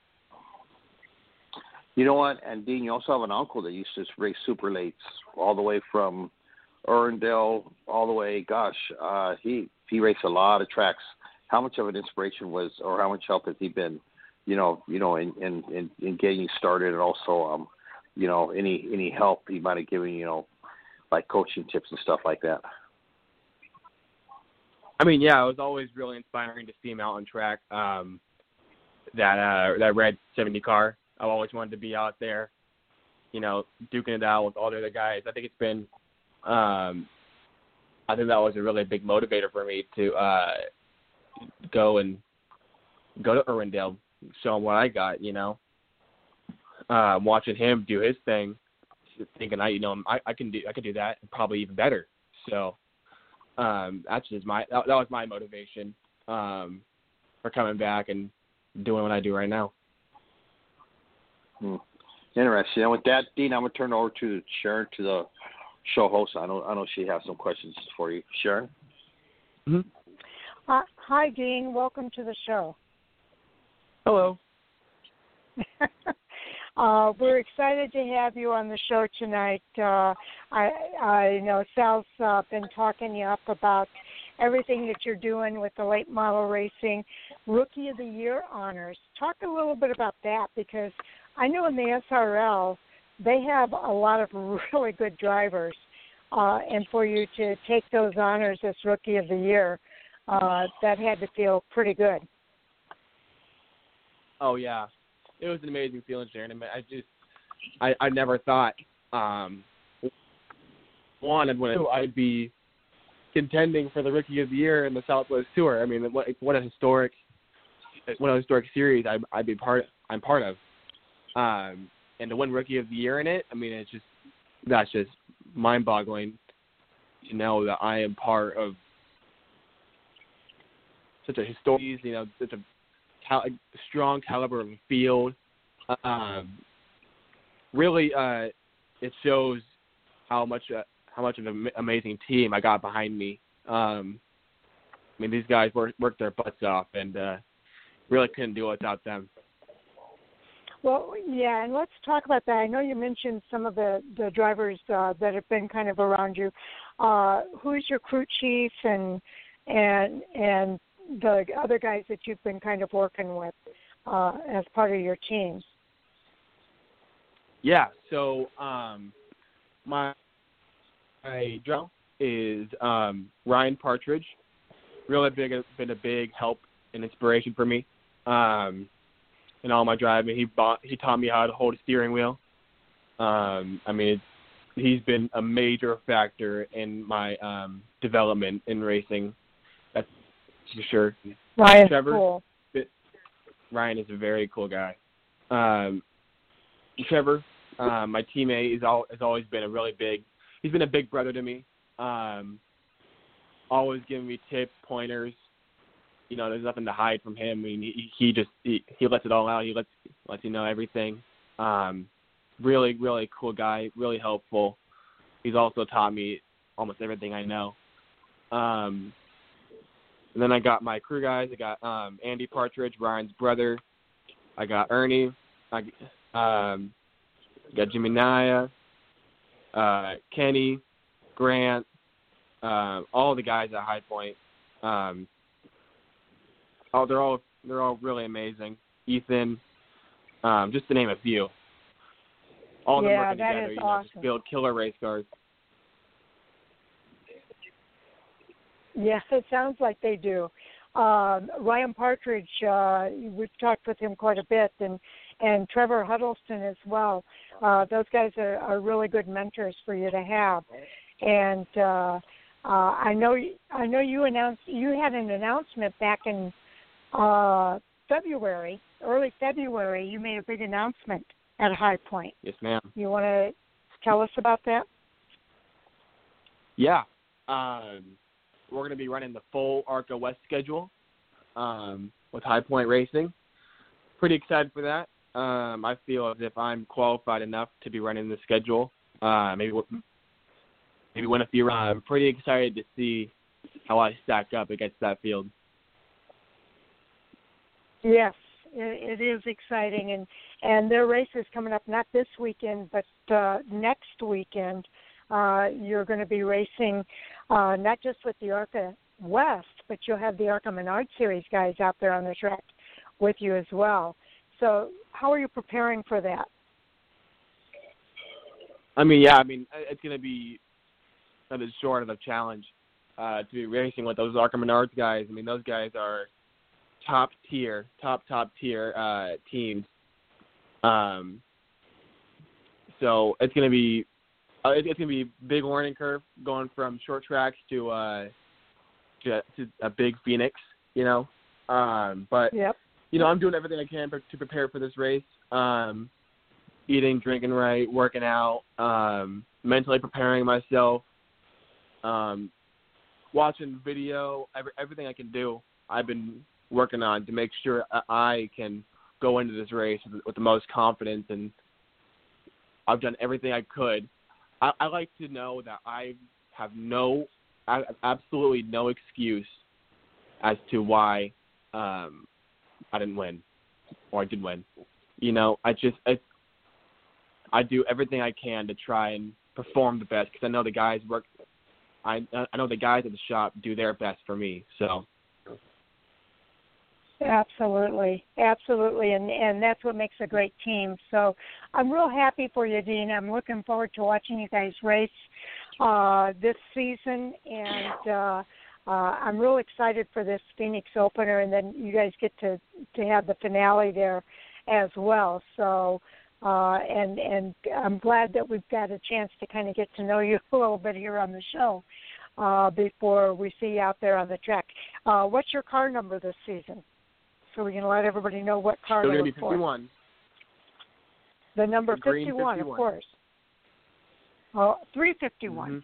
Speaker 2: You know what? And Dean, you also have an uncle that used to race super lates all the way from Irwindale all the way. Gosh, uh, he he raced a lot of tracks. How much of an inspiration was, or how much help has he been? You know, you know, in in in, in getting you started, and also, um, you know, any any help he might have given you know, like coaching tips and stuff like that.
Speaker 3: I mean, yeah, it was always really inspiring to see him out on track. Um, that uh, that red 70 car. I've always wanted to be out there, you know, duking it out with all the other guys. I think it's been, um, I think that was a really big motivator for me to uh, go and go to Irwindale, show him what I got. You know, uh, watching him do his thing, thinking I, you know, I, I can do I can do that probably even better. So um, that's just my that, that was my motivation um, for coming back and doing what I do right now.
Speaker 2: Hmm. Interesting. And with that, Dean, I'm gonna turn it over to Sharon, to the show host. I know I know she has some questions for you, Sharon.
Speaker 3: Mm-hmm.
Speaker 1: Uh, hi, Dean. Welcome to the show.
Speaker 3: Hello.
Speaker 1: uh, we're excited to have you on the show tonight. Uh, I, I know Sal's uh, been talking you up about everything that you're doing with the late model racing rookie of the year honors. Talk a little bit about that because I know in the SRL they have a lot of really good drivers, uh, and for you to take those honors as rookie of the year, uh, that had to feel pretty good.
Speaker 3: Oh yeah, it was an amazing feeling, Sharon. I just, I, I never thought, um, one, and when I'd be contending for the Rookie of the Year in the Southwest Tour. I mean, what what a historic, what a historic series I I'd be part I'm part of, um, and to win Rookie of the Year in it. I mean, it's just that's just mind-boggling to know that I am part of such a historic, you know, such a cal- strong caliber of field. Um, really, uh, it shows how much uh, how much of an amazing team I got behind me. Um, I mean, these guys worked worked their butts off, and uh, really couldn't do it without them.
Speaker 1: Well, yeah, and let's talk about that. I know you mentioned some of the the drivers uh, that have been kind of around you. Uh, who's your crew chief and and and the other guys that you've been kind of working with uh, as part of your team?
Speaker 3: Yeah, so um, my my drum is um, Ryan Partridge. Really big, been a big help and inspiration for me um, in all my driving. He bought, he taught me how to hold a steering wheel. Um, I mean, he's been a major factor in my um, development in racing. That's for sure.
Speaker 1: Ryan,
Speaker 3: Trevor,
Speaker 1: cool.
Speaker 3: Ryan is a very cool guy. Um, Trevor, uh, my teammate, is all, has always been a really big he's been a big brother to me. Um, always giving me tips, pointers. You know, there's nothing to hide from him. I mean, he, he just he, he lets it all out. He lets lets you know everything. Um, really, really cool guy. Really helpful. He's also taught me almost everything I know. Um, and then I got my crew guys. I got um, Andy Partridge, Ryan's brother. I got Ernie. I um, got Jimmy Naya uh, Kenny, Grant, uh, all the guys at High Point. Um, oh, they're all they're all really amazing. Ethan, um, just to name a few. All of them working
Speaker 1: that
Speaker 3: together,
Speaker 1: is
Speaker 3: you know,
Speaker 1: awesome.
Speaker 3: just build killer race cars.
Speaker 1: Yes, it sounds like they do. um, Ryan Partridge, uh, we've talked with him quite a bit, and and Trevor Huddleston as well. Uh, those guys are, are really good mentors for you to have. And uh, uh, I know I know you announced you had an announcement back in uh, February, early February. You made a big announcement at High Point.
Speaker 3: Yes, ma'am.
Speaker 1: You want to tell us about that?
Speaker 3: Yeah. Um, we're going to be running the full ARCA West schedule um, with High Point Racing. Pretty excited for that. Um, I feel as if I'm qualified enough to be running the schedule. Uh, maybe maybe win a few rounds. I'm pretty excited to see how I stack up against that field.
Speaker 1: Yes, it, is exciting, and and their race is coming up not this weekend, but uh, next weekend. Uh, you're going to be racing uh, not just with the ARCA West, but you'll have the ARCA Menard Series guys out there on the track with you as well. So, how are you preparing for that?
Speaker 3: I mean, yeah, I mean, it's going to be nothing short of a challenge uh, to be racing with those ARCA Menards guys. I mean, those guys are top tier, top top tier uh, teams. Um, so it's going to be uh, it, it's going to be a big learning curve going from short tracks to uh, to, to a big Phoenix, you know. Um, but
Speaker 1: yep.
Speaker 3: You know, I'm doing everything I can to prepare for this race. Um, eating, drinking right, working out, um, mentally preparing myself, um, watching video, every, everything I can do. I've been working on to make sure I can go into this race with, with the most confidence, and I've done everything I could I, I like to know that I have no, absolutely no excuse as to why um, I didn't win or I did win. You know, I just I, I do everything I can to try and perform the best because I know the guys work. I I know the guys at the shop do their best for me. So
Speaker 1: Absolutely, absolutely, and and that's what makes a great team. So I'm real happy for you, Dean. I'm looking forward to watching you guys race uh, this season, and uh, uh, I'm real excited for this Phoenix opener, and then you guys get to to have the finale there as well. So. Uh, and and I'm glad that we've got a chance to kind of get to know you a little bit here on the show uh, before we see you out there on the track. Uh, what's your car number this season? so we can let everybody know what car
Speaker 3: Still going to be 51.
Speaker 1: For. The number
Speaker 3: the 51,
Speaker 1: 51, of course. Oh, 351.
Speaker 3: Mm-hmm.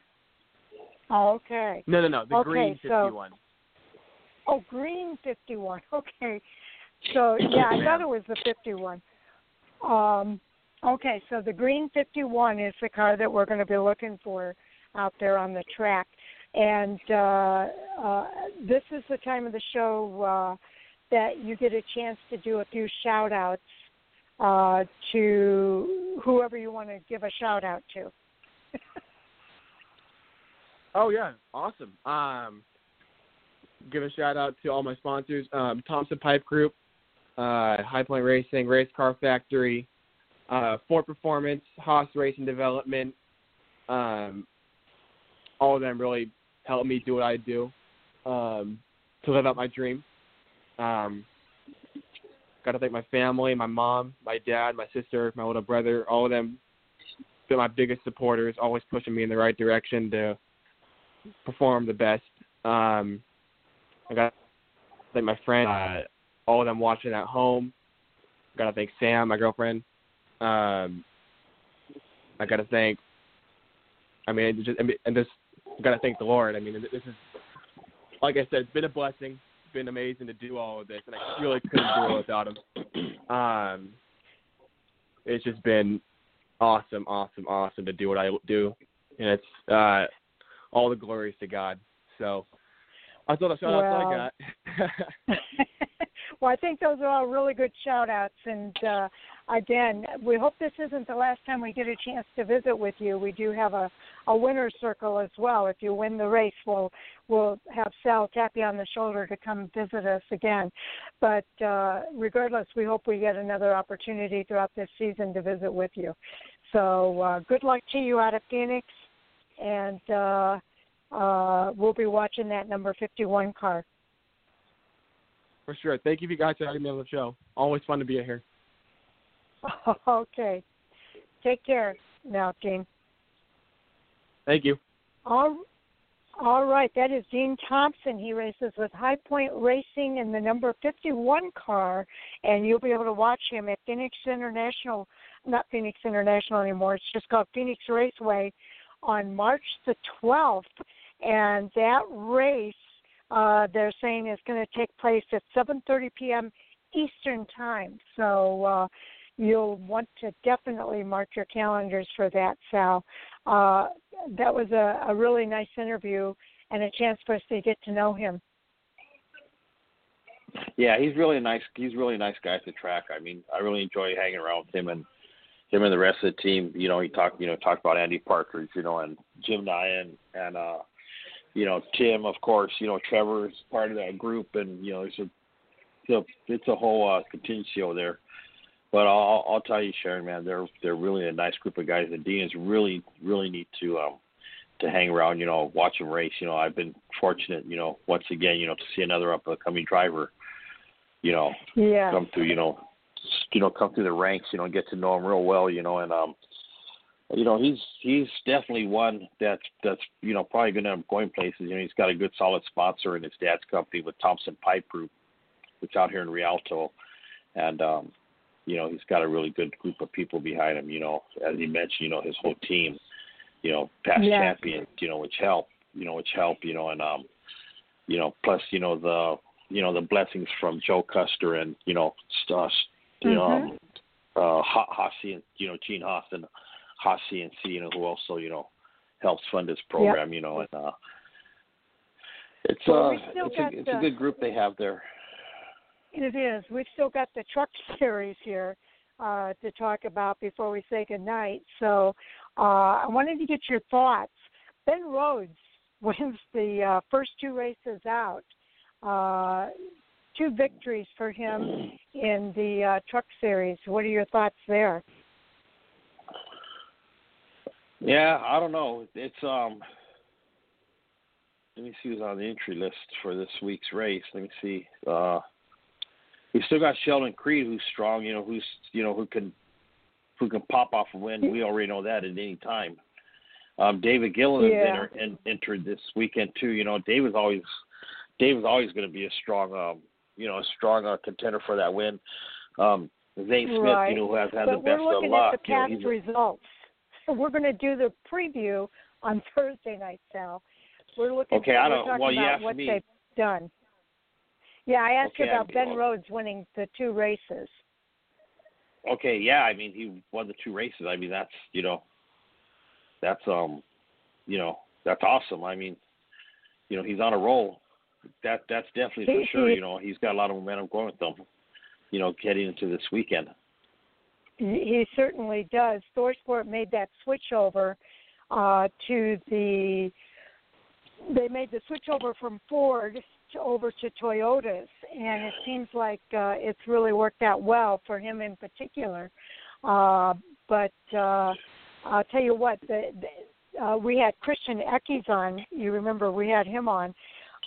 Speaker 1: Oh, okay.
Speaker 3: No, no, no. The
Speaker 1: okay,
Speaker 3: green 51.
Speaker 1: So, oh, green 51. Okay. So, yeah, I thought it was the 51. Um, okay, so the green 51 is the car that we're going to be looking for out there on the track. And uh, uh, this is the time of the show uh, that you get a chance to do a few shout outs uh, to whoever you want to give a shout out to.
Speaker 3: oh yeah, awesome. Um, give a shout out to all my sponsors: um, Thompson Pipe Group, uh, High Point Racing, Race Car Factory, uh, Ford Performance, Haas Racing Development. Um, all of them really help me do what I do um, to live out my dream. Um, got to thank my family, my mom, my dad, my sister, my little brother, all of them been my biggest supporters, always pushing me in the right direction to perform the best. Um, I got thank my friends, uh, all of them watching at home. I Got to thank Sam, my girlfriend. Um, I got to thank. I mean, just and just got to thank the Lord. I mean, this is like I said, it's been a blessing It's been amazing to do all of this, and I really couldn't do it without him. Um, it's just been awesome, awesome, awesome to do what I do, and it's uh, all the glories to God. So I thought a shout
Speaker 1: well,
Speaker 3: I
Speaker 1: got. well, I think those are all really good shout outs, and uh, again, we hope this isn't the last time we get a chance to visit with you. We do have a, a winner's circle as well. If you win the race, we'll we'll have Sal tap you on the shoulder to come visit us again. But uh, regardless, we hope we get another opportunity throughout this season to visit with you. So uh, good luck to you out of Phoenix, and uh, uh, we'll be watching that number 51 car.
Speaker 3: for sure. Thank you you guys for having me on the show. Always fun to be here.
Speaker 1: Okay. Take care now, Dean.
Speaker 3: Thank you.
Speaker 1: All, all right. That is Dean Thompson. He races with High Point Racing in the number 51 car, and you'll be able to watch him at Phoenix International, not Phoenix International anymore. It's just called Phoenix Raceway on March the 12th. And that race, uh, they're saying, is going to take place at 7:30 p.m. Eastern Time. So uh, you'll want to definitely mark your calendars for that, Sal. Uh, that was a, a really nice interview and a chance for us to get to know him.
Speaker 2: Yeah, he's really a nice. He's really a nice guy at the track. I mean, I really enjoy hanging around with him and him and the rest of the team. You know, he talked. You know, talked about Andy Partridge. You know, and Jim Nyan and uh, you know Tim, of course. You know, Trevor's part of that group, and you know, it's a it's a, it's a whole uh, contingency over there. But I'll, I'll tell you, Sharon, man, they're they're really a nice group of guys. And Dean is really really neat to um to hang around. You know, watch him race. You know, I've been fortunate. You know, once again, you know, to see another up and coming driver. You know,
Speaker 1: yeah.
Speaker 2: come through. You know, you know, come through the ranks. You know, and get to know him real well. You know, and um, you know, he's he's definitely one that's that's you know probably going to end up going places. You know, he's got a good solid sponsor in his dad's company with Thompson Pipe Group, which out here in Rialto, and um, you know, he's got a really good group of people behind him. You know, as he mentioned, you know, his whole team, you know, past
Speaker 1: yeah.
Speaker 2: champions, you know, which help, you know, which help, you know, and um, you know, plus you know the you know the blessings from Joe Custer and you know, Stus, you know,
Speaker 1: Mhm.
Speaker 2: um, uh, you know Gene Haas and CNC, you know, who also you know helps fund this program, you know, and uh, it's
Speaker 1: Well,
Speaker 2: uh it's a it's
Speaker 1: the-
Speaker 2: a good group they have there.
Speaker 1: It is. We've still got the truck series here uh, to talk about before we say goodnight. So uh, I wanted to get your thoughts. Ben Rhodes wins the uh, first two races out. Uh, two victories for him in the uh, truck series. What are your thoughts there?
Speaker 2: Yeah, I don't know. It's um. Let me see who's on the entry list for this week's race. Let me see. Uh, we still got Sheldon Creed, who's strong. You know, who's you know who can who can pop off a win. We already know that at any time. Um, David Gilliland
Speaker 1: Yeah.
Speaker 2: enter, en- entered this weekend too. You know, David's always David's always going to be a strong um you know a strong uh, contender for that win. Um, Zane Smith,
Speaker 1: Right.
Speaker 2: you know, who has had
Speaker 1: but
Speaker 2: the
Speaker 1: we're
Speaker 2: best
Speaker 1: looking
Speaker 2: of luck.
Speaker 1: at the
Speaker 2: you know,
Speaker 1: past
Speaker 2: he's a-
Speaker 1: results. So we're going to do the preview on Thursday night, Sal. We're looking.
Speaker 2: Okay, I don't- well, you asked
Speaker 1: what
Speaker 2: me.
Speaker 1: they've done. Yeah, I asked you about
Speaker 2: I-
Speaker 1: Ben
Speaker 2: well-
Speaker 1: Rhodes winning the two races.
Speaker 2: Okay, yeah, I mean he won the two races. I mean that's you know that's um you know that's awesome. I mean you know he's on a roll. That that's definitely for sure. You know he's got a lot of momentum going with them. You know getting into this weekend.
Speaker 1: He certainly does. ThorSport made that switch over uh, to the. They made the switch over from Ford to over to Toyotas, and it seems like uh, it's really worked out well for him in particular. Uh, but uh, I'll tell you what, the, the, uh, we had Christian Eckes on. You remember we had him on.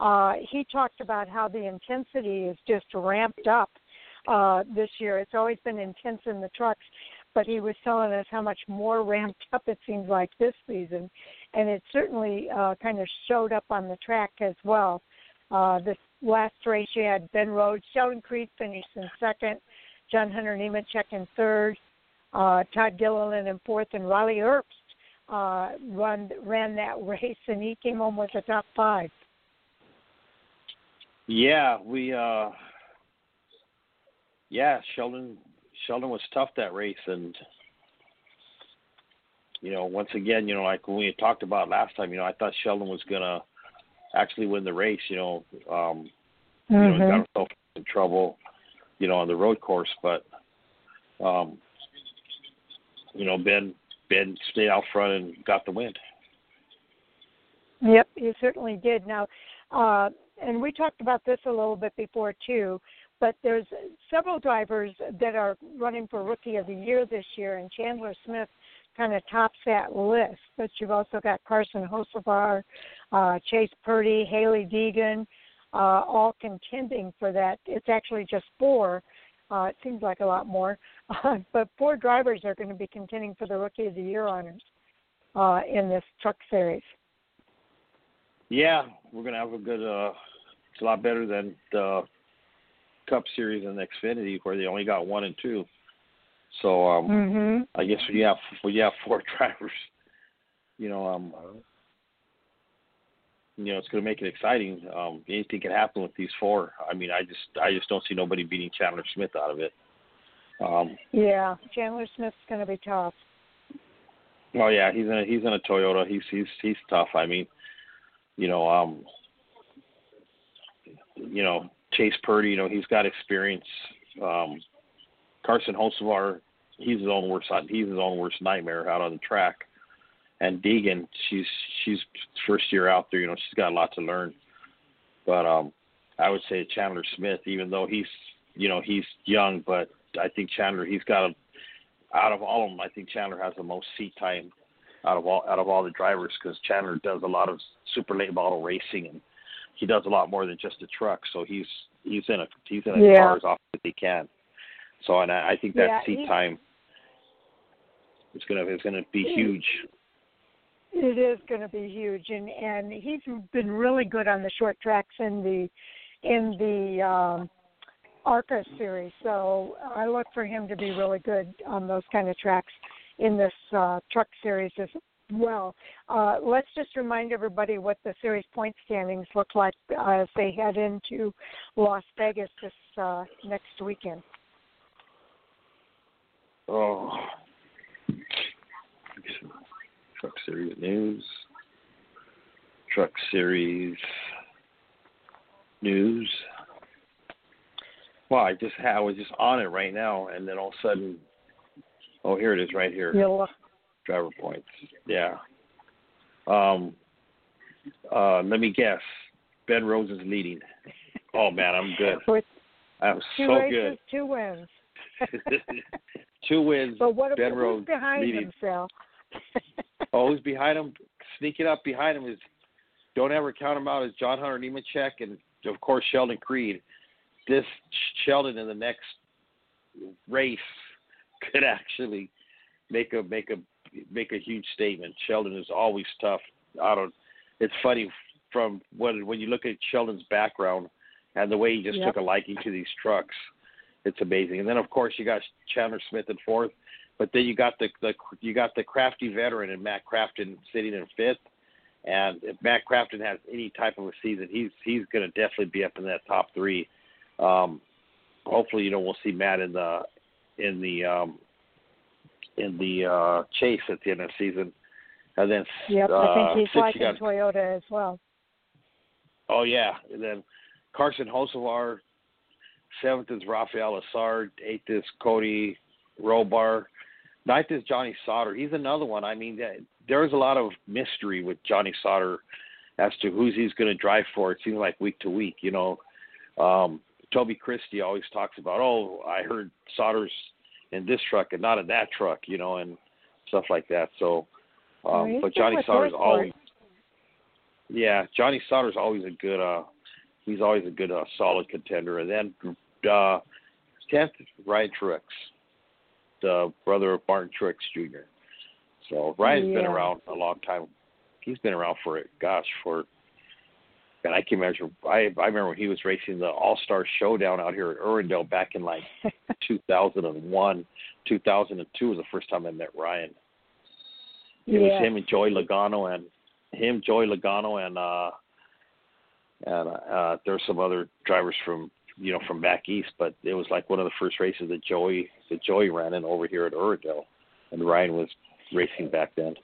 Speaker 1: Uh, he talked about how the intensity is just ramped up uh, this year. It's always been intense in the trucks, but he was telling us how much more ramped up it seems like this season, and it certainly uh, kind of showed up on the track as well. Uh, this last race, you had Ben Rhodes, Sheldon Creed finished in second, John Hunter Nemechek in third, uh, Todd Gilliland in fourth, and Riley Herbst uh, run ran that race, and he came home with the top five.
Speaker 2: Yeah, we uh yeah Sheldon Sheldon was tough that race and you know once again you know like when we talked about last time you know I thought Sheldon was gonna actually win the race you know um you know, got himself in trouble, you know, on the road course. But, um, you know, Ben Ben stayed out front and got the win.
Speaker 1: Yep, you certainly did. Now, uh, and we talked about this a little bit before too, but there's several drivers that are running for Rookie of the Year this year, and Chandler Smith kind of tops that list. But you've also got Carson Hocevar, uh, Chase Purdy, Hailie Deegan, uh, all contending for that. It's actually just four. Uh, it seems like a lot more, uh, but four drivers are going to be contending for the Rookie of the Year honors uh, in this Truck Series.
Speaker 2: Yeah, we're going to have a good. Uh, it's a lot better than the Cup Series and Xfinity, where they only got one and two. So um,
Speaker 1: mm-hmm.
Speaker 2: I guess when you have when you have four drivers, you know, um, you know, it's going to make it exciting. Um, anything can happen with these four. I mean, I just I just don't see nobody beating Chandler Smith out of it. Um,
Speaker 1: yeah, Chandler Smith's going to be tough.
Speaker 2: Oh yeah, he's in a, he's in a Toyota. He's he's he's tough. I mean, you know, um, you know, Chase Purdy. You know, he's got experience. Um, Carson Hocevar, he's his own worst he's his own worst nightmare out on the track. And Deegan, she's she's first year out there, you know, she's got a lot to learn. But um I would say Chandler Smith, even though he's you know, he's young, but I think Chandler he's got a out of all of them, I think Chandler has the most seat time out of all out of all the drivers because Chandler does a lot of super late model racing and he does a lot more than just a truck. So he's he's in a he's in a
Speaker 1: yeah.
Speaker 2: car as often as he can. So and I, I think that
Speaker 1: yeah,
Speaker 2: seat
Speaker 1: he,
Speaker 2: time is gonna is gonna be huge.
Speaker 1: It is going to be huge, and and he's been really good on the short tracks in the in the um, ARCA series. So I look for him to be really good on those kind of tracks in this uh, truck series as well. Uh, let's just remind everybody what the series point standings look like uh, as they head into Las Vegas this uh, next weekend.
Speaker 2: Oh, Truck Series news. Truck Series news. Well, I just had, I was just on it right now, and then all of a sudden, oh, here it is, right here. Driver points. Yeah. Um. Uh. Let me guess. Ben Rhodes is leading. Oh man, I'm good.
Speaker 1: With
Speaker 2: I'm
Speaker 1: two
Speaker 2: so
Speaker 1: races,
Speaker 2: good.
Speaker 1: two wins.
Speaker 2: Two wins.
Speaker 1: But what
Speaker 2: Ben
Speaker 1: who's
Speaker 2: Rhodes
Speaker 1: behind
Speaker 2: leading.
Speaker 1: him?
Speaker 2: Oh, who's behind him? Sneaking up behind him is don't ever count him out is John Hunter Nemechek and of course Sheldon Creed. This Sheldon in the next race could actually make a make a make a huge statement. Sheldon is always tough. I don't. It's funny from when when you look at Sheldon's background and the way he just
Speaker 1: Yep.
Speaker 2: took a liking to these trucks. It's amazing. And then of course you got Chandler Smith in fourth, but then you got the, the you got the crafty veteran and Matt Crafton sitting in fifth. And if Matt Crafton has any type of a season, he's he's going to definitely be up in that top three. Um, hopefully, you know, we'll see Matt in the in the um, in the uh, chase at the end of the season. And then
Speaker 1: Yep,
Speaker 2: uh,
Speaker 1: I think he's
Speaker 2: six, you
Speaker 1: liking Toyota as well.
Speaker 2: Oh yeah, and then Carson Hocevar, seventh is Rafael Lessard, eighth is Cody Robar, ninth is Johnny Sauter. He's another one. I mean, there's a lot of mystery with Johnny Sauter as to who's he's going to drive for. It seems like week to week. You know, um, Toby Christie always talks about, oh, I heard Sauter's in this truck and not in that truck. You know, and stuff like that. So, um, but Johnny Sauter's always yeah, Johnny Sauter's always a good uh he's always a good uh, solid contender. And then uh tenth Ryan Truex, the brother of Martin Truex Jr. So Ryan's been around a long time. He's been around for it, gosh, for and I can measure I I remember when he was racing the All Star Showdown out here at Irwindale back in like two thousand and one, two thousand and two was the first time I met Ryan. It was him and Joey Logano and him, Joey Logano and uh and uh there's some other drivers from you know from back east, but it was like one of the first races that Joey that Joey ran in over here at Irwindale, and Ryan was racing back then.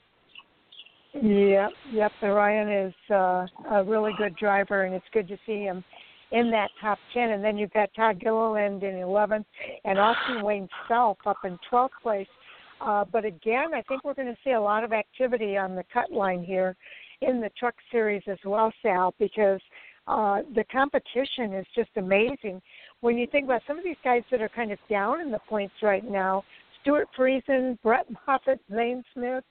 Speaker 1: Yep, yep. Ryan is uh, a really good driver, and it's good to see him in that top ten. And then you've got Todd Gilliland in eleventh, and Austin Wayne Self up in twelfth place. Uh, but again, I think we're going to see a lot of activity on the cut line here in the Truck Series as well, Sal, because uh, the competition is just amazing. When you think about some of these guys that are kind of down in the points right now, Stewart Friesen, Brett Moffitt, Zane Smith,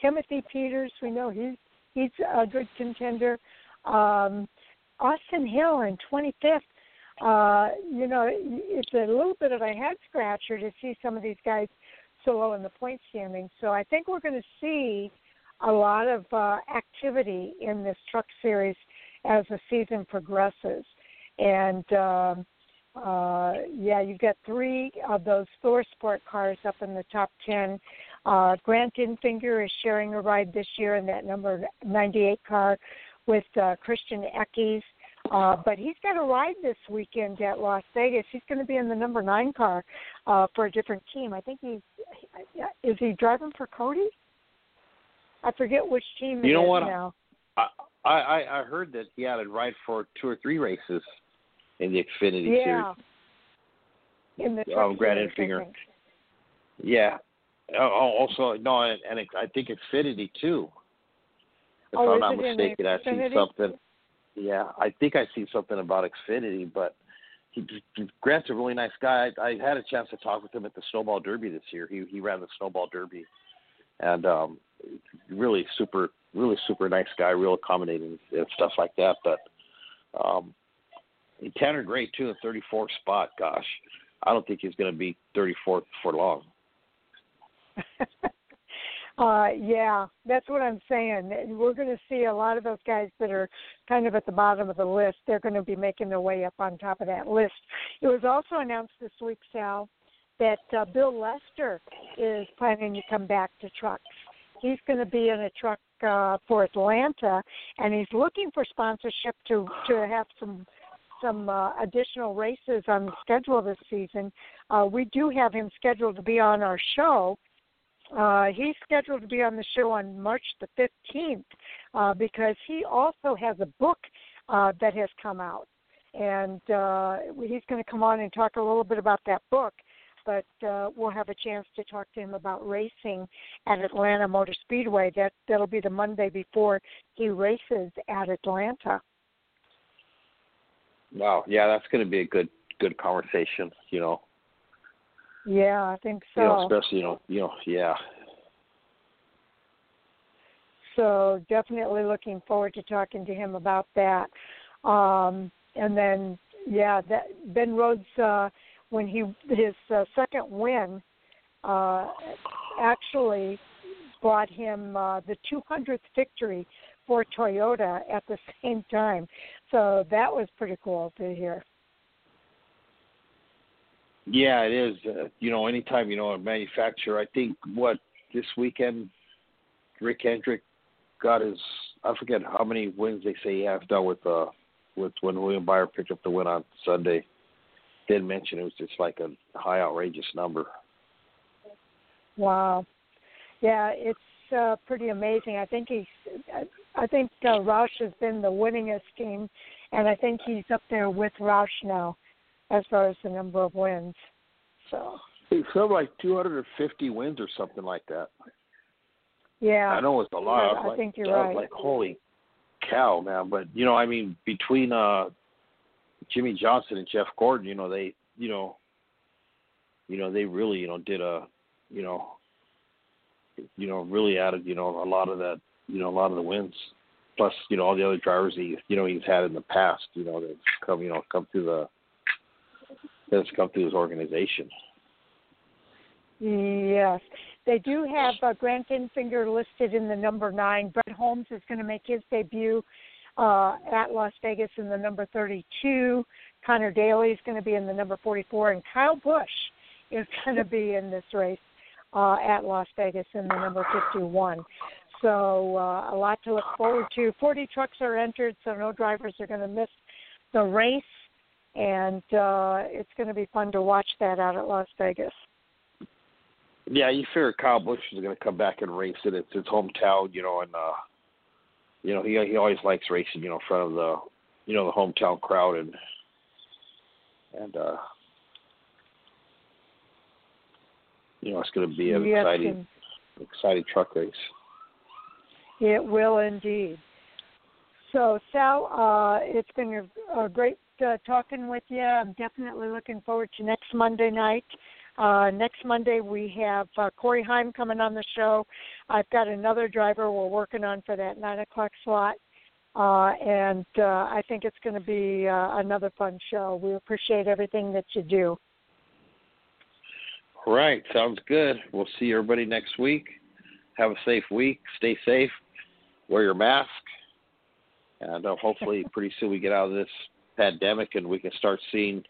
Speaker 1: Timothy Peters, we know he's he's a good contender. Um, Austin Hill in 25th. Uh, you know, it's a little bit of a head scratcher to see some of these guys so low in the point standings. So I think we're going to see a lot of uh, activity in this truck series as the season progresses. And um, uh, yeah, you've got three of those Thor Sport cars up in the top 10. Uh, Grant Enfinger is sharing a ride this year in that number 98 car with uh, Christian Eckes. Uh, but he's got a ride this weekend at Las Vegas. He's going to be in the number nine car uh, for a different team. I think he's is he driving for Cody? I forget which team.
Speaker 2: You know what?
Speaker 1: Now.
Speaker 2: I, I I heard that he had a ride for two or three races in the Xfinity
Speaker 1: yeah.
Speaker 2: series.
Speaker 1: In the
Speaker 2: um, Grant Enfinger. Yeah. Oh, also no, and, and I think Xfinity too. If
Speaker 1: oh,
Speaker 2: I'm not mistaken, I see something. Yeah, I think I see something about Xfinity, but he, Grant's a really nice guy. I, I had a chance to talk with him at the Snowball Derby this year. He he ran the Snowball Derby, and um, really super, really super nice guy, real accommodating and stuff like that. But um, Tanner Gray too, a 34 spot. Gosh, I don't think he's going to be 34th for long.
Speaker 1: uh, yeah, that's what I'm saying. We're going to see a lot of those guys that are kind of at the bottom of the list. They're going to be making their way up on top of that list. It was also announced this week, Sal, that uh, Bill Lester is planning to come back to trucks. He's going to be in a truck uh, for Atlanta, and he's looking for sponsorship to to have some some uh, additional races on the schedule this season. Uh, we do have him scheduled to be on our show uh, he's scheduled to be on the show on March the 15th uh, because he also has a book uh, that has come out. And uh, he's going to come on and talk a little bit about that book. But uh, we'll have a chance to talk to him about racing at Atlanta Motor Speedway. That that'll be the Monday before he races at Atlanta.
Speaker 2: Wow, yeah, that's going to be a good good conversation. You know,
Speaker 1: yeah, I think so.
Speaker 2: You know, especially you know, you know, yeah.
Speaker 1: So definitely looking forward to talking to him about that. Um, and then, yeah, that Ben Rhodes, uh, when he his uh, second win, uh, actually brought him uh, the 200th victory for Toyota at the same time. So that was pretty cool to hear.
Speaker 2: Yeah, it is. Uh, you know, anytime you know a manufacturer, I think what this weekend, Rick Hendrick got his. I forget how many wins they say he has done with uh with when William Byron picked up the win on Sunday. Didn't mention it was just like a high outrageous number.
Speaker 1: Wow. Yeah, it's uh, pretty amazing. I think he's. I think uh, Roush has been the winningest team, and I think he's up there with Roush now as far as the number of wins. So
Speaker 2: it's something like 250 wins or something like that.
Speaker 1: Yeah,
Speaker 2: I know it's a lot.
Speaker 1: I,
Speaker 2: I, like,
Speaker 1: think you're
Speaker 2: I
Speaker 1: right.
Speaker 2: Like holy cow, man! But you know, I mean, between uh Jimmie Johnson and Jeff Gordon, you know, they, you know, you know, they really, you know, did a, you know, you know, really added, you know, a lot of that, you know, a lot of the wins. Plus, you know, all the other drivers he, you know, he's had in the past, you know, that come, you know, come through the that's come through his organization.
Speaker 1: Yes, they do have uh, Grant Enfinger listed in the number nine. Brett Holmes is going to make his debut uh, at Las Vegas in the number 32. Connor Daly is going to be in the number 44, and Kyle Busch is going to be in this race uh, at Las Vegas in the number 51. So uh, a lot to look forward to. 40 trucks are entered, so no drivers are going to miss the race and uh, it's going to be fun to watch that out at Las Vegas.
Speaker 2: Yeah, you figure Kyle Busch is going to come back and race it. It's his hometown, you know, and uh, you know he he always likes racing, you know, in front of the you know the hometown crowd and and uh, you know it's going to be an
Speaker 1: yes,
Speaker 2: exciting exciting truck race.
Speaker 1: It will indeed. So, Sal, uh, it's been a, a great uh, talking with you. I'm definitely looking forward to next Monday night. Uh, next Monday we have uh, Corey Heim coming on the show. I've got another driver we're working on for that nine o'clock slot. uh, and uh, I think it's going to be uh, another fun show. We appreciate everything that you do.
Speaker 2: All right, sounds good. We'll see everybody next week. Have a safe week. Stay safe. Wear your mask, and uh, hopefully, pretty soon we get out of this pandemic and we can start seeing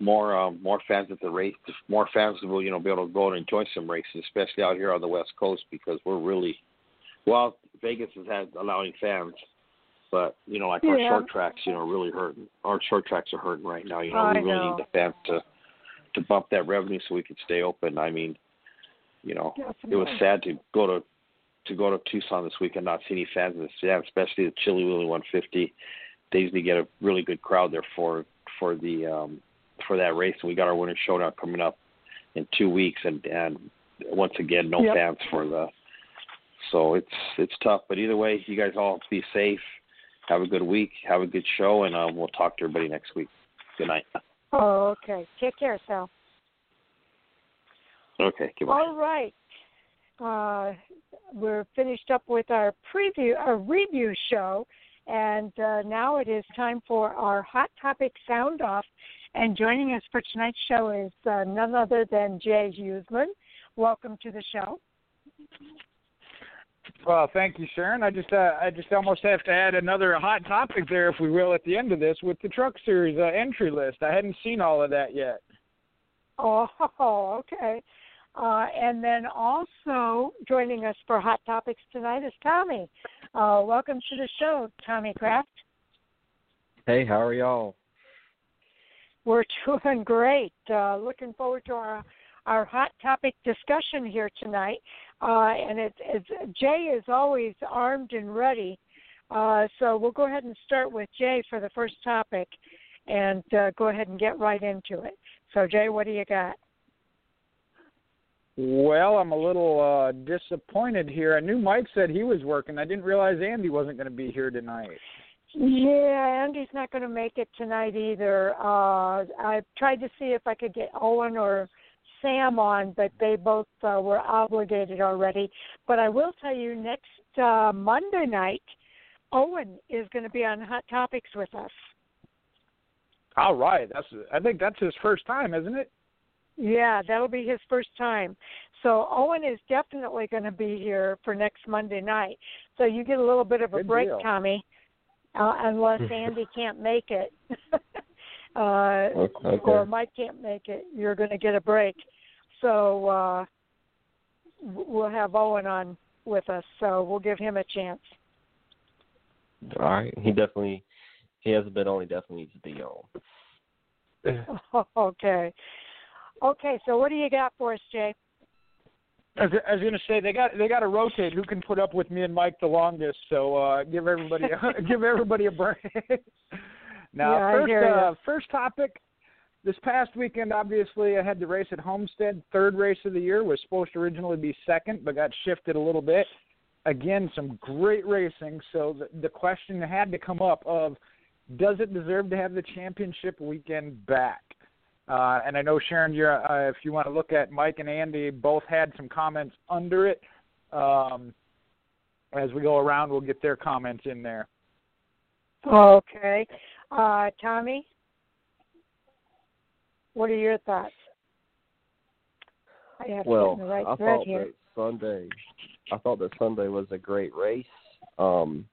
Speaker 2: more um, more fans at the race. More fans will you know be able to go and enjoy some races, especially out here on the West Coast because we're really well. Vegas has had allowing fans, but you know like
Speaker 1: yeah.
Speaker 2: our short tracks, you know, really hurting. Our short tracks are hurting right now. You know,
Speaker 1: I
Speaker 2: we really
Speaker 1: know.
Speaker 2: need the fans to to bump that revenue so we can stay open. I mean, you know, it was sad to go to to go to Tucson this week and not see any fans in the stand, especially the Chilly Willy 150. They usually get a really good crowd there for for the um, for that race. And we got our winter showdown coming up in two weeks, and and once again, no
Speaker 1: Yep.
Speaker 2: fans for the. So it's it's tough, but either way, you guys all be safe. Have a good week. Have a good show, and um, we'll talk to everybody next week. Good night.
Speaker 1: Oh, okay. Take care, Sal.
Speaker 2: Okay. Goodbye.
Speaker 1: All right. Uh, we're finished up with our preview, our review show, and uh, now it is time for our hot topic sound off. And joining us for tonight's show is uh, none other than Jay Huseman. Welcome to the show.
Speaker 4: Well, thank you, Sharon. I just uh, I just almost have to add another hot topic there, if we will, at the end of this with the Truck Series uh, entry list. I hadn't seen all of that yet.
Speaker 1: Oh, okay. Uh, and then also joining us for Hot Topics tonight is Tommy. Uh, welcome to the show, Tommy Kraft.
Speaker 5: Hey, how are y'all?
Speaker 1: We're doing great. Uh, looking forward to our our hot topic discussion here tonight. Uh, and it's, it's Jay is always armed and ready. Uh, so we'll go ahead and start with Jay for the first topic, and uh, go ahead and get right into it. So Jay, what do you got?
Speaker 4: Well, I'm a little uh, disappointed here. I knew Mike said he was working. I didn't realize Andy wasn't going to be here tonight.
Speaker 1: Yeah, Andy's not going to make it tonight either. Uh, I tried to see if I could get Owen or Sam on, but they both uh, were obligated already. But I will tell you, next uh, Monday night, Owen is going to be on Hot Topics with us.
Speaker 4: All right, that's I think that's his first time, isn't it?
Speaker 1: Yeah, that'll be his first time. So Owen is definitely going to be here for next Monday night. So you get a little bit of a
Speaker 4: Good
Speaker 1: break,
Speaker 4: deal.
Speaker 1: Tommy, uh, unless Andy can't make it. uh,
Speaker 5: Okay.
Speaker 1: or Mike can't make it, you're going to get a break. So uh, we'll have Owen on with us, so we'll give him a chance.
Speaker 5: All right. He definitely he hasn't been on. He definitely needs to be on.
Speaker 1: okay. Okay, so what do you got for us, Jay?
Speaker 4: I was, I was going to say they got they got to rotate who can put up with me and Mike the longest. So uh, give everybody a, give everybody a break. now,
Speaker 1: Yeah,
Speaker 4: first uh, first topic. This past weekend, obviously, I had the race at Homestead. Third race of the year was supposed to originally be second, but got shifted a little bit. Again, some great racing. So the, the question had to come up of, does it deserve to have the championship weekend back? Uh, and I know Sharon, you're, uh, if you want to look at Mike and Andy, both had some comments under it. Um, as we go around, we'll get their comments in there.
Speaker 1: Okay. Uh, Tommy, what are your thoughts? I have
Speaker 5: Well,
Speaker 1: get the right
Speaker 5: I thought
Speaker 1: here.
Speaker 5: that Sunday, I thought that Sunday was a great race. Um,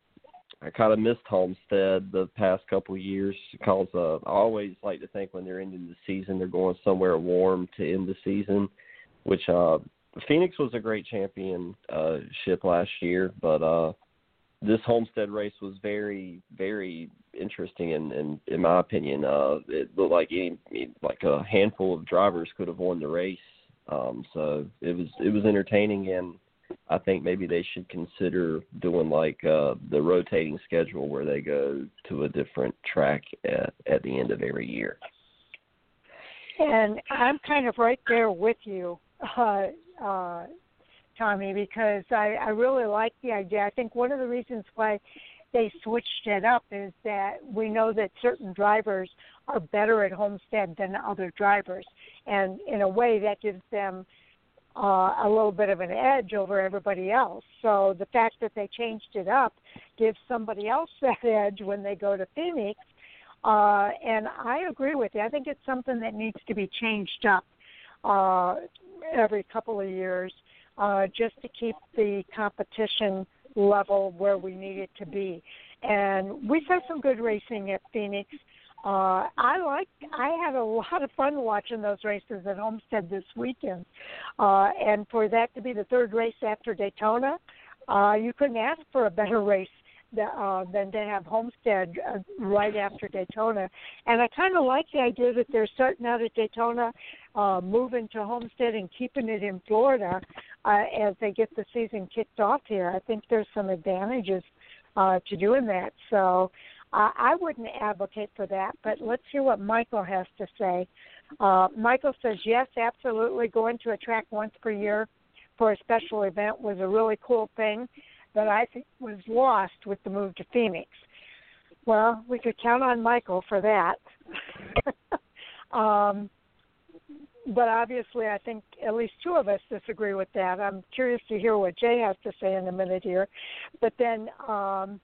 Speaker 5: I kind of missed Homestead the past couple of years because uh, I always like to think when they're ending the season, they're going somewhere warm to end the season. Which uh, Phoenix was a great championship uh, last year, but uh, this Homestead race was very, very interesting, and, and in my opinion, uh, it looked like any like a handful of drivers could have won the race. Um, so it was it was entertaining, and I think maybe they should consider doing like uh, the rotating schedule where they go to a different track at, at the end of every year.
Speaker 1: And I'm kind of right there with you, uh, uh, Tommy, because I, I really like the idea. I think one of the reasons why they switched it up is that we know that certain drivers are better at Homestead than other drivers, and in a way that gives them uh, a little bit of an edge over everybody else. So the fact that they changed it up gives somebody else that edge when they go to Phoenix. Uh, and I agree with you. I think it's something that needs to be changed up uh, every couple of years uh, just to keep the competition level where we need it to be. And we saw some good racing at Phoenix. Uh, I like. I had a lot of fun watching those races at Homestead this weekend, uh, and for that to be the third race after Daytona, uh, you couldn't ask for a better race that, uh, than to have Homestead uh, right after Daytona. And I kind of like the idea that they're starting out at Daytona, uh, moving to Homestead, and keeping it in Florida uh, as they get the season kicked off here. I think there's some advantages uh, to doing that. So uh, I wouldn't advocate for that, but let's hear what Michael has to say. Uh, Michael says, yes, absolutely. Going to a track once per year for a special event was a really cool thing that I think was lost with the move to Phoenix. Well, we could count on Michael for that. um, but obviously, I think at least two of us disagree with that. I'm curious to hear what Jay has to say in a minute here. But then um,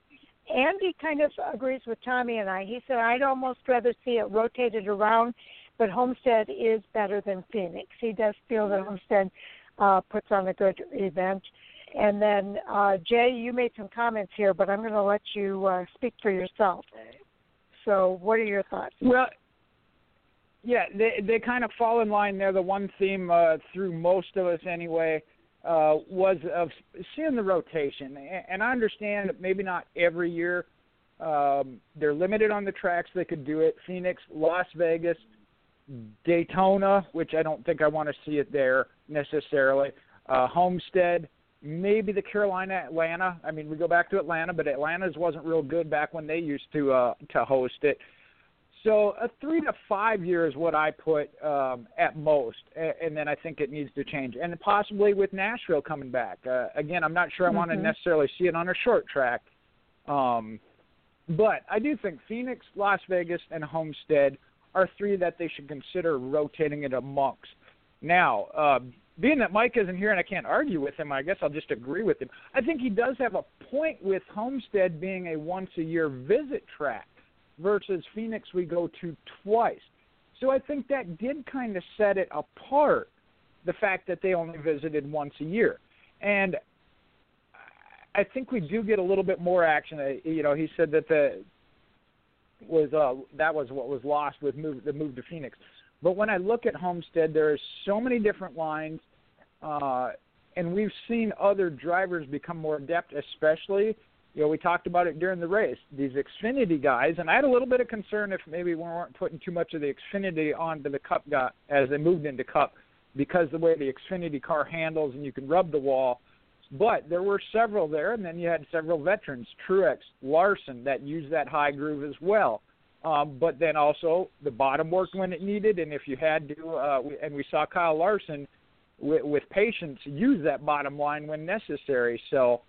Speaker 1: Andy kind of agrees with Tommy and I. He said, I'd almost rather see it rotated around, but Homestead is better than Phoenix. He does feel that Homestead uh, puts on a good event. And then, uh, Jay, you made some comments here, but I'm going to let you uh, speak for yourself. So, what are your thoughts?
Speaker 4: Well, yeah, they they kind of fall in line there. The one theme uh, through most of us anyway uh, was of seeing the rotation, and I understand that maybe not every year. Um, they're limited on the tracks they could do it. Phoenix, Las Vegas, Daytona, which I don't think I want to see it there necessarily. Uh, Homestead, maybe the Carolina, Atlanta. I mean, we go back to Atlanta, but Atlanta's wasn't real good back when they used to uh, to host it. So a three to five year is what I put um, at most, and then I think it needs to change, and possibly with Nashville coming back. Uh, again, I'm not sure I mm-hmm. want to necessarily see it on a short track, um, but I do think Phoenix, Las Vegas, and Homestead are three that they should consider rotating it amongst. Now, uh, being that Mike isn't here and I can't argue with him, I guess I'll just agree with him. I think he does have a point with Homestead being a once a year visit track versus Phoenix we go to twice. So I think that did kind of set it apart, the fact that they only visited once a year. And I think we do get a little bit more action. Uh, you know, he said that the was uh, that was what was lost with move, the move to Phoenix. But when I look at Homestead, there are so many different lines, uh, and we've seen other drivers become more adept, especially you know, we talked about it during the race. These Xfinity guys, and I had a little bit of concern if maybe we weren't putting too much of the Xfinity onto the Cup guy as they moved into Cup, because the way the Xfinity car handles and you can rub the wall. But there were several there, and then you had several veterans, Truex, Larson, that used that high groove as well. Um, but then also the bottom worked when it needed, and if you had to, uh, and we saw Kyle Larson with, with patience use that bottom line when necessary. So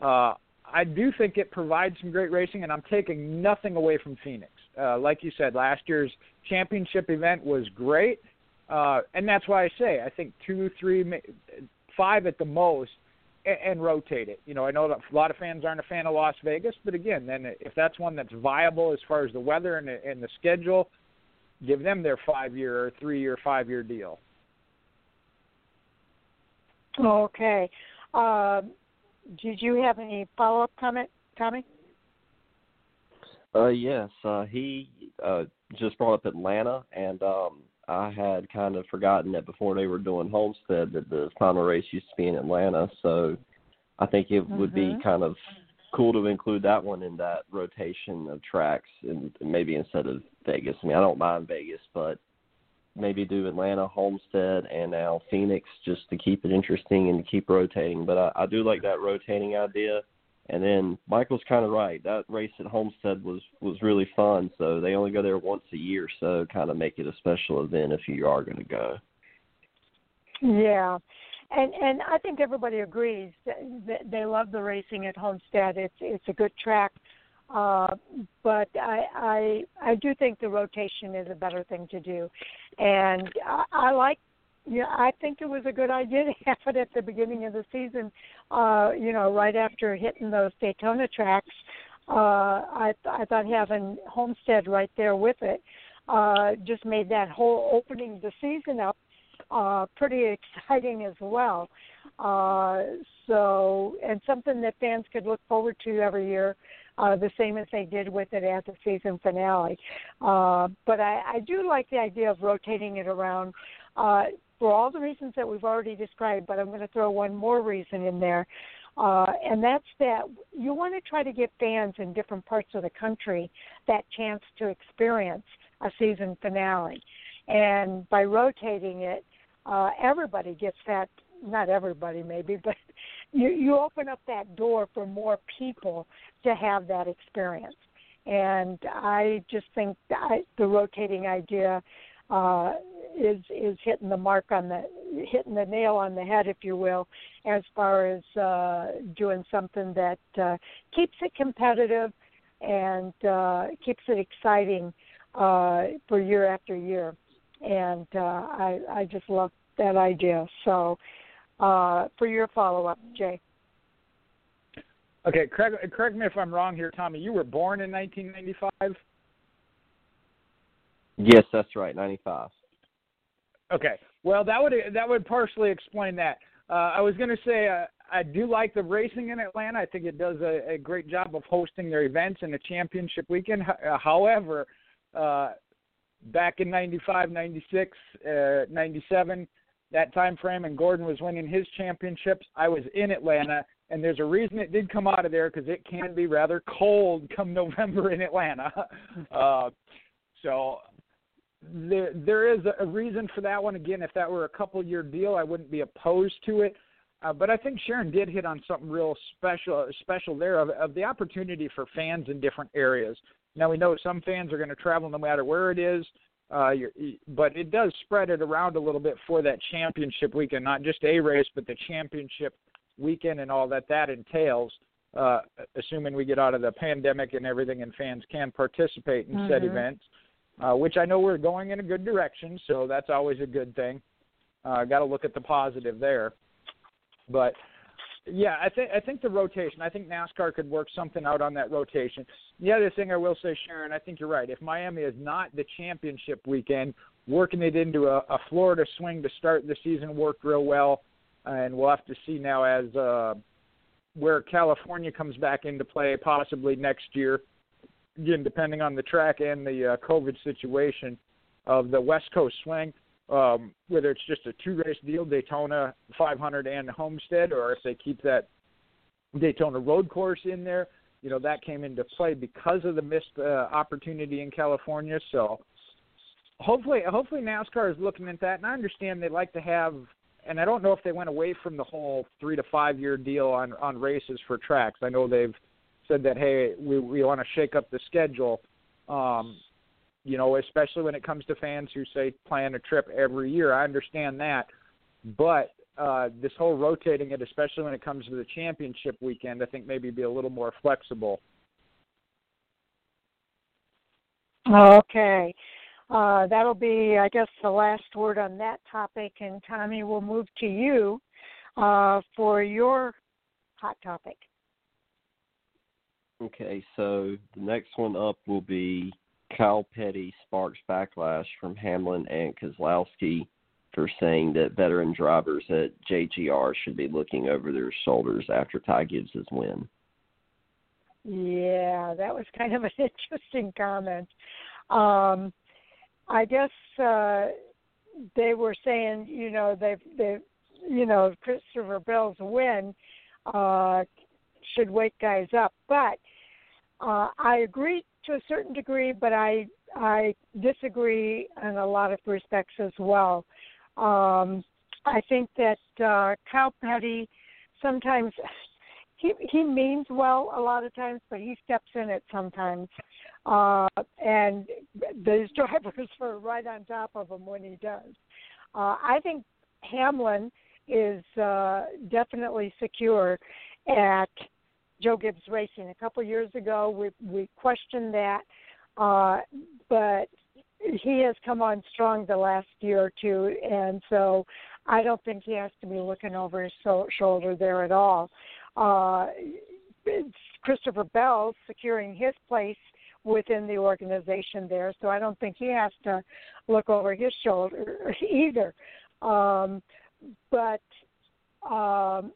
Speaker 4: uh, I do think it provides some great racing, and I'm taking nothing away from Phoenix. Uh, like you said, last year's championship event was great, uh, and that's why I say I think two, three, five at the most, and, and rotate it. You know, I know that a lot of fans aren't a fan of Las Vegas, but again, then if that's one that's viable as far as the weather and, and the schedule, give them their five-year or three-year, five-year deal.
Speaker 1: Okay. Uh, did you have any follow up comment, Tommy?
Speaker 5: Uh, yes, uh, he uh, just brought up Atlanta, and um, I had kind of forgotten that before they were doing Homestead that the final race used to be in Atlanta. So I think it mm-hmm. would be mm-hmm. kind of cool to include that one in that rotation of tracks, and maybe instead of Vegas. I mean, I don't mind Vegas, but maybe do Atlanta, Homestead, and now Phoenix just to keep it interesting and to keep rotating. But I, I do like that rotating idea. And then Michael's kind of right. That race at Homestead was was really fun. So they only go there once a year, so kind of make it a special event if you are going to go.
Speaker 1: Yeah, and and I think everybody agrees that they love the racing at Homestead. It's it's a good track uh, but I, I I do think the rotation is a better thing to do, and I, I like yeah, I think it was a good idea to have it at the beginning of the season. Uh, you know, right after hitting those Daytona tracks, uh, I I thought having Homestead right there with it uh, just made that whole opening the season up uh, pretty exciting as well. Uh, so, and something that fans could look forward to every year, uh, the same as they did with it at the season finale. Uh, but I, I do like the idea of rotating it around. Uh, for all the reasons that we've already described, but I'm going to throw one more reason in there, uh, and that's that you want to try to get fans in different parts of the country that chance to experience a season finale. And by rotating it, uh, everybody gets that. Not everybody, maybe, but you you open up that door for more people to have that experience. And I just think that the rotating idea uh, is is hitting the mark on the hitting the nail on the head, if you will, as far as uh, doing something that uh, keeps it competitive and uh, keeps it exciting uh, for year after year. And uh, I I just love that idea. So, uh, for your follow up, Jay.
Speaker 4: Okay, correct, correct me if I'm wrong here, Tommy. You were born in 1995.
Speaker 5: Yes, that's right, 95.
Speaker 4: Okay. Well, that would that would partially explain that. Uh, I was going to say uh, I do like the racing in Atlanta. I think it does a, a great job of hosting their events and the championship weekend. Uh, however, uh, back in 95, 96, uh, 97, that time frame, and Gordon was winning his championships, I was in Atlanta, and there's a reason it did come out of there because it can be rather cold come November in Atlanta. Uh, so there there is a reason for that one. Again, if that were a couple year deal, I wouldn't be opposed to it. Uh, but I think Sharon did hit on something real special special there of, of the opportunity for fans in different areas. Now we know some fans are going to travel no matter where it is, uh, but it does spread it around a little bit for that championship weekend, not just a race, but the championship weekend and all that that entails. Uh, assuming we get out of the pandemic and everything, and fans can participate in mm-hmm. said events uh, which I know we're going in a good direction, so that's always a good thing. Uh, Got to look at the positive there. But yeah, I think I think the rotation. I think NASCAR could work something out on that rotation. The other thing I will say, Sharon, I think you're right. If Miami is not the championship weekend, working it into a, a Florida swing to start the season worked real well, and we'll have to see now as uh, where California comes back into play, possibly next year again, depending on the track and the uh, COVID situation of the West Coast swing, um, whether it's just a two race deal, Daytona 500 and Homestead, or if they keep that Daytona road course in there, you know, that came into play because of the missed uh, opportunity in California. So hopefully, hopefully NASCAR is looking at that. And I understand they like to have, and I don't know if they went away from the whole three to five year deal on on races for tracks. I know they've said that hey, we we want to shake up the schedule. Um, you know, especially when it comes to fans who say plan a trip every year. I understand that, but uh, this whole rotating it, especially when it comes to the championship weekend, I think maybe be a little more flexible.
Speaker 1: Okay. Uh, that'll be, I guess, the last word on that topic. And Tommy, we'll move to you uh, for your hot topic.
Speaker 5: Okay, so the next one up will be Kyle Petty sparks backlash from Hamlin and Keselowski for saying that veteran drivers at JGR should be looking over their shoulders after Ty Gibbs' win.
Speaker 1: Yeah, that was kind of an interesting comment. Um, I guess uh, they were saying, you know, they've, they, you know, Christopher Bell's win uh, should wake guys up. But uh, I agree to a certain degree, but I I disagree in a lot of respects as well. Um, I think that uh, Petty sometimes he he means well a lot of times, but he steps in it sometimes, uh, and those drivers are right on top of him when he does. Uh, I think Hamlin is uh, definitely secure at Joe Gibbs Racing. A couple years ago, we we questioned that, uh, but he has come on strong the last year or two, and so I don't think he has to be looking over his so- shoulder there at all. Uh, it's Christopher Bell securing his place within the organization there, so I don't think he has to look over his shoulder either. Um, but um,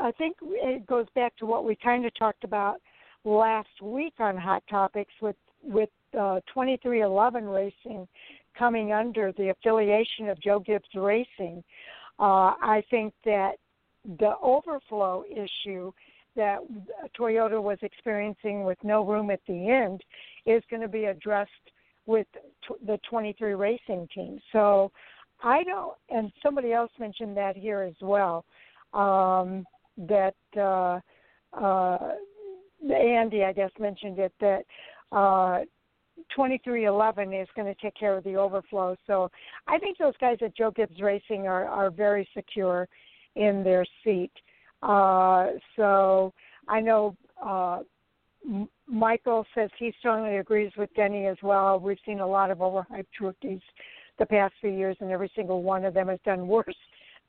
Speaker 1: I think it goes back to what we kind of talked about last week on Hot Topics with with uh, 23XI Racing coming under the affiliation of Joe Gibbs Racing. Uh, I think that the overflow issue that Toyota was experiencing with no room at the end is going to be addressed with t- the 23 racing team. So I don't, and somebody else mentioned that here as well, um, that uh, uh, Andy, I guess, mentioned it that uh, 23XI is going to take care of the overflow. So I think those guys at Joe Gibbs Racing are, are very secure in their seat. Uh, so I know uh, Michael says he strongly agrees with Denny as well. We've seen a lot of overhyped rookies the past few years, and every single one of them has done worse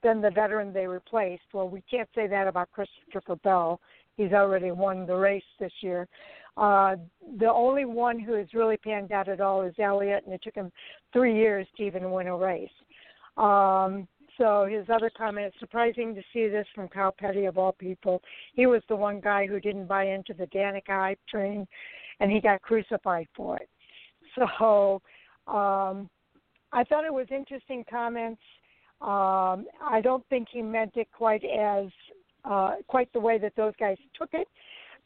Speaker 1: than the veteran they replaced. Well, we can't say that about Christopher Bell. He's already won the race this year. Uh, the only one who has really panned out at all is Elliott, and it took him three years to even win a race. Um, so his other comment, surprising to see this from Kyle Petty of all people. He was the one guy who didn't buy into the Danica hype train, and he got crucified for it. So um, I thought it was interesting comments. Um, I don't think he meant it quite as uh, quite the way that those guys took it,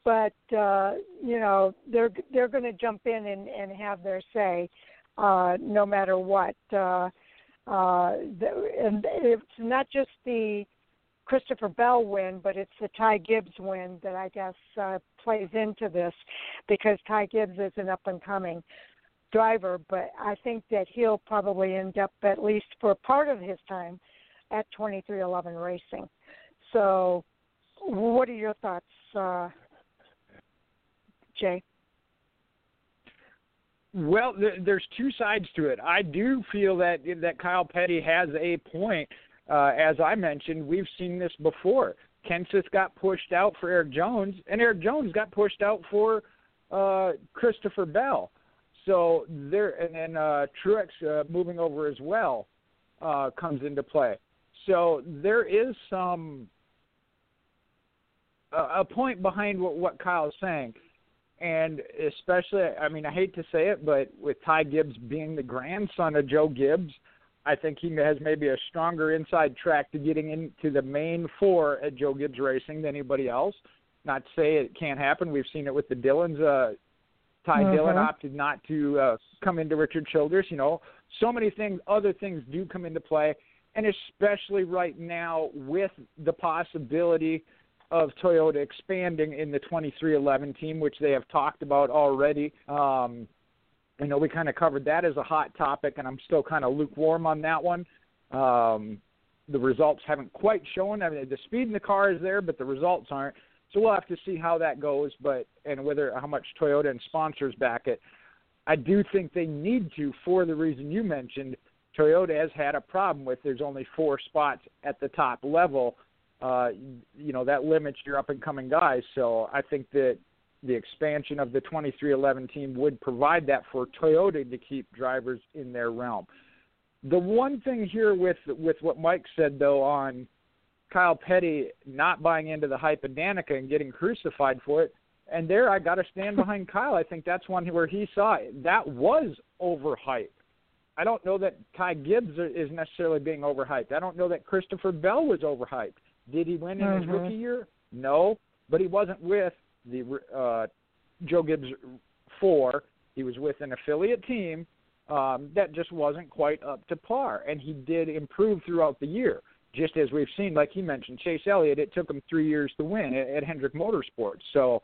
Speaker 1: but uh, you know they're they're going to jump in and, and have their say uh, no matter what. Uh, uh, and it's not just the Christopher Bell win, but it's the Ty Gibbs win that I guess uh, plays into this because Ty Gibbs is an up and coming driver, but I think that he'll probably end up at least for part of his time at 23XI Racing. So, what are your thoughts, uh, Jay?
Speaker 4: Well, th- there's two sides to it. I do feel that that Kyle Petty has a point. Uh, as I mentioned, we've seen this before. Kenseth got pushed out for Erik Jones, and Erik Jones got pushed out for uh, Christopher Bell. So there, and then uh, Truex uh, moving over as well uh, comes into play. So there is some uh, a point behind what, what Kyle's saying and especially, I mean, I hate to say it, but with Ty Gibbs being the grandson of Joe Gibbs, I think he has maybe a stronger inside track to getting into the main four at Joe Gibbs Racing than anybody else. Not to say it can't happen. We've seen it with the Dillons. Ty
Speaker 1: mm-hmm.
Speaker 4: Dillon opted not to uh, come into Richard Childress. You know, so many things, other things do come into play, and especially right now with the possibility – of Toyota expanding in the 23XI team, which they have talked about already. Um, I know we kind of covered that as a hot topic, and I'm still kind of lukewarm on that one. Um, the results haven't quite shown. I mean, the speed in the car is there, but the results aren't. So we'll have to see how that goes, but and whether how much Toyota and sponsors back it. I do think they need to, for the reason you mentioned. Toyota has had a problem with there's only four spots at the top level uh, you know that limits your up and coming guys. So I think that the expansion of the 23XI team would provide that for Toyota to keep drivers in their realm. The one thing here with with what Mike said though on Kyle Petty not buying into the hype of Danica and getting crucified for it, and there I got to stand behind Kyle. I think that's one where he saw it. that was overhyped. I don't know that Ty Gibbs is necessarily being overhyped. I don't know that Christopher Bell was overhyped. Did he win in
Speaker 1: mm-hmm.
Speaker 4: his rookie year? No, but he wasn't with the uh, Joe Gibbs four. He was with an affiliate team um, that just wasn't quite up to par, and he did improve throughout the year. Just as we've seen, like he mentioned, Chase Elliott, it took him three years to win at, at Hendrick Motorsports. So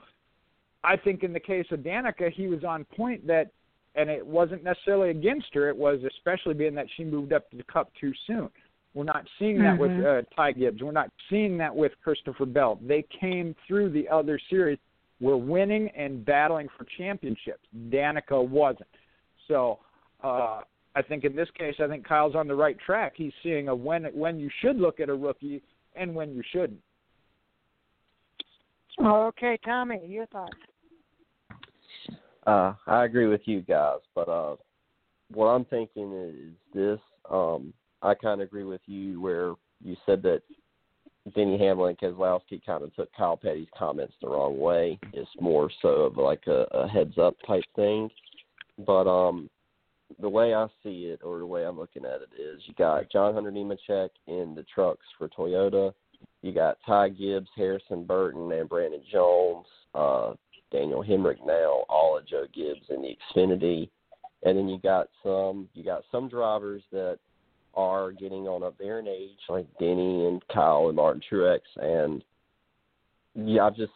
Speaker 4: I think in the case of Danica, he was on point that, and it wasn't necessarily against her. It was especially being that she moved up to the Cup too soon. We're not seeing that
Speaker 1: mm-hmm.
Speaker 4: with uh, Ty Gibbs. We're not seeing that with Christopher Bell. They came through the other series. We're winning and battling for championships. Danica wasn't. So Uh, I think in this case, I think Kyle's on the right track. He's seeing a when when you should look at a rookie and when you shouldn't.
Speaker 1: Okay, Tommy, your thoughts?
Speaker 5: Uh, I agree with you guys, but uh, what I'm thinking is this. Um, I kind of agree with you where you said that Denny Hamlin and Keselowski kind of took Kyle Petty's comments the wrong way. It's more so of like a, a heads up type thing. But um, the way I see it, or the way I'm looking at it, is you got John Hunter Nemechek in the trucks for Toyota. You got Ty Gibbs, Harrison Burton, and Brandon Jones, uh, Daniel Hemric now, all of Joe Gibbs in the Xfinity, and then you got some you got some drivers that are getting on up there in age, like Denny and Kyle and Martin Truex, and yeah, I've just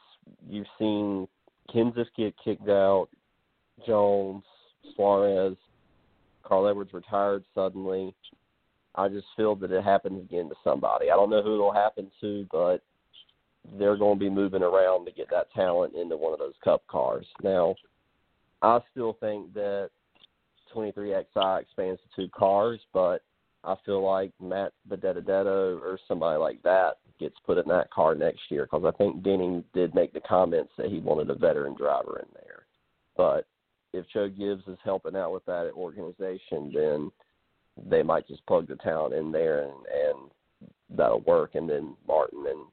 Speaker 5: you've seen Kenseth get kicked out, Jones, Suarez, Carl Edwards retired suddenly. I just feel that it happens again to somebody. I don't know who it'll happen to, but they're going to be moving around to get that talent into one of those cup cars. Now, I still think that 23XI expands to two cars, but I feel like Matt DiBenedetto or somebody like that gets put in that car next year because I think Denning did make the comments that he wanted a veteran driver in there. But if Joe Gibbs is helping out with that organization, then they might just plug the talent in there and, and that'll work. And then Martin and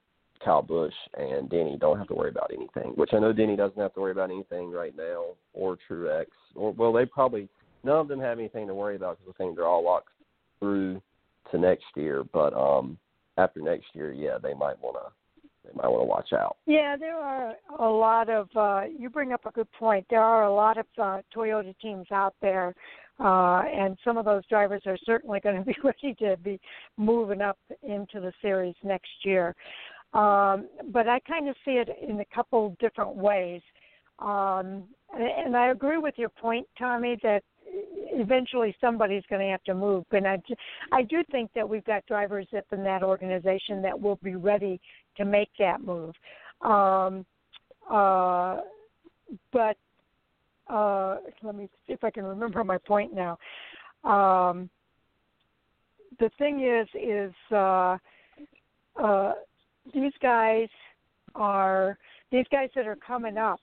Speaker 5: Kyle Busch and Denny don't have to worry about anything, which I know Denny doesn't have to worry about anything right now, or Truex, or well, they probably none of them have anything to worry about because I think they're all locked through to next year. But um, after next year, yeah, they might want to they might want to watch out.
Speaker 1: Yeah, there are a lot of. Uh, you bring up a good point. There are a lot of uh, Toyota teams out there, uh, and some of those drivers are certainly going to be ready to be moving up into the series next year. Um, but I kind of see it in a couple different ways. Um, and I agree with your point, Tommy, that eventually somebody's going to have to move. And I, I do think that we've got drivers in that organization that will be ready to make that move. Um, uh, but uh, let me see if I can remember my point now. Um, the thing is, is uh, uh, these guys are these guys that are coming up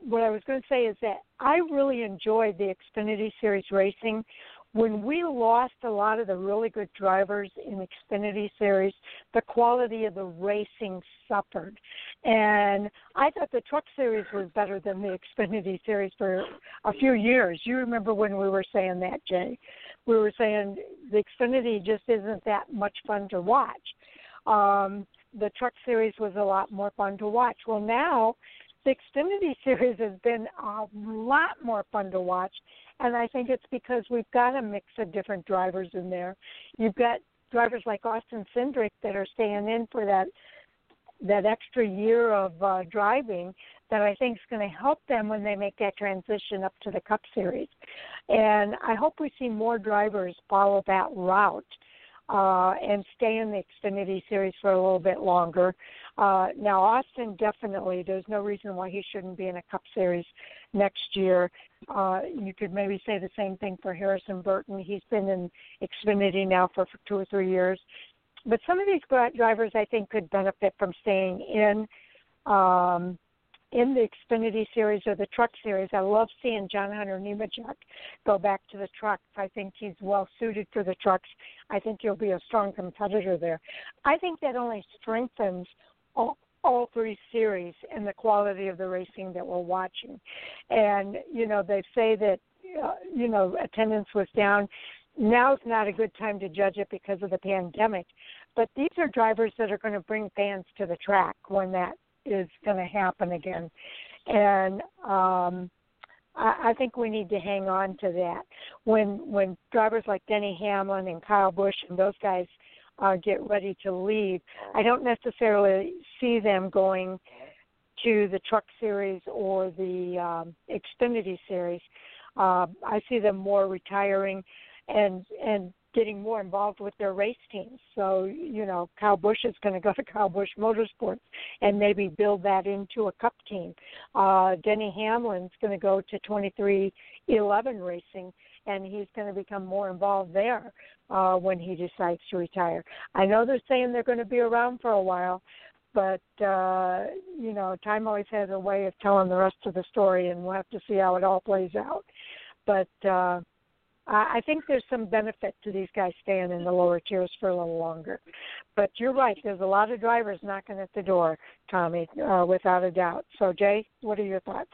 Speaker 1: what I was going to say is that I really enjoyed the Xfinity Series racing. When we lost a lot of the really good drivers in Xfinity Series, the quality of the racing suffered. And I thought the Truck Series was better than the Xfinity Series for a few years. You remember when we were saying that, Jay? We were saying the Xfinity just isn't that much fun to watch. Um, the Truck Series was a lot more fun to watch. Well, now the Xfinity series has been a lot more fun to watch, and I think it's because we've got a mix of different drivers in there. You've got drivers like Austin Cindric that are staying in for that that extra year of uh, driving that I think is going to help them when they make that transition up to the Cup Series. And I hope we see more drivers follow that route uh, and stay in the Xfinity Series for a little bit longer. Uh, now, Austin definitely, there's no reason why he shouldn't be in a Cup Series next year. Uh, you could maybe say the same thing for Harrison Burton. He's been in Xfinity now for, for two or three years. But some of these drivers, I think, could benefit from staying in. Um, in the Xfinity series or the Truck series. I love seeing John Hunter Nemechek go back to the trucks. I think he's well suited for the trucks. I think he'll be a strong competitor there. I think that only strengthens all, all three series and the quality of the racing that we're watching. And you know, they say that uh, you know attendance was down. Now's not a good time to judge it because of the pandemic, but these are drivers that are going to bring fans to the track when that is going to happen again, and um, I, think we need to hang on to that. When when drivers like Denny Hamlin and Kyle Busch and those guys uh, get ready to leave, I don't necessarily see them going to the Truck Series or the um, Xfinity Series. Uh, I see them more retiring and and getting more involved with their race teams. So, you know, Kyle Busch is going to go to Kyle Busch Motorsports and maybe build that into a cup team. Uh, Denny Hamlin's going to go to 23XI Racing and he's going to become more involved there uh, when he decides to retire. I know they're saying they're going to be around for a while, but uh, you know, time always has a way of telling the rest of the story, and we'll have to see how it all plays out. But uh, I think there's some benefit to these guys staying in the lower tiers for a little longer. But you're right. There's a lot of drivers knocking at the door, Tommy, uh, without a doubt. So, Jay, what are your thoughts?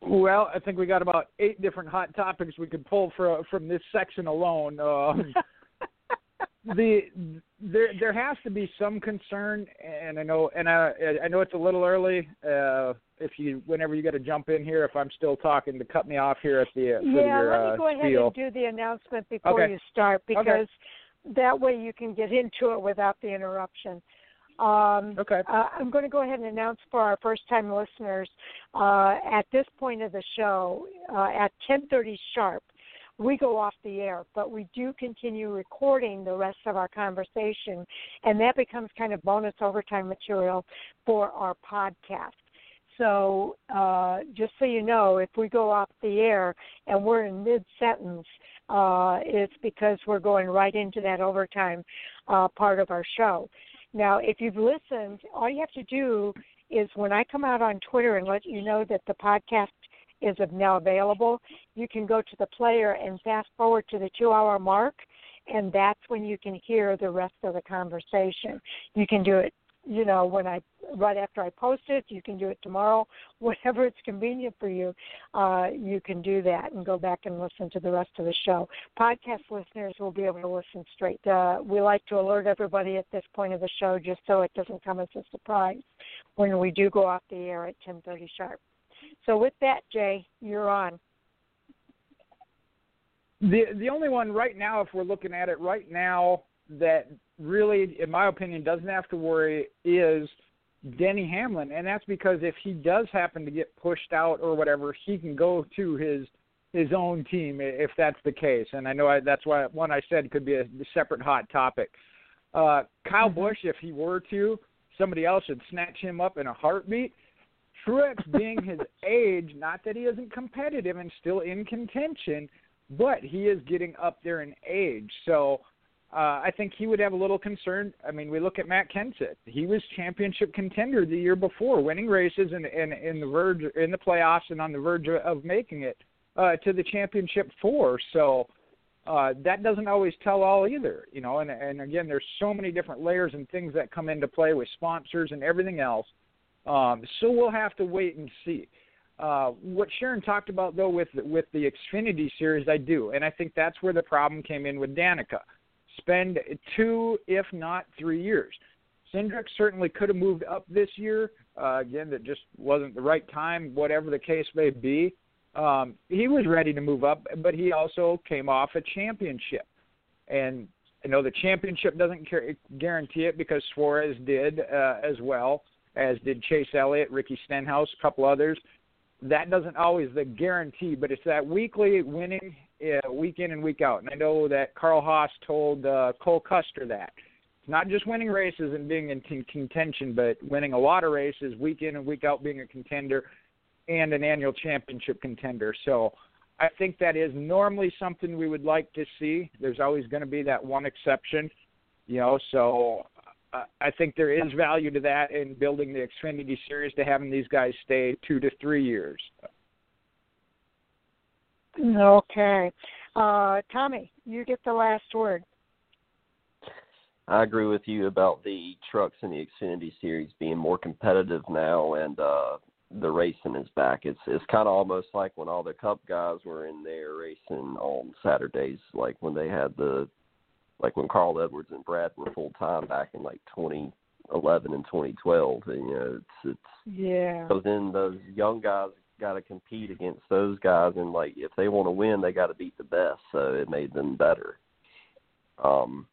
Speaker 4: Well, I think we got about eight different hot topics we could pull from from this section alone. Um, the there there has to be some concern, and I know and I I know it's a little early. Uh, if you whenever you got to jump in here, if I'm still talking, to cut me off here at the
Speaker 1: yeah.
Speaker 4: your,
Speaker 1: let me
Speaker 4: uh,
Speaker 1: go ahead
Speaker 4: spiel.
Speaker 1: and do the announcement before
Speaker 4: Okay.
Speaker 1: you start because
Speaker 4: Okay.
Speaker 1: that way you can get into it without the interruption. Um,
Speaker 4: Okay.
Speaker 1: uh, I'm going to go ahead and announce for our first-time listeners uh, at this point of the show uh, at 10:30 sharp. We go off the air, but we do continue recording the rest of our conversation, and that becomes kind of bonus overtime material for our podcast. So, uh, just so you know, if we go off the air and we're in mid sentence, uh, it's because we're going right into that overtime uh, part of our show. Now, if you've listened, all you have to do is when I come out on Twitter and let you know that the podcast is now available, you can go to the player and fast forward to the two hour mark, and that's when you can hear the rest of the conversation. You can do it, you know, when I right after I post it. You can do it tomorrow, whatever it's convenient for you. Uh, you can do that and go back and listen to the rest of the show. Podcast listeners will be able to listen straight. Uh, we like to alert everybody at this point of the show just so it doesn't come as a surprise when we do go off the air at 10:30 sharp. So with that, Jay, you're on.
Speaker 4: The the only one right now, if we're looking at it right now, that really, in my opinion, doesn't have to worry is Denny Hamlin, and that's because if he does happen to get pushed out or whatever, he can go to his his own team if that's the case. And I know I, that's why one I said could be a separate hot topic. Uh, Kyle
Speaker 1: Mhm.
Speaker 4: Busch, if he were to, somebody else would snatch him up in a heartbeat. Truex, being his age, not that he isn't competitive and still in contention, but he is getting up there in age. So uh, I think he would have a little concern. I mean, we look at Matt Kenseth; he was championship contender the year before, winning races and in, in, in the verge in the playoffs and on the verge of making it uh, to the championship four. So uh, that doesn't always tell all either, you know. And and again, there's so many different layers and things that come into play with sponsors and everything else. Um, so we'll have to wait and see. Uh, what Sharon talked about though with with the Xfinity series, I do, and I think that's where the problem came in with Danica. Spend two, if not three years. Cindric certainly could have moved up this year. Uh, again, that just wasn't the right time, whatever the case may be. Um, he was ready to move up, but he also came off a championship, and I know the championship doesn't guarantee it because Suarez did uh, as well as did Chase Elliott, Ricky Stenhouse, a couple others. That doesn't always the guarantee, but it's that weekly winning, uh, week in and week out. And I know that Carl Haas told uh, Cole Custer that it's not just winning races and being in con- contention, but winning a lot of races week in and week out, being a contender and an annual championship contender. So I think that is normally something we would like to see. There's always going to be that one exception, you know. So uh, I think there is value to that in building the Xfinity Series to having these guys stay two to three years.
Speaker 1: Okay. Uh, Tommy, you get the last word.
Speaker 5: I agree with you about the trucks in the Xfinity series being more competitive now, and uh, the racing is back. It's it's kind of almost like when all the Cup guys were in there racing on Saturdays, like when they had the, like when Carl Edwards and Brad were full time back in like 2011 and 2012. And, you know, it's it's
Speaker 1: Yeah.
Speaker 5: so then those young guys got to compete against those guys, and like if they want to win, they got to beat the best. So it made them better. Um,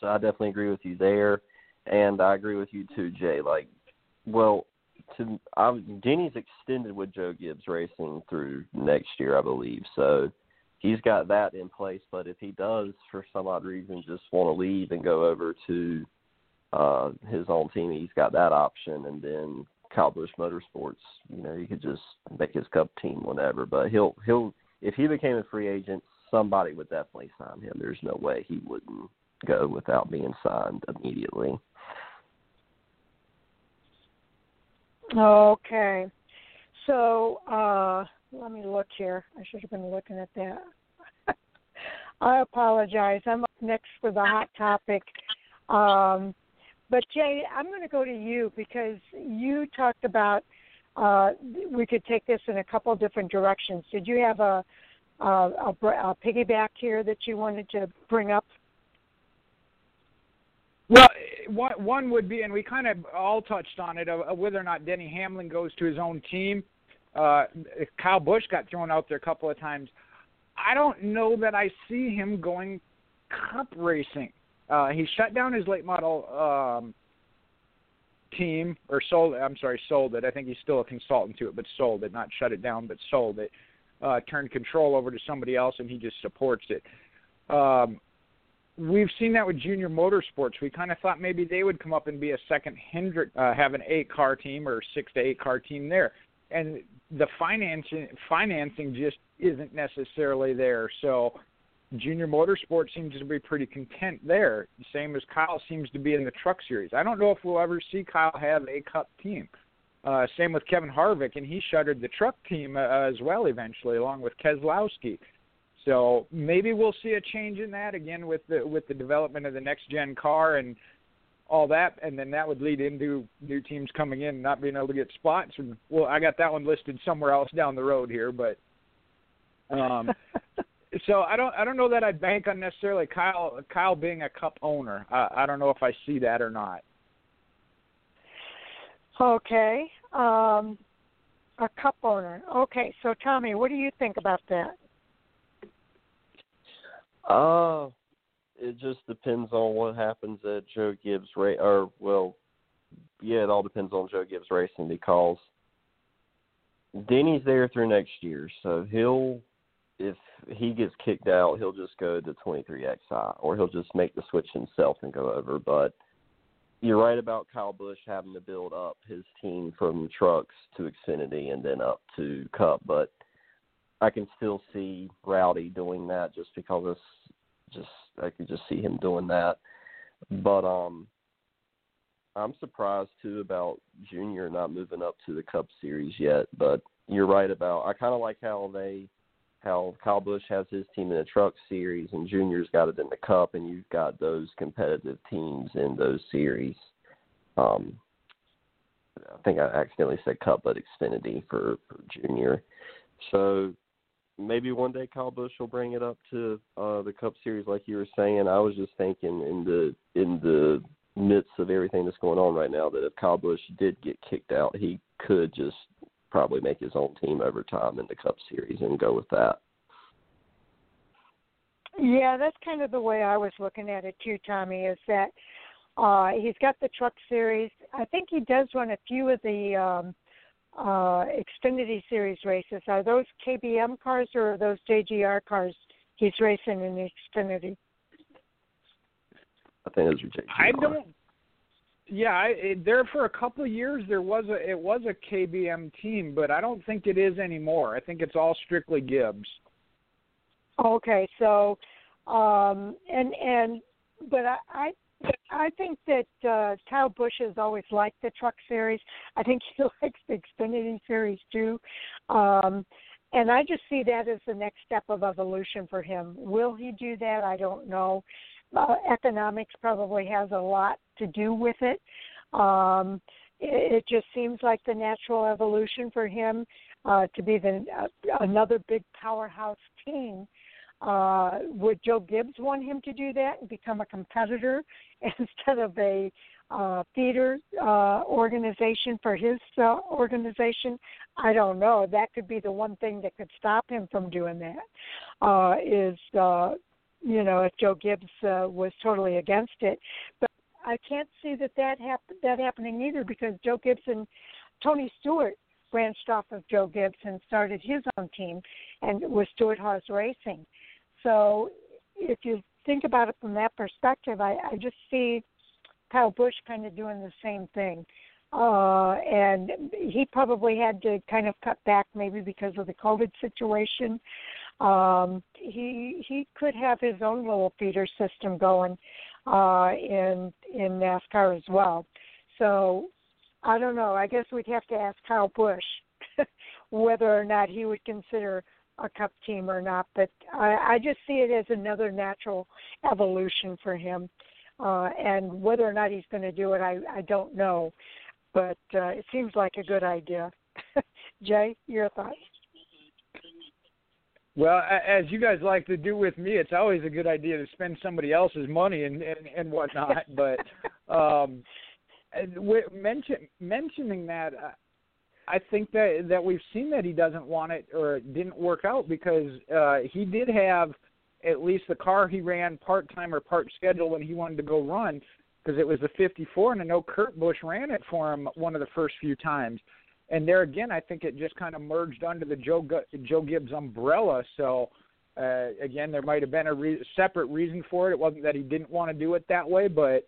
Speaker 5: so I definitely agree with you there, and I agree with you too, Jay. Like, well, to I'm, Denny's extended with Joe Gibbs Racing through next year, I believe. So he's got that in place. But if he does, for some odd reason, just want to leave and go over to uh his own team, he's got that option. And then Busch Motorsports. You know, he could just make his cup team whenever. But he'll he'll if he became a free agent, somebody would definitely sign him. There's no way he wouldn't go without being signed immediately.
Speaker 1: Okay. So uh let me look here. I should have been looking at that. I apologize. I'm up next for the hot topic. Um, but Jay, I'm going to go to you because you talked about uh, we could take this in a couple different directions. Did you have a, a, a, a piggyback here that you wanted to bring up?
Speaker 4: Well, one would be, and we kind of all touched on it, uh, whether or not Denny Hamlin goes to his own team. Uh, Kyle Busch got thrown out there a couple of times. I don't know that I see him going cup racing. Uh, he shut down his late model um, team, or sold. I'm sorry, sold it. I think he's still a consultant to it, but sold it, not shut it down, but sold it. Uh, turned control over to somebody else, and he just supports it. Um, we've seen that with Junior Motorsports. We kind of thought maybe they would come up and be a second Hendrick, uh, have an eight car team or six to eight car team there, and the financing financing just isn't necessarily there. So Junior Motorsport seems to be pretty content there. Same as Kyle seems to be in the Truck Series. I don't know if we'll ever see Kyle have a Cup team. Uh, same with Kevin Harvick, and he shuttered the Truck team uh, as well eventually, along with Keselowski. So maybe we'll see a change in that again with the with the development of the next gen car and all that, and then that would lead into new teams coming in not being able to get spots. And well, I got that one listed somewhere else down the road here, but um, so I don't I don't know that I'd bank on necessarily Kyle Kyle being a Cup owner. I, I don't know if I see that or not.
Speaker 1: Okay, um, a Cup owner. Okay, so Tommy, what do you think about that?
Speaker 5: Uh, it just depends on what happens at Joe Gibbs race. Or well, yeah, it all depends on Joe Gibbs racing because Denny's there through next year, so he'll if he gets kicked out, he'll just go to 23XI, or he'll just make the switch himself and go over. But you're right about Kyle Busch having to build up his team from trucks to Xfinity and then up to Cup. But I can still see Rowdy doing that just because it's just I could just see him doing that. But um I'm surprised too about Junior not moving up to the Cup Series yet. But you're right about I kind of like how they how Kyle Busch has his team in the Truck Series and Junior's got it in the Cup, and you've got those competitive teams in those series. Um, I think I accidentally said Cup, but Xfinity for, for Junior. So maybe one day Kyle Busch will bring it up to uh, the Cup Series, like you were saying. I was just thinking in the in the midst of everything that's going on right now that if Kyle Busch did get kicked out, he could just probably make his own team over time in the Cup Series and go with that.
Speaker 1: Yeah, that's kind of the way I was looking at it too, Tommy. Is that uh, he's got the Truck Series. I think he does run a few of the um, uh, Xfinity Series races. Are those KBM cars or are those JGR cars he's racing in the Xfinity?
Speaker 5: I think those are JGR.
Speaker 4: I don't. Yeah, I, it, there for a couple of years there was a it was a KBM team, but I don't think it is anymore. I think it's all strictly Gibbs.
Speaker 1: Okay, so um and and but I, I I think that uh, Kyle Busch has always liked the Truck Series. I think he likes the Xfinity Series too, um, and I just see that as the next step of evolution for him. Will he do that? I don't know. Uh, economics probably has a lot to do with it. Um, it, it just seems like the natural evolution for him uh, to be the uh, another big powerhouse team uh, would Joe Gibbs want him to do that and become a competitor instead of a uh, theater uh, organization for his uh, organization? I don't know. That could be the one thing that could stop him from doing that. Uh, is uh, you know if Joe Gibbs uh, was totally against it, but I can't see that that hap- that happening either because Joe Gibbs and Tony Stewart branched off of Joe Gibbs and started his own team and was Stewart-Haas Racing. So if you think about it from that perspective, I, I just see Kyle Busch kind of doing the same thing. uh, and he probably had to kind of cut back maybe because of the COVID situation. Um, he he could have his own little feeder system going uh, in in NASCAR as well. So I don't know. I guess we'd have to ask Kyle Busch whether or not he would consider a cup team or not. But I, I just see it as another natural evolution for him. Uh, and whether or not he's going to do it, I, I don't know. But uh, it seems like a good idea. Jay, your thoughts?
Speaker 4: Well, as you guys like to do with me, it's always a good idea to spend somebody else's money and and, and whatnot. but um, mention, mentioning that, uh, I think that that we've seen that he doesn't want it or it didn't work out because uh, he did have at least the car he ran part time or part schedule when he wanted to go run because it was the 54, and I know Kurt Busch ran it for him one of the first few times. And there again, I think it just kind of merged under the Joe Joe Gibbs umbrella. So uh, again, there might have been a re- separate reason for it. It wasn't that he didn't want to do it that way, but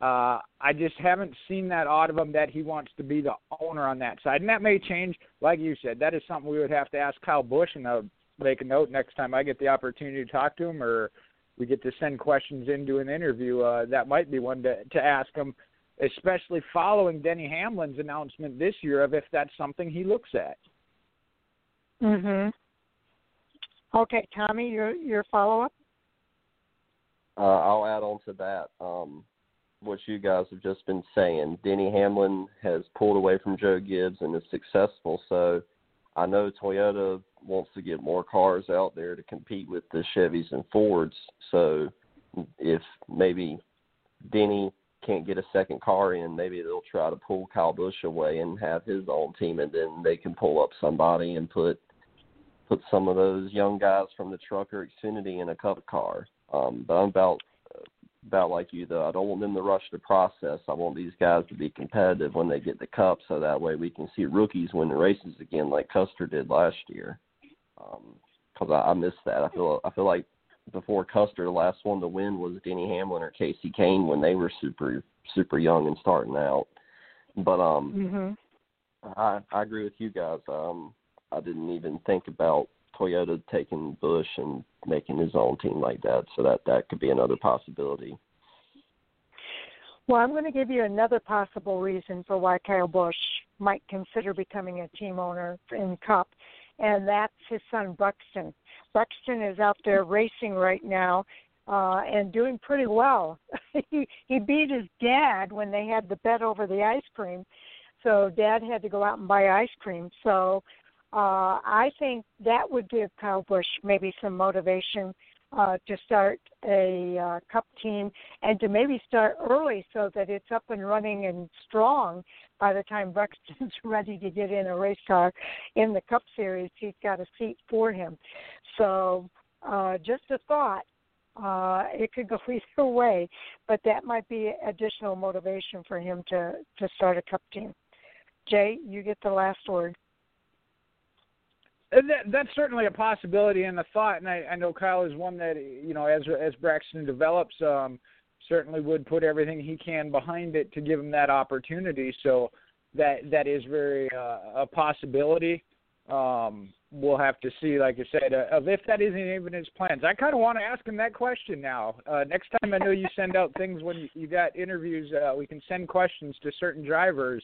Speaker 4: uh, I just haven't seen that out of him that he wants to be the owner on that side, and that may change. Like you said, that is something we would have to ask Kyle Busch, and I'll make a note next time I get the opportunity to talk to him, or we get to send questions into an interview. Uh, that might be one to to ask him, especially following Denny Hamlin's announcement this year of if that's something he looks at.
Speaker 1: Mhm. Okay, Tommy, your your follow up.
Speaker 5: Uh, I'll add on to that. Um, what you guys have just been saying. Denny Hamlin has pulled away from Joe Gibbs and is successful. So I know Toyota wants to get more cars out there to compete with the Chevys and Fords. So if maybe Denny can't get a second car in, maybe they'll try to pull Kyle Busch away and have his own team, and then they can pull up somebody and put put some of those young guys from the truck or Xfinity in a Cup car. Um, but I'm about about like you though. I don't want them to rush the process. I want these guys to be competitive when they get the cup, so that way we can see rookies win the races again, like Custer did last year. Because um, I, I miss that. I feel I feel like before Custer, the last one to win was Denny Hamlin or Casey Kahne when they were super super young and starting out. But um,
Speaker 1: mm-hmm.
Speaker 5: I I agree with you guys. Um, I didn't even think about Toyota taking Busch and making his own team like that. So that that could be another possibility.
Speaker 1: Well, I'm going to give you another possible reason for why Kyle Busch might consider becoming a team owner in Cup, and that's his son Buxton. Buxton is out there racing right now uh, and doing pretty well. he he beat his dad when they had the bet over the ice cream, so dad had to go out and buy ice cream. So uh, I think that would give Kyle Busch maybe some motivation uh, to start a uh, cup team and to maybe start early so that it's up and running and strong by the time Buxton's ready to get in a race car in the Cup Series. He's got a seat for him. So, uh, just a thought. Uh, it could go either way, but that might be additional motivation for him to to start a cup team. Jay, you get the last word.
Speaker 4: That, that's certainly a possibility and a thought, and I, I know Kyle is one that you know as as Braxton develops, um, certainly would put everything he can behind it to give him that opportunity. So that that is very uh, a possibility. Um, we'll have to see, like I said, uh, if that isn't even his plans. I kind of want to ask him that question now. Uh, next time I know you send out things when you, you got interviews, uh, we can send questions to certain drivers.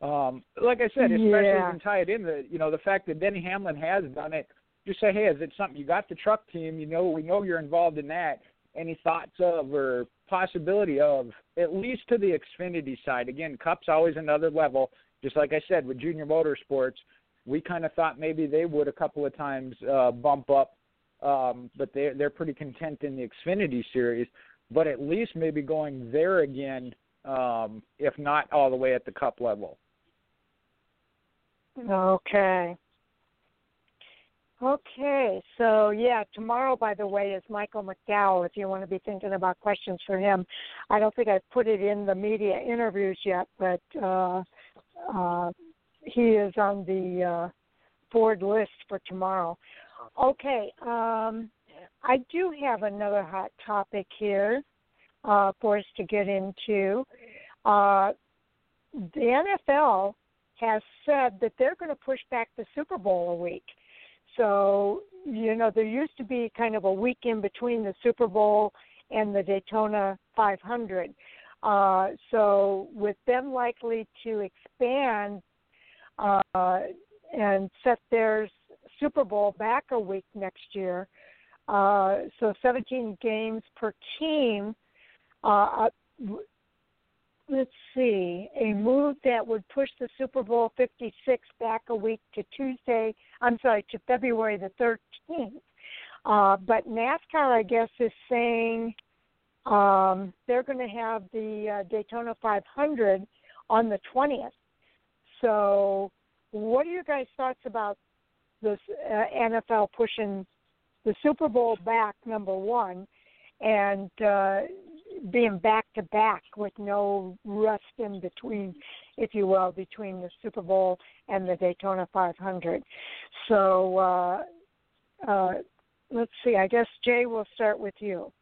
Speaker 4: Um, like I said, especially
Speaker 1: yeah.
Speaker 4: even tie it in the you know the fact that Denny Hamlin has done it. Just say, hey, is it something you got the truck team? You know, we know you're involved in that. Any thoughts of or possibility of at least to the Xfinity side? Again, Cup's always another level. Just like I said with Junior Motorsports, we kind of thought maybe they would a couple of times uh, bump up, um, but they're they're pretty content in the Xfinity series. But at least maybe going there again, um, if not all the way at the Cup level.
Speaker 1: Okay. Okay, so yeah, tomorrow, by the way, is Michael McDowell. If you want to be thinking about questions for him, I don't think I've put it in the media interviews yet, but uh, uh, he is on the uh, board list for tomorrow. Okay, um, I do have another hot topic here uh, for us to get into. Uh, the NFL has said that they're going to push back the Super Bowl a week. So, you know, there used to be kind of a week in between the Super Bowl and the Daytona 500. Uh, so, with them likely to expand uh, and set their Super Bowl back a week next year, uh, so 17 games per team. Uh, let's see, a move that would push the Super Bowl 56 back a week to Tuesday. I'm sorry, to February the 13th. Uh, but NASCAR, I guess, is saying um, they're going to have the uh, Daytona 500 on the 20th. So, what are your guys' thoughts about this uh, NFL pushing the Super Bowl back, number one, and uh, being back to back with no rest in between, if you will, between the Super Bowl and the Daytona 500. So uh, uh, let's see. I guess Jay, we'll start with you.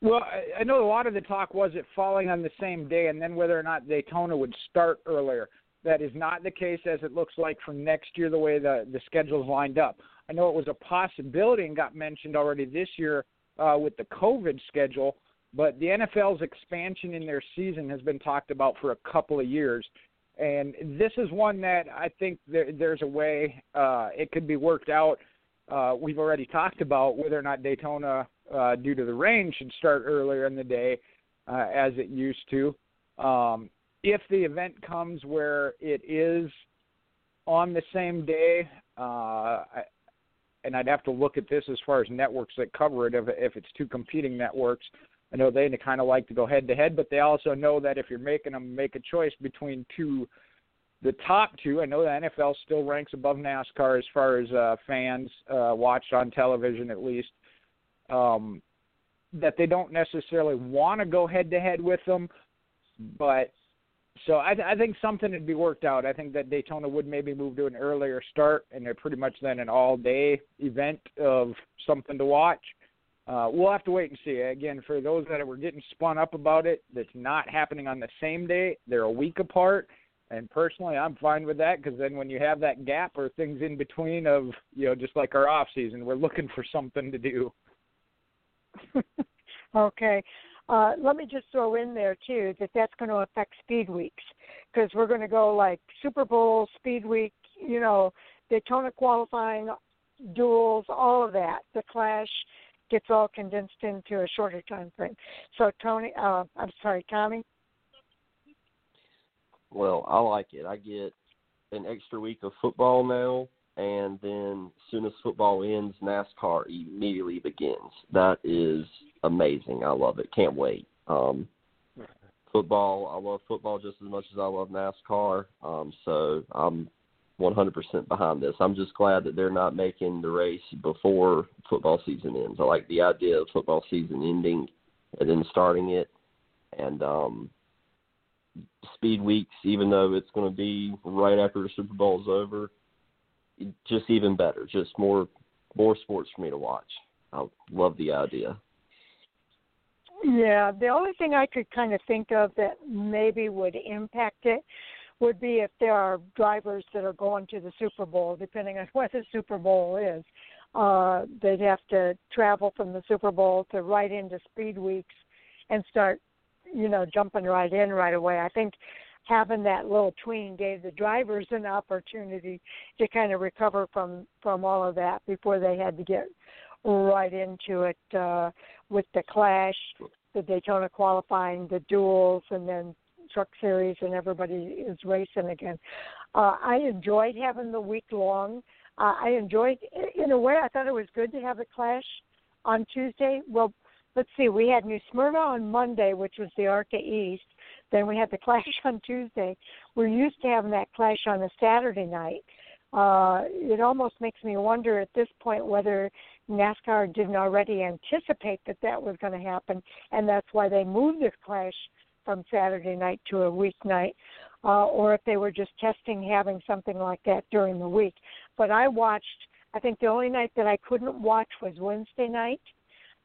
Speaker 4: Well, I I know a lot of the talk was it falling on the same day, and then whether or not Daytona would start earlier. That is not the case, as it looks like for next year, the way the the schedule's lined up. I know it was a possibility and got mentioned already this year uh, with the COVID schedule, but the NFL's expansion in their season has been talked about for a couple of years. And this is one that I think there, there's a way uh, it could be worked out. Uh, we've already talked about whether or not Daytona, uh, due to the rain, should start earlier in the day uh, as it used to. Um, if the event comes where it is on the same day, uh, and I'd have to look at this as far as networks that cover it. If if it's two competing networks, I know they kind of like to go head to head, but they also know that if you're making them make a choice between two, the top two. I know the NFL still ranks above NASCAR as far as uh, fans uh, watched on television, at least. Um, that they don't necessarily want to go head to head with them, but so I, I think something would be worked out. I think that Daytona would maybe move to an earlier start, and they're pretty much then an all-day event of something to watch. Uh, we'll have to wait and see. Again, for those that were getting spun up about it, that's not happening on the same day. They're a week apart, and personally, I'm fine with that because then when you have that gap or things in between of you know just like our off season, we're looking for something to do.
Speaker 1: okay. Uh, let me just throw in there too that that's going to affect speed weeks because we're going to go like Super Bowl, Speed Week, you know, Daytona qualifying, duels, all of that. The Clash gets all condensed into a shorter time frame. So Tony, uh, I'm sorry, Tommy.
Speaker 5: Well, I like it. I get an extra week of football now, and then as soon as football ends, NASCAR immediately begins. That is amazing. I love it. Can't wait. Um, football, I love football just as much as I love NASCAR. Um, so I'm 100% behind this. I'm just glad that they're not making the race before football season ends. I like the idea of football season ending and then starting it. And um, speed weeks, even though it's going to be right after the Super Bowl is over, just even better. Just more more sports for me to watch. I love the idea.
Speaker 1: Yeah, the only thing I could kind of think of that maybe would impact it would be if there are drivers that are going to the Super Bowl, depending on what the Super Bowl is. Uh, they'd have to travel from the Super Bowl to right into speed weeks and start, you know, jumping right in right away. I think having that little tween gave the drivers an opportunity to kind of recover from from all of that before they had to get right into it uh, with the Clash, the Daytona qualifying, the duels, and then Truck Series, and everybody is racing again. Uh, I enjoyed having the week long. Uh, I enjoyed, in a way, I thought it was good to have the Clash on Tuesday. Well, let's see, we had New Smyrna on Monday, which was the ARCA East. Then we had the Clash on Tuesday. We're used to having that Clash on a Saturday night. Uh, it almost makes me wonder at this point whether NASCAR didn't already anticipate that that was going to happen, and that's why they moved this clash from Saturday night to a weeknight, uh, or if they were just testing having something like that during the week. But I watched. I think the only night that I couldn't watch was Wednesday night,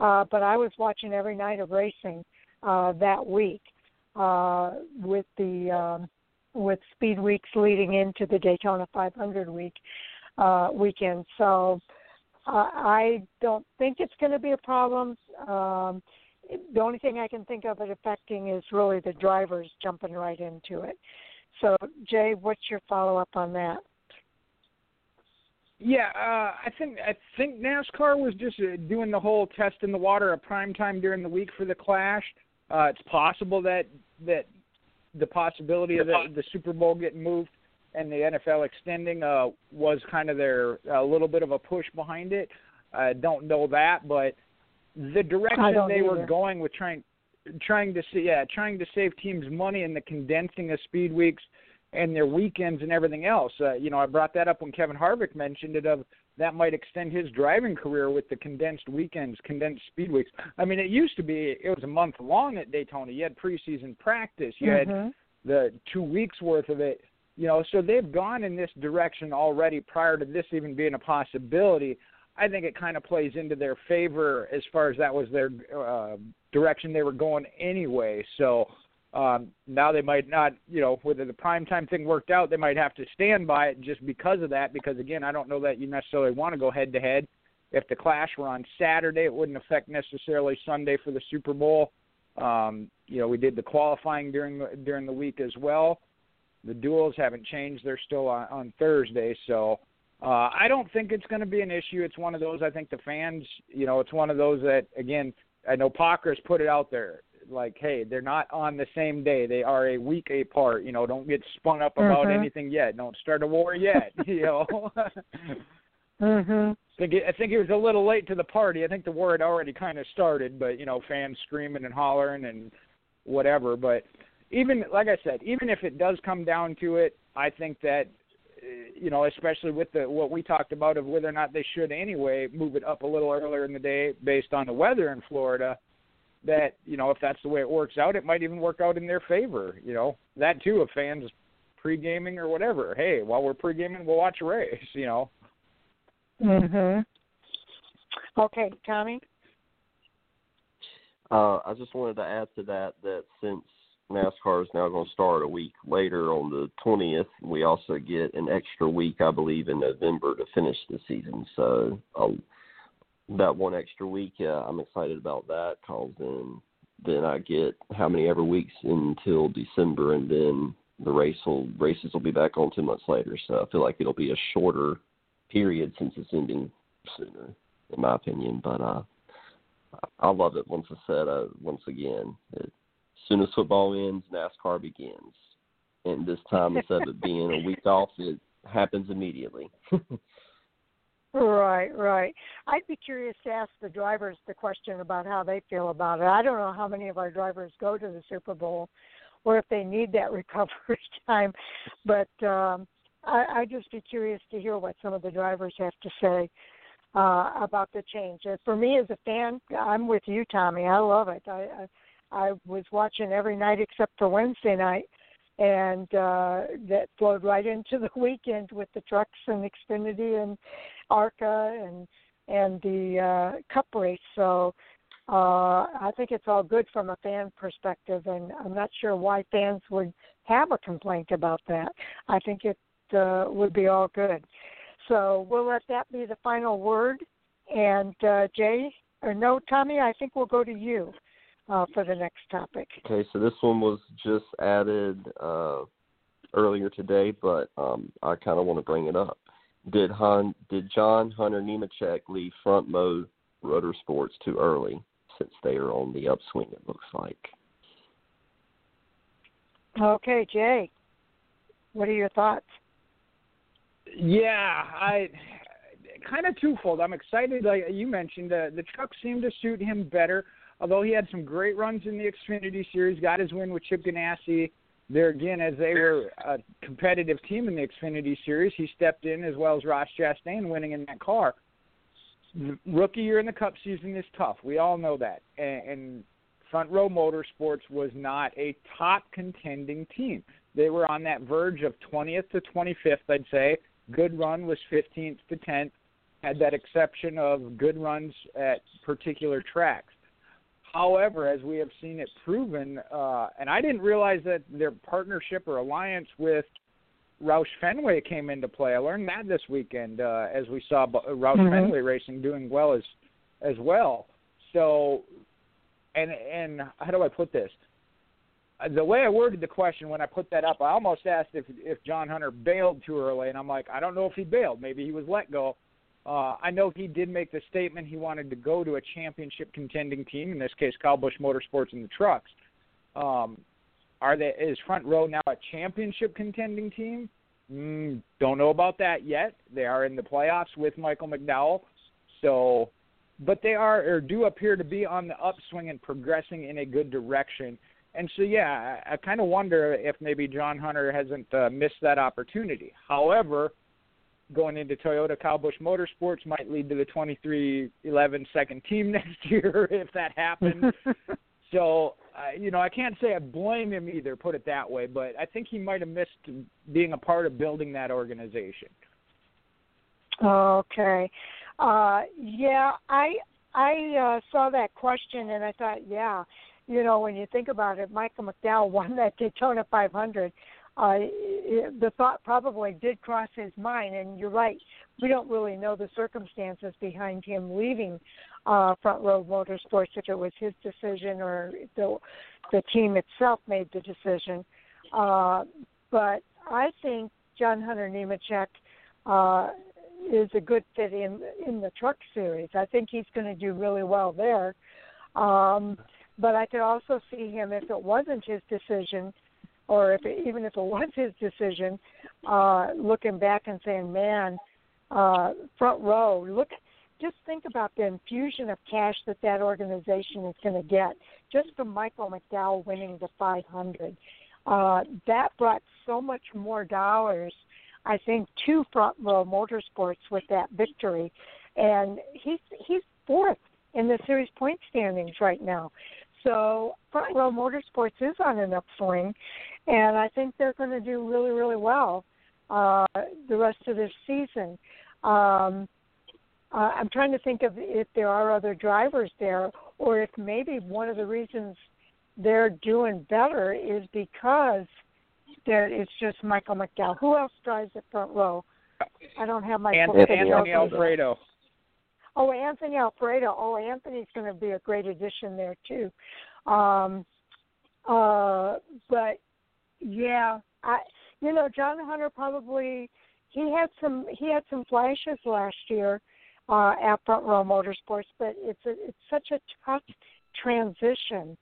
Speaker 1: uh, but I was watching every night of racing uh, that week. uh, with the um, with speed weeks leading into the Daytona 500 week uh, weekend. So uh, I don't think it's going to be a problem. Um, the only thing I can think of it affecting is really the drivers jumping right into it. So Jay, what's your follow up on that?
Speaker 4: Yeah, uh, I think I think NASCAR was just uh, doing the whole test in the water at prime time during the week for the Clash. Uh, it's possible that that the possibility of the, the Super Bowl getting moved and the NFL extending uh, was kind of their a little bit of a push behind it. I don't know that, but the direction they
Speaker 1: either.
Speaker 4: were going with trying trying to see yeah trying to save teams money in the condensing of speed weeks and their weekends and everything else. Uh, you know, I brought that up when Kevin Harvick mentioned it of that might extend his driving career with the condensed weekends, condensed speed weeks. I mean, it used to be it was a month long at Daytona. You had preseason practice, you
Speaker 1: mm-hmm.
Speaker 4: had the two weeks worth of it. You know, so they've gone in this direction already prior to this even being a possibility. I think it kind of plays into their favor as far as that was their uh, direction they were going anyway. So um, now they might not, you know, whether the prime time thing worked out, they might have to stand by it just because of that. Because again, I don't know that you necessarily want to go head to head. If the clash were on Saturday, it wouldn't affect necessarily Sunday for the Super Bowl. Um, you know, we did the qualifying during the, during the week as well. The duels haven't changed; they're still on, on Thursday. So uh, I don't think it's going to be an issue. It's one of those. I think the fans, you know, it's one of those that again, I know Parker's put it out there like, hey, they're not on the same day. They are a week apart. You know, don't get spun up about
Speaker 1: Mhm.
Speaker 4: anything yet. Don't start a war yet. you know.
Speaker 1: Mhm.
Speaker 4: I think it, I think it was a little late to the party. I think the war had already kind of started, but you know, fans screaming and hollering and whatever. But even like I said, even if it does come down to it, I think that uh, you know, especially with the what we talked about of whether or not they should anyway move it up a little earlier in the day based on the weather in Florida. That you know, if that's the way it works out, it might even work out in their favor. You know, that too, if fans pre-gaming or whatever. Hey, while we're pre-gaming, we'll watch a race. You know.
Speaker 1: Mhm. Okay, Tommy.
Speaker 5: Uh, I just wanted to add to that that since NASCAR is now going to start a week later on the 20th, we also get an extra week, I believe, in November to finish the season. So uh, that one extra week, yeah, I'm excited about that because then then I get how many ever weeks until December, and then the race will races will be back on two months later. So I feel like it'll be a shorter period since it's ending sooner, in my opinion. But uh, I love it once I said uh, once again. As soon as football ends, NASCAR begins, and this time instead of being a week off, it happens immediately.
Speaker 1: Right, right. I'd be curious to ask the drivers the question about how they feel about it. I don't know how many of our drivers go to the Super Bowl or if they need that recovery time, but um I, I'd just be curious to hear what some of the drivers have to say uh about the change. And for me as a fan, I'm with you, Tommy. I love it. I I, I was watching every night except for Wednesday night and uh that flowed right into the weekend with the trucks and Xfinity and ARCA and and the uh cup race so uh I think it's all good from a fan perspective and I'm not sure why fans would have a complaint about that. I think it uh would be all good. So we'll let that be the final word and uh Jay or no Tommy, I think we'll go to you uh for the next topic.
Speaker 5: Okay, so this one was just added uh, earlier today, but um, I kind of want to bring it up. Did Han, did John Hunter Nemechek leave front mode rotor sports too early since they are on the upswing? It looks like.
Speaker 1: Okay, Jay. What are your thoughts?
Speaker 4: Yeah, I kind of twofold. I'm excited, like you mentioned, uh, the truck seem to suit him better. Although he had some great runs in the Xfinity Series, got his win with Chip Ganassi. There again, as they were a competitive team in the Xfinity Series, he stepped in as well as Ross Chastain, winning in that car. Rookie year in the Cup season is tough. We all know that, and, and Front Row Motorsports was not a top contending team. They were on that verge of 20th to 25th, I'd say. Good run was 15th to 10th. Had that exception of good runs at particular tracks. However, as we have seen it proven, uh, and I didn't realize that their partnership or alliance with Roush Fenway came into play. I learned that this weekend uh, as we saw Roush mm-hmm. Fenway Racing doing well as as well. So, and and how do I put this? The way I worded the question when I put that up, I almost asked if if John Hunter bailed too early, and I'm like, I don't know if he bailed. Maybe he was let go. Uh, I know he did make the statement he wanted to go to a championship contending team, in this case, Kyle Busch Motorsports and the trucks. Um, are they is Front Row now a championship contending team? Mm, don't know about that yet. They are in the playoffs with Michael McDowell, so but they are or do appear to be on the upswing and progressing in a good direction. And so, yeah, I, I kind of wonder if maybe John Hunter hasn't uh, missed that opportunity. However, going into Toyota Kyle Busch Motorsports might lead to the 23XI second team next year if that happens. so, uh, you know, I can't say I blame him either, put it that way, but I think he might have missed being a part of building that organization.
Speaker 1: Okay. Uh yeah, I I uh saw that question and I thought, yeah, you know, when you think about it, Michael McDowell won that Daytona 500 uh, the thought probably did cross his mind. And you're right, we don't really know the circumstances behind him leaving uh, Front Row Motorsports, if it was his decision or the the team itself made the decision. Uh, but I think John Hunter Nemechek uh, is a good fit in in the truck series. I think he's going to do really well there. Um, but I could also see him if it wasn't his decision or if it, even if it was his decision, uh, looking back and saying, "Man, uh, front row, look." Just think about the infusion of cash that that organization is going to get just from Michael McDowell winning the 500. Uh, that brought so much more dollars, I think, to Front Row Motorsports with that victory, and he's he's fourth in the series point standings right now. So Front Row Motorsports is on an upswing, and I think they're going to do really, really well uh, the rest of this season. Um, uh, I'm trying to think of if there are other drivers there, or if maybe one of the reasons they're doing better is because there it's just Michael McDowell. Who else drives at front row? I don't have my
Speaker 4: Anthony, Anthony Alfredo.
Speaker 1: Oh, Anthony Alfredo. Oh, Anthony's going to be a great addition there too. Um, uh, but yeah, I you know John Hunter probably he had some he had some flashes last year uh, at Front Row Motorsports, but it's a, it's such a tough transition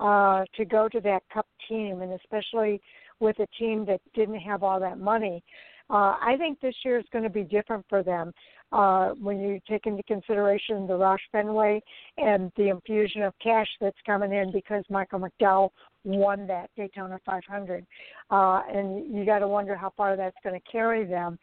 Speaker 1: uh, to go to that Cup team, and especially with a team that didn't have all that money. Uh, I think this year is going to be different for them uh, when you take into consideration the Roush Fenway and the infusion of cash that's coming in because Michael McDowell won that Daytona 500. Uh, and you got to wonder how far that's going to carry them.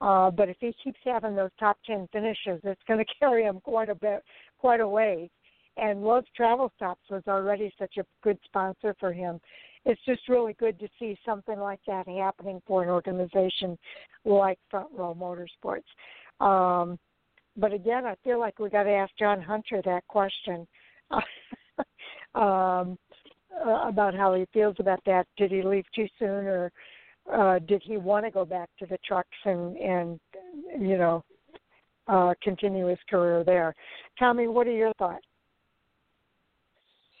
Speaker 1: Uh, but if he keeps having those top 10 finishes, it's going to carry him quite a bit, quite a ways. And Love's Travel Stops was already such a good sponsor for him it's just really good to see something like that happening for an organization like Front Row Motorsports. Um, but again, I feel like we got to ask John Hunter that question um, uh, about how he feels about that. Did he leave too soon, or uh, did he want to go back to the trucks and and you know uh, continue his career there? Tommy, what are your thoughts?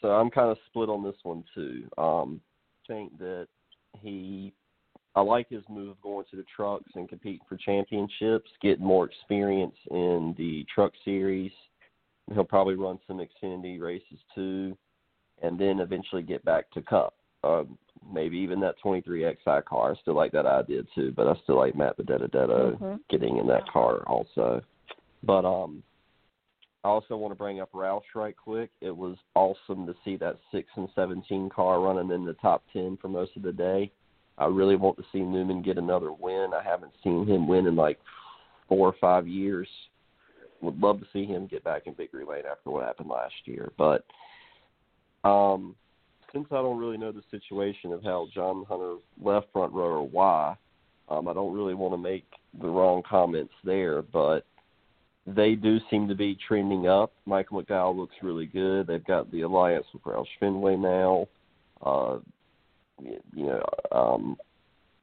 Speaker 5: So I'm kind of split on this one too. Um, think that he I like his move going to the trucks and competing for championships, getting more experience in the truck series. He'll probably run some Xfinity races too, and then eventually get back to Cup. Uh, maybe even that 23XI car. I still like that idea too, but I still like Matt Benedetto mm-hmm. getting in that car also. But um, I also want to bring up Roush right quick. It was awesome to see that six and seventeen car running in the top ten for most of the day. I really want to see Newman get another win. I haven't seen him win in like four or five years. Would love to see him get back in victory lane after what happened last year. But um since I don't really know the situation of how John Hunter left front row or why, um, I don't really want to make the wrong comments there. But they do seem to be trending up. Michael McDowell looks really good. They've got the alliance with Roush Fenway now. Uh, you know, um,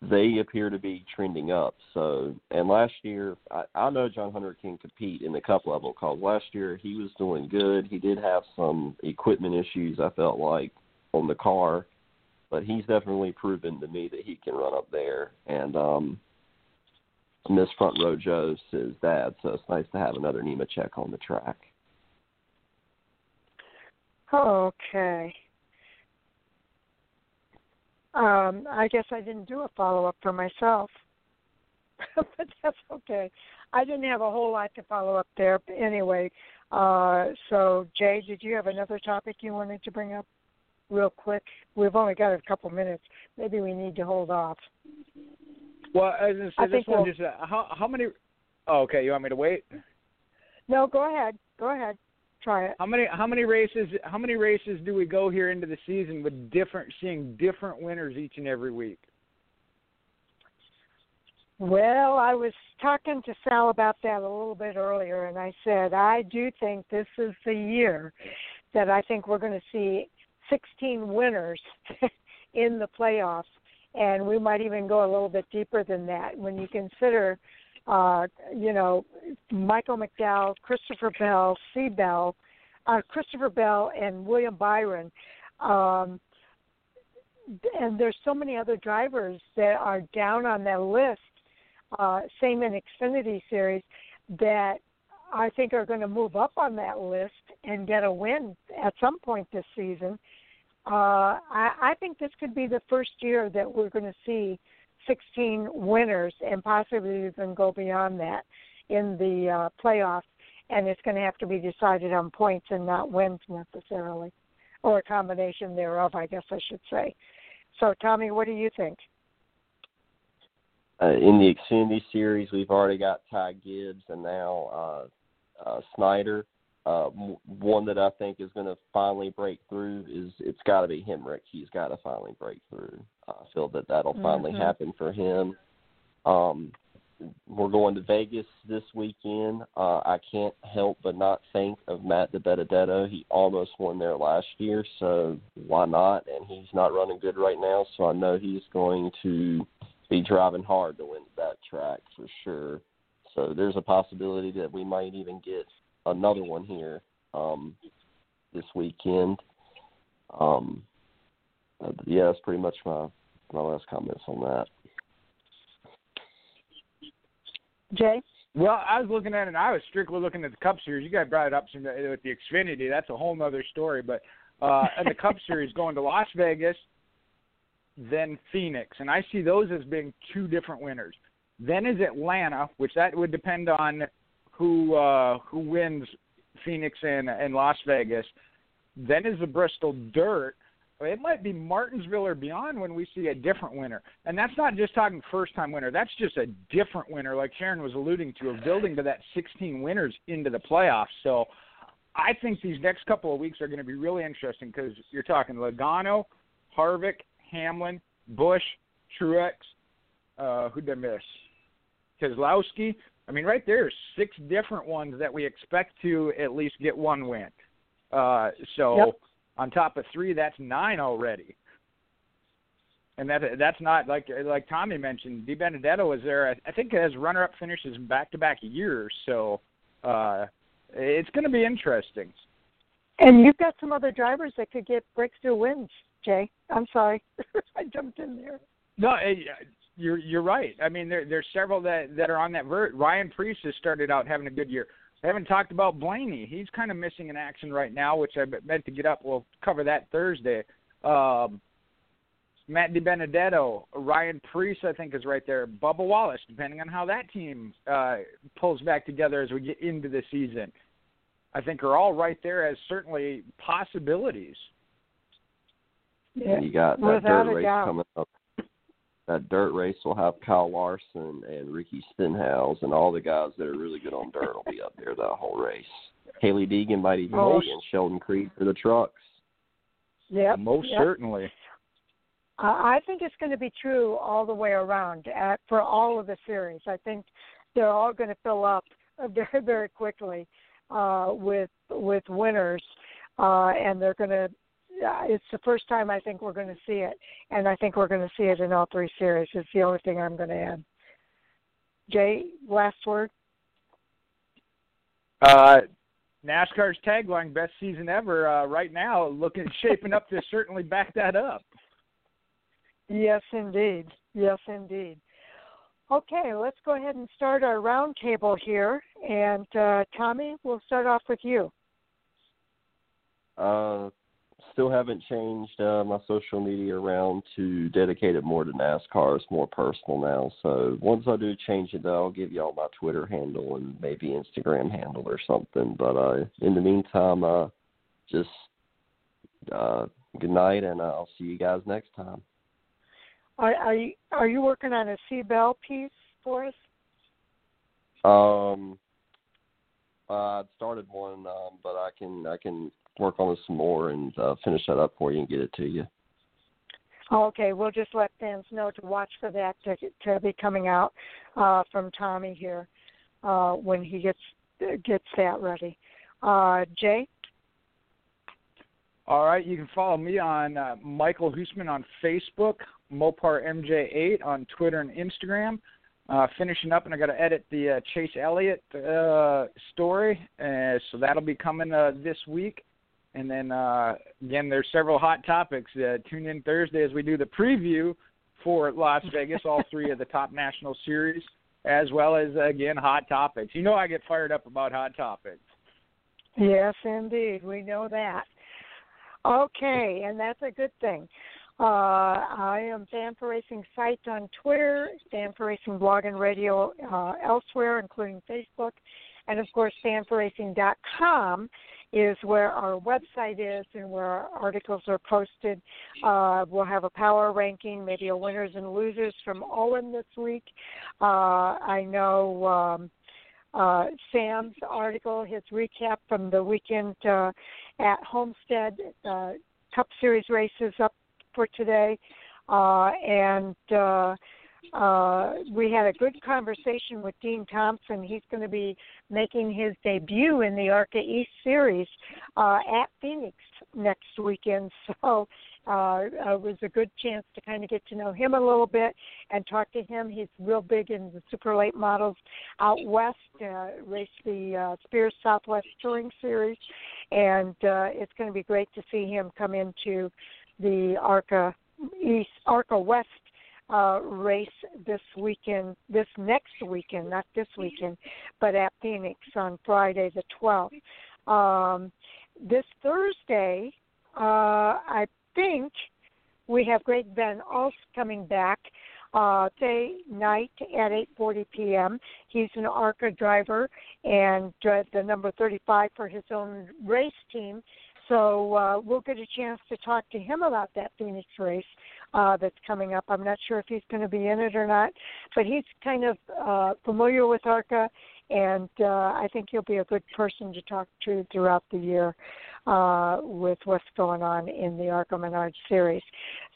Speaker 5: they appear to be trending up. So, and last year, I, I know John Hunter can compete in the Cup level because last year he was doing good. He did have some equipment issues. I felt like on the car, but he's definitely proven to me that he can run up there. And um, Miss Front Row Joe's his dad, so it's nice to have another Nemechek on the track.
Speaker 1: Okay. Um, I guess I didn't do a follow up for myself, but that's okay. I didn't have a whole lot to follow up there but anyway. Uh, so, Jay, did you have another topic you wanted to bring up real quick? We've only got a couple minutes. Maybe we need to hold off.
Speaker 4: Well, as I,
Speaker 1: I
Speaker 4: this
Speaker 1: think
Speaker 4: one
Speaker 1: we'll-
Speaker 4: just uh, how how many? Oh, okay, you want me to wait?
Speaker 1: No, go ahead. Go ahead. Try it.
Speaker 4: How many how many races how many races do we go here into the season with different seeing different winners each and every week?
Speaker 1: Well, I was talking to Sal about that a little bit earlier, and I said I do think this is the year that I think we're going to see 16 winners in the playoffs, and we might even go a little bit deeper than that when you consider, uh, you know, Michael McDowell, Christopher Bell, C. Bell, uh, Christopher Bell, and William Byron. Um, and there's so many other drivers that are down on that list uh, same in Xfinity Series that I think are going to move up on that list and get a win at some point this season. Uh, I, I think this could be the first year that we're going to see 16 winners and possibly even go beyond that in the uh, playoffs. And it's going to have to be decided on points and not wins necessarily, or a combination thereof, I guess I should say. So, Tommy, what do you think?
Speaker 5: Uh, in the Xfinity Series, we've already got Ty Gibbs and now uh, uh, Snider. Uh, one that I think is going to finally break through is it's got to be Hemric. He's got to finally break through. I feel that that'll finally
Speaker 1: Mhm.
Speaker 5: happen for him. Um, we're going to Vegas this weekend. Uh, I can't help but not think of Matt DiBenedetto. He almost won there last year, so why not? And he's not running good right now, so I know he's going to be driving hard to win that track for sure. So there's a possibility that we might even get another one here um, this weekend. Um, uh, yeah, that's pretty much my my last comments on that.
Speaker 1: Jay?
Speaker 4: Well, I was looking at it. and I was strictly looking at the Cup Series. You guys brought it up some, with the Xfinity. That's a whole other story. But uh, in the Cup Series, going to Las Vegas, then Phoenix, and I see those as being two different winners. Then is Atlanta, which that would depend on who uh, who wins Phoenix and and Las Vegas. Then is the Bristol Dirt. It might be Martinsville or beyond when we see a different winner. And that's not just talking first time winner. That's just a different winner, like Sharon was alluding to, of building to that 16 winners into the playoffs. So I think these next couple of weeks are going to be really interesting because you're talking Logano, Harvick, Hamlin, Busch, Truex. Uh, who did I miss? Keselowski. I mean, right there, six different ones that we expect to at least get one win. Uh, so
Speaker 1: Yep.
Speaker 4: on top of three, that's nine already. And that that's not like like Tommy mentioned. DiBenedetto was there. I, I think as runner-up finishes back-to-back years. So uh, it's going to be interesting.
Speaker 1: And you've got some other drivers that could get breakthrough wins, Jay. I'm sorry. I jumped in there.
Speaker 4: No, you're you're right. I mean, there there's several that that are on that vert. Ryan Preece has started out having a good year. I haven't talked about Blaney. He's kind of missing in action right now, which I meant to get up. We'll cover that Thursday. Um, Matt DiBenedetto, Ryan Preece, I think is right there. Bubba Wallace, depending on how that team uh, pulls back together as we get into the season, I think are all right there as certainly possibilities.
Speaker 1: Yeah.
Speaker 5: And you got that
Speaker 1: Without
Speaker 5: dirt
Speaker 1: a
Speaker 5: race
Speaker 1: doubt.
Speaker 5: coming up. That dirt race will have Kyle Larson and Ricky Stenhouse and all the guys that are really good on dirt will be up there that whole race. Hailie Deegan might even
Speaker 1: Oh,
Speaker 5: be in Sheldon Creed for the trucks.
Speaker 1: Yep.
Speaker 4: Most
Speaker 1: yep.
Speaker 4: certainly.
Speaker 1: I I think it's going to be true all the way around at, for all of the series. I think they're all going to fill up very very quickly uh, with with winners, uh, and they're going to. It's the first time I think we're going to see it, and I think we're going to see it in all three series. It's the only thing I'm going to add. Jay, last word.
Speaker 4: Uh, NASCAR's tagline "Best season ever" uh, right now, looking shaping up to certainly back that up.
Speaker 1: Yes, indeed. Yes, indeed. Okay, let's go ahead and start our roundtable here. And uh, Tommy, we'll start off with you.
Speaker 5: Uh, still haven't changed uh, my social media around to dedicate it more to NASCAR. It's more personal now. So once I do change it, though, I'll give y'all my Twitter handle and maybe Instagram handle or something. But uh, in the meantime, uh, just uh, good night, and uh, I'll see you guys next time.
Speaker 1: Are, are you are you working on a C Bell piece for us?
Speaker 5: Um, I started one, um, but I can I can work on this some more and uh, finish that up for you and get it to you.
Speaker 1: Okay, we'll just let fans know to watch for that to to be coming out uh, from Tommy here uh, when he gets gets that ready. Uh, Jay.
Speaker 4: All right, you can follow me on uh, Michael Hoosman on Facebook, Mopar MJ8 on Twitter and Instagram. Uh, finishing up, and I got to edit the uh, Chase Elliott uh, story, uh, so that'll be coming uh, this week. And then uh, again, there's several hot topics. Uh, tune in Thursday as we do the preview for Las Vegas, all three of the top national series, as well as again hot topics. You know, I get fired up about hot topics.
Speaker 1: Yes, indeed, we know that. Okay, and that's a good thing. Uh, I am Fan for Racing site on Twitter, Fan for Racing blog and radio uh, elsewhere, including Facebook, and of course, fanforracing.com is where our website is and where our articles are posted. Uh, we'll have a power ranking, maybe a winners and losers from Owen this week. Uh, I know um, uh, Sam's article, his recap from the weekend uh, at Homestead, uh, Cup Series races up for today, uh, and uh, uh, we had a good conversation with Dean Thompson. He's going to be making his debut in the ARCA East Series uh, at Phoenix next weekend. So uh, it was a good chance to kind of get to know him a little bit and talk to him. He's real big in the super late models out west, uh, raced the uh, Spears Southwest Touring Series, and uh, it's going to be great to see him come into the ARCA East, ARCA West uh, race this weekend, this next weekend, not this weekend, but at Phoenix on Friday the 12th. Um, this Thursday, uh, I think we have Greg Van Alst coming back uh, Thursday night at 8:40 p.m. He's an ARCA driver and uh, the number 35 for his own race team. So uh, we'll get a chance to talk to him about that Phoenix race uh, that's coming up. I'm not sure if he's going to be in it or not, but he's kind of uh, familiar with ARCA, and uh, I think he'll be a good person to talk to throughout the year uh, with what's going on in the ARCA Menard series.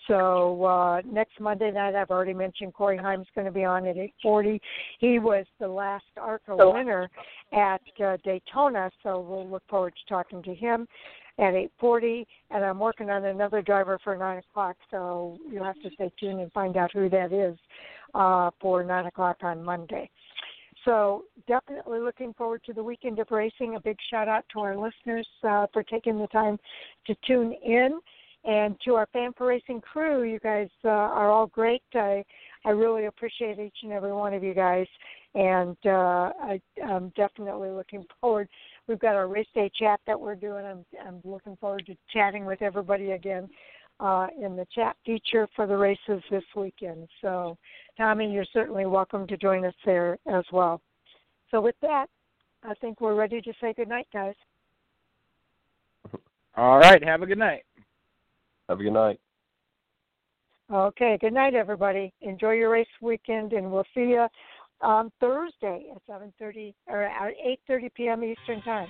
Speaker 1: So uh, next Monday night, I've already mentioned Corey Heim's going to be on at 8:40. He was the last ARCA winner at uh, Daytona, so we'll look forward to talking to him at 8:40, and I'm working on another driver for nine o'clock. So you'll have to stay tuned and find out who that is uh, for nine o'clock on Monday. So definitely looking forward to the weekend of racing. A big shout out to our listeners uh, for taking the time to tune in, and to our fan for racing crew. You guys uh, are all great. I I really appreciate each and every one of you guys, and uh, I, I'm definitely looking forward. We've got our race day chat that we're doing. I'm I'm looking forward to chatting with everybody again uh, in the chat feature for the races this weekend. So, Tommy, you're certainly welcome to join us there as well. So, with that, I think we're ready to say good night, guys.
Speaker 4: All right. Have a good night.
Speaker 5: Have a good night.
Speaker 1: Okay. Good night, everybody. Enjoy your race weekend, and we'll see you on Thursday at 7:30 or at 8:30 p.m. Eastern Time.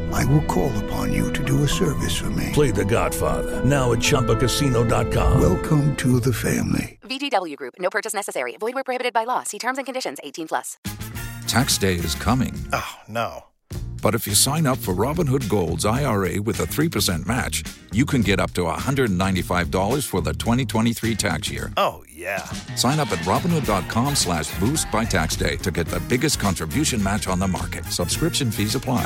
Speaker 6: I will call upon you to do a service for me.
Speaker 7: Play The Godfather now at ChumbaCasino.com.
Speaker 6: Welcome to the family.
Speaker 8: VGW Group. No purchase necessary. Void where prohibited by law. See terms and conditions. 18 plus.
Speaker 9: Tax day is coming.
Speaker 10: Oh no.
Speaker 9: But if you sign up for Robinhood Gold's IRA with a 3% match, you can get up to $195 for the 2023 tax year.
Speaker 10: Oh, yeah.
Speaker 9: Sign up at Robinhood.com slash boost by tax day to get the biggest contribution match on the market. Subscription fees apply.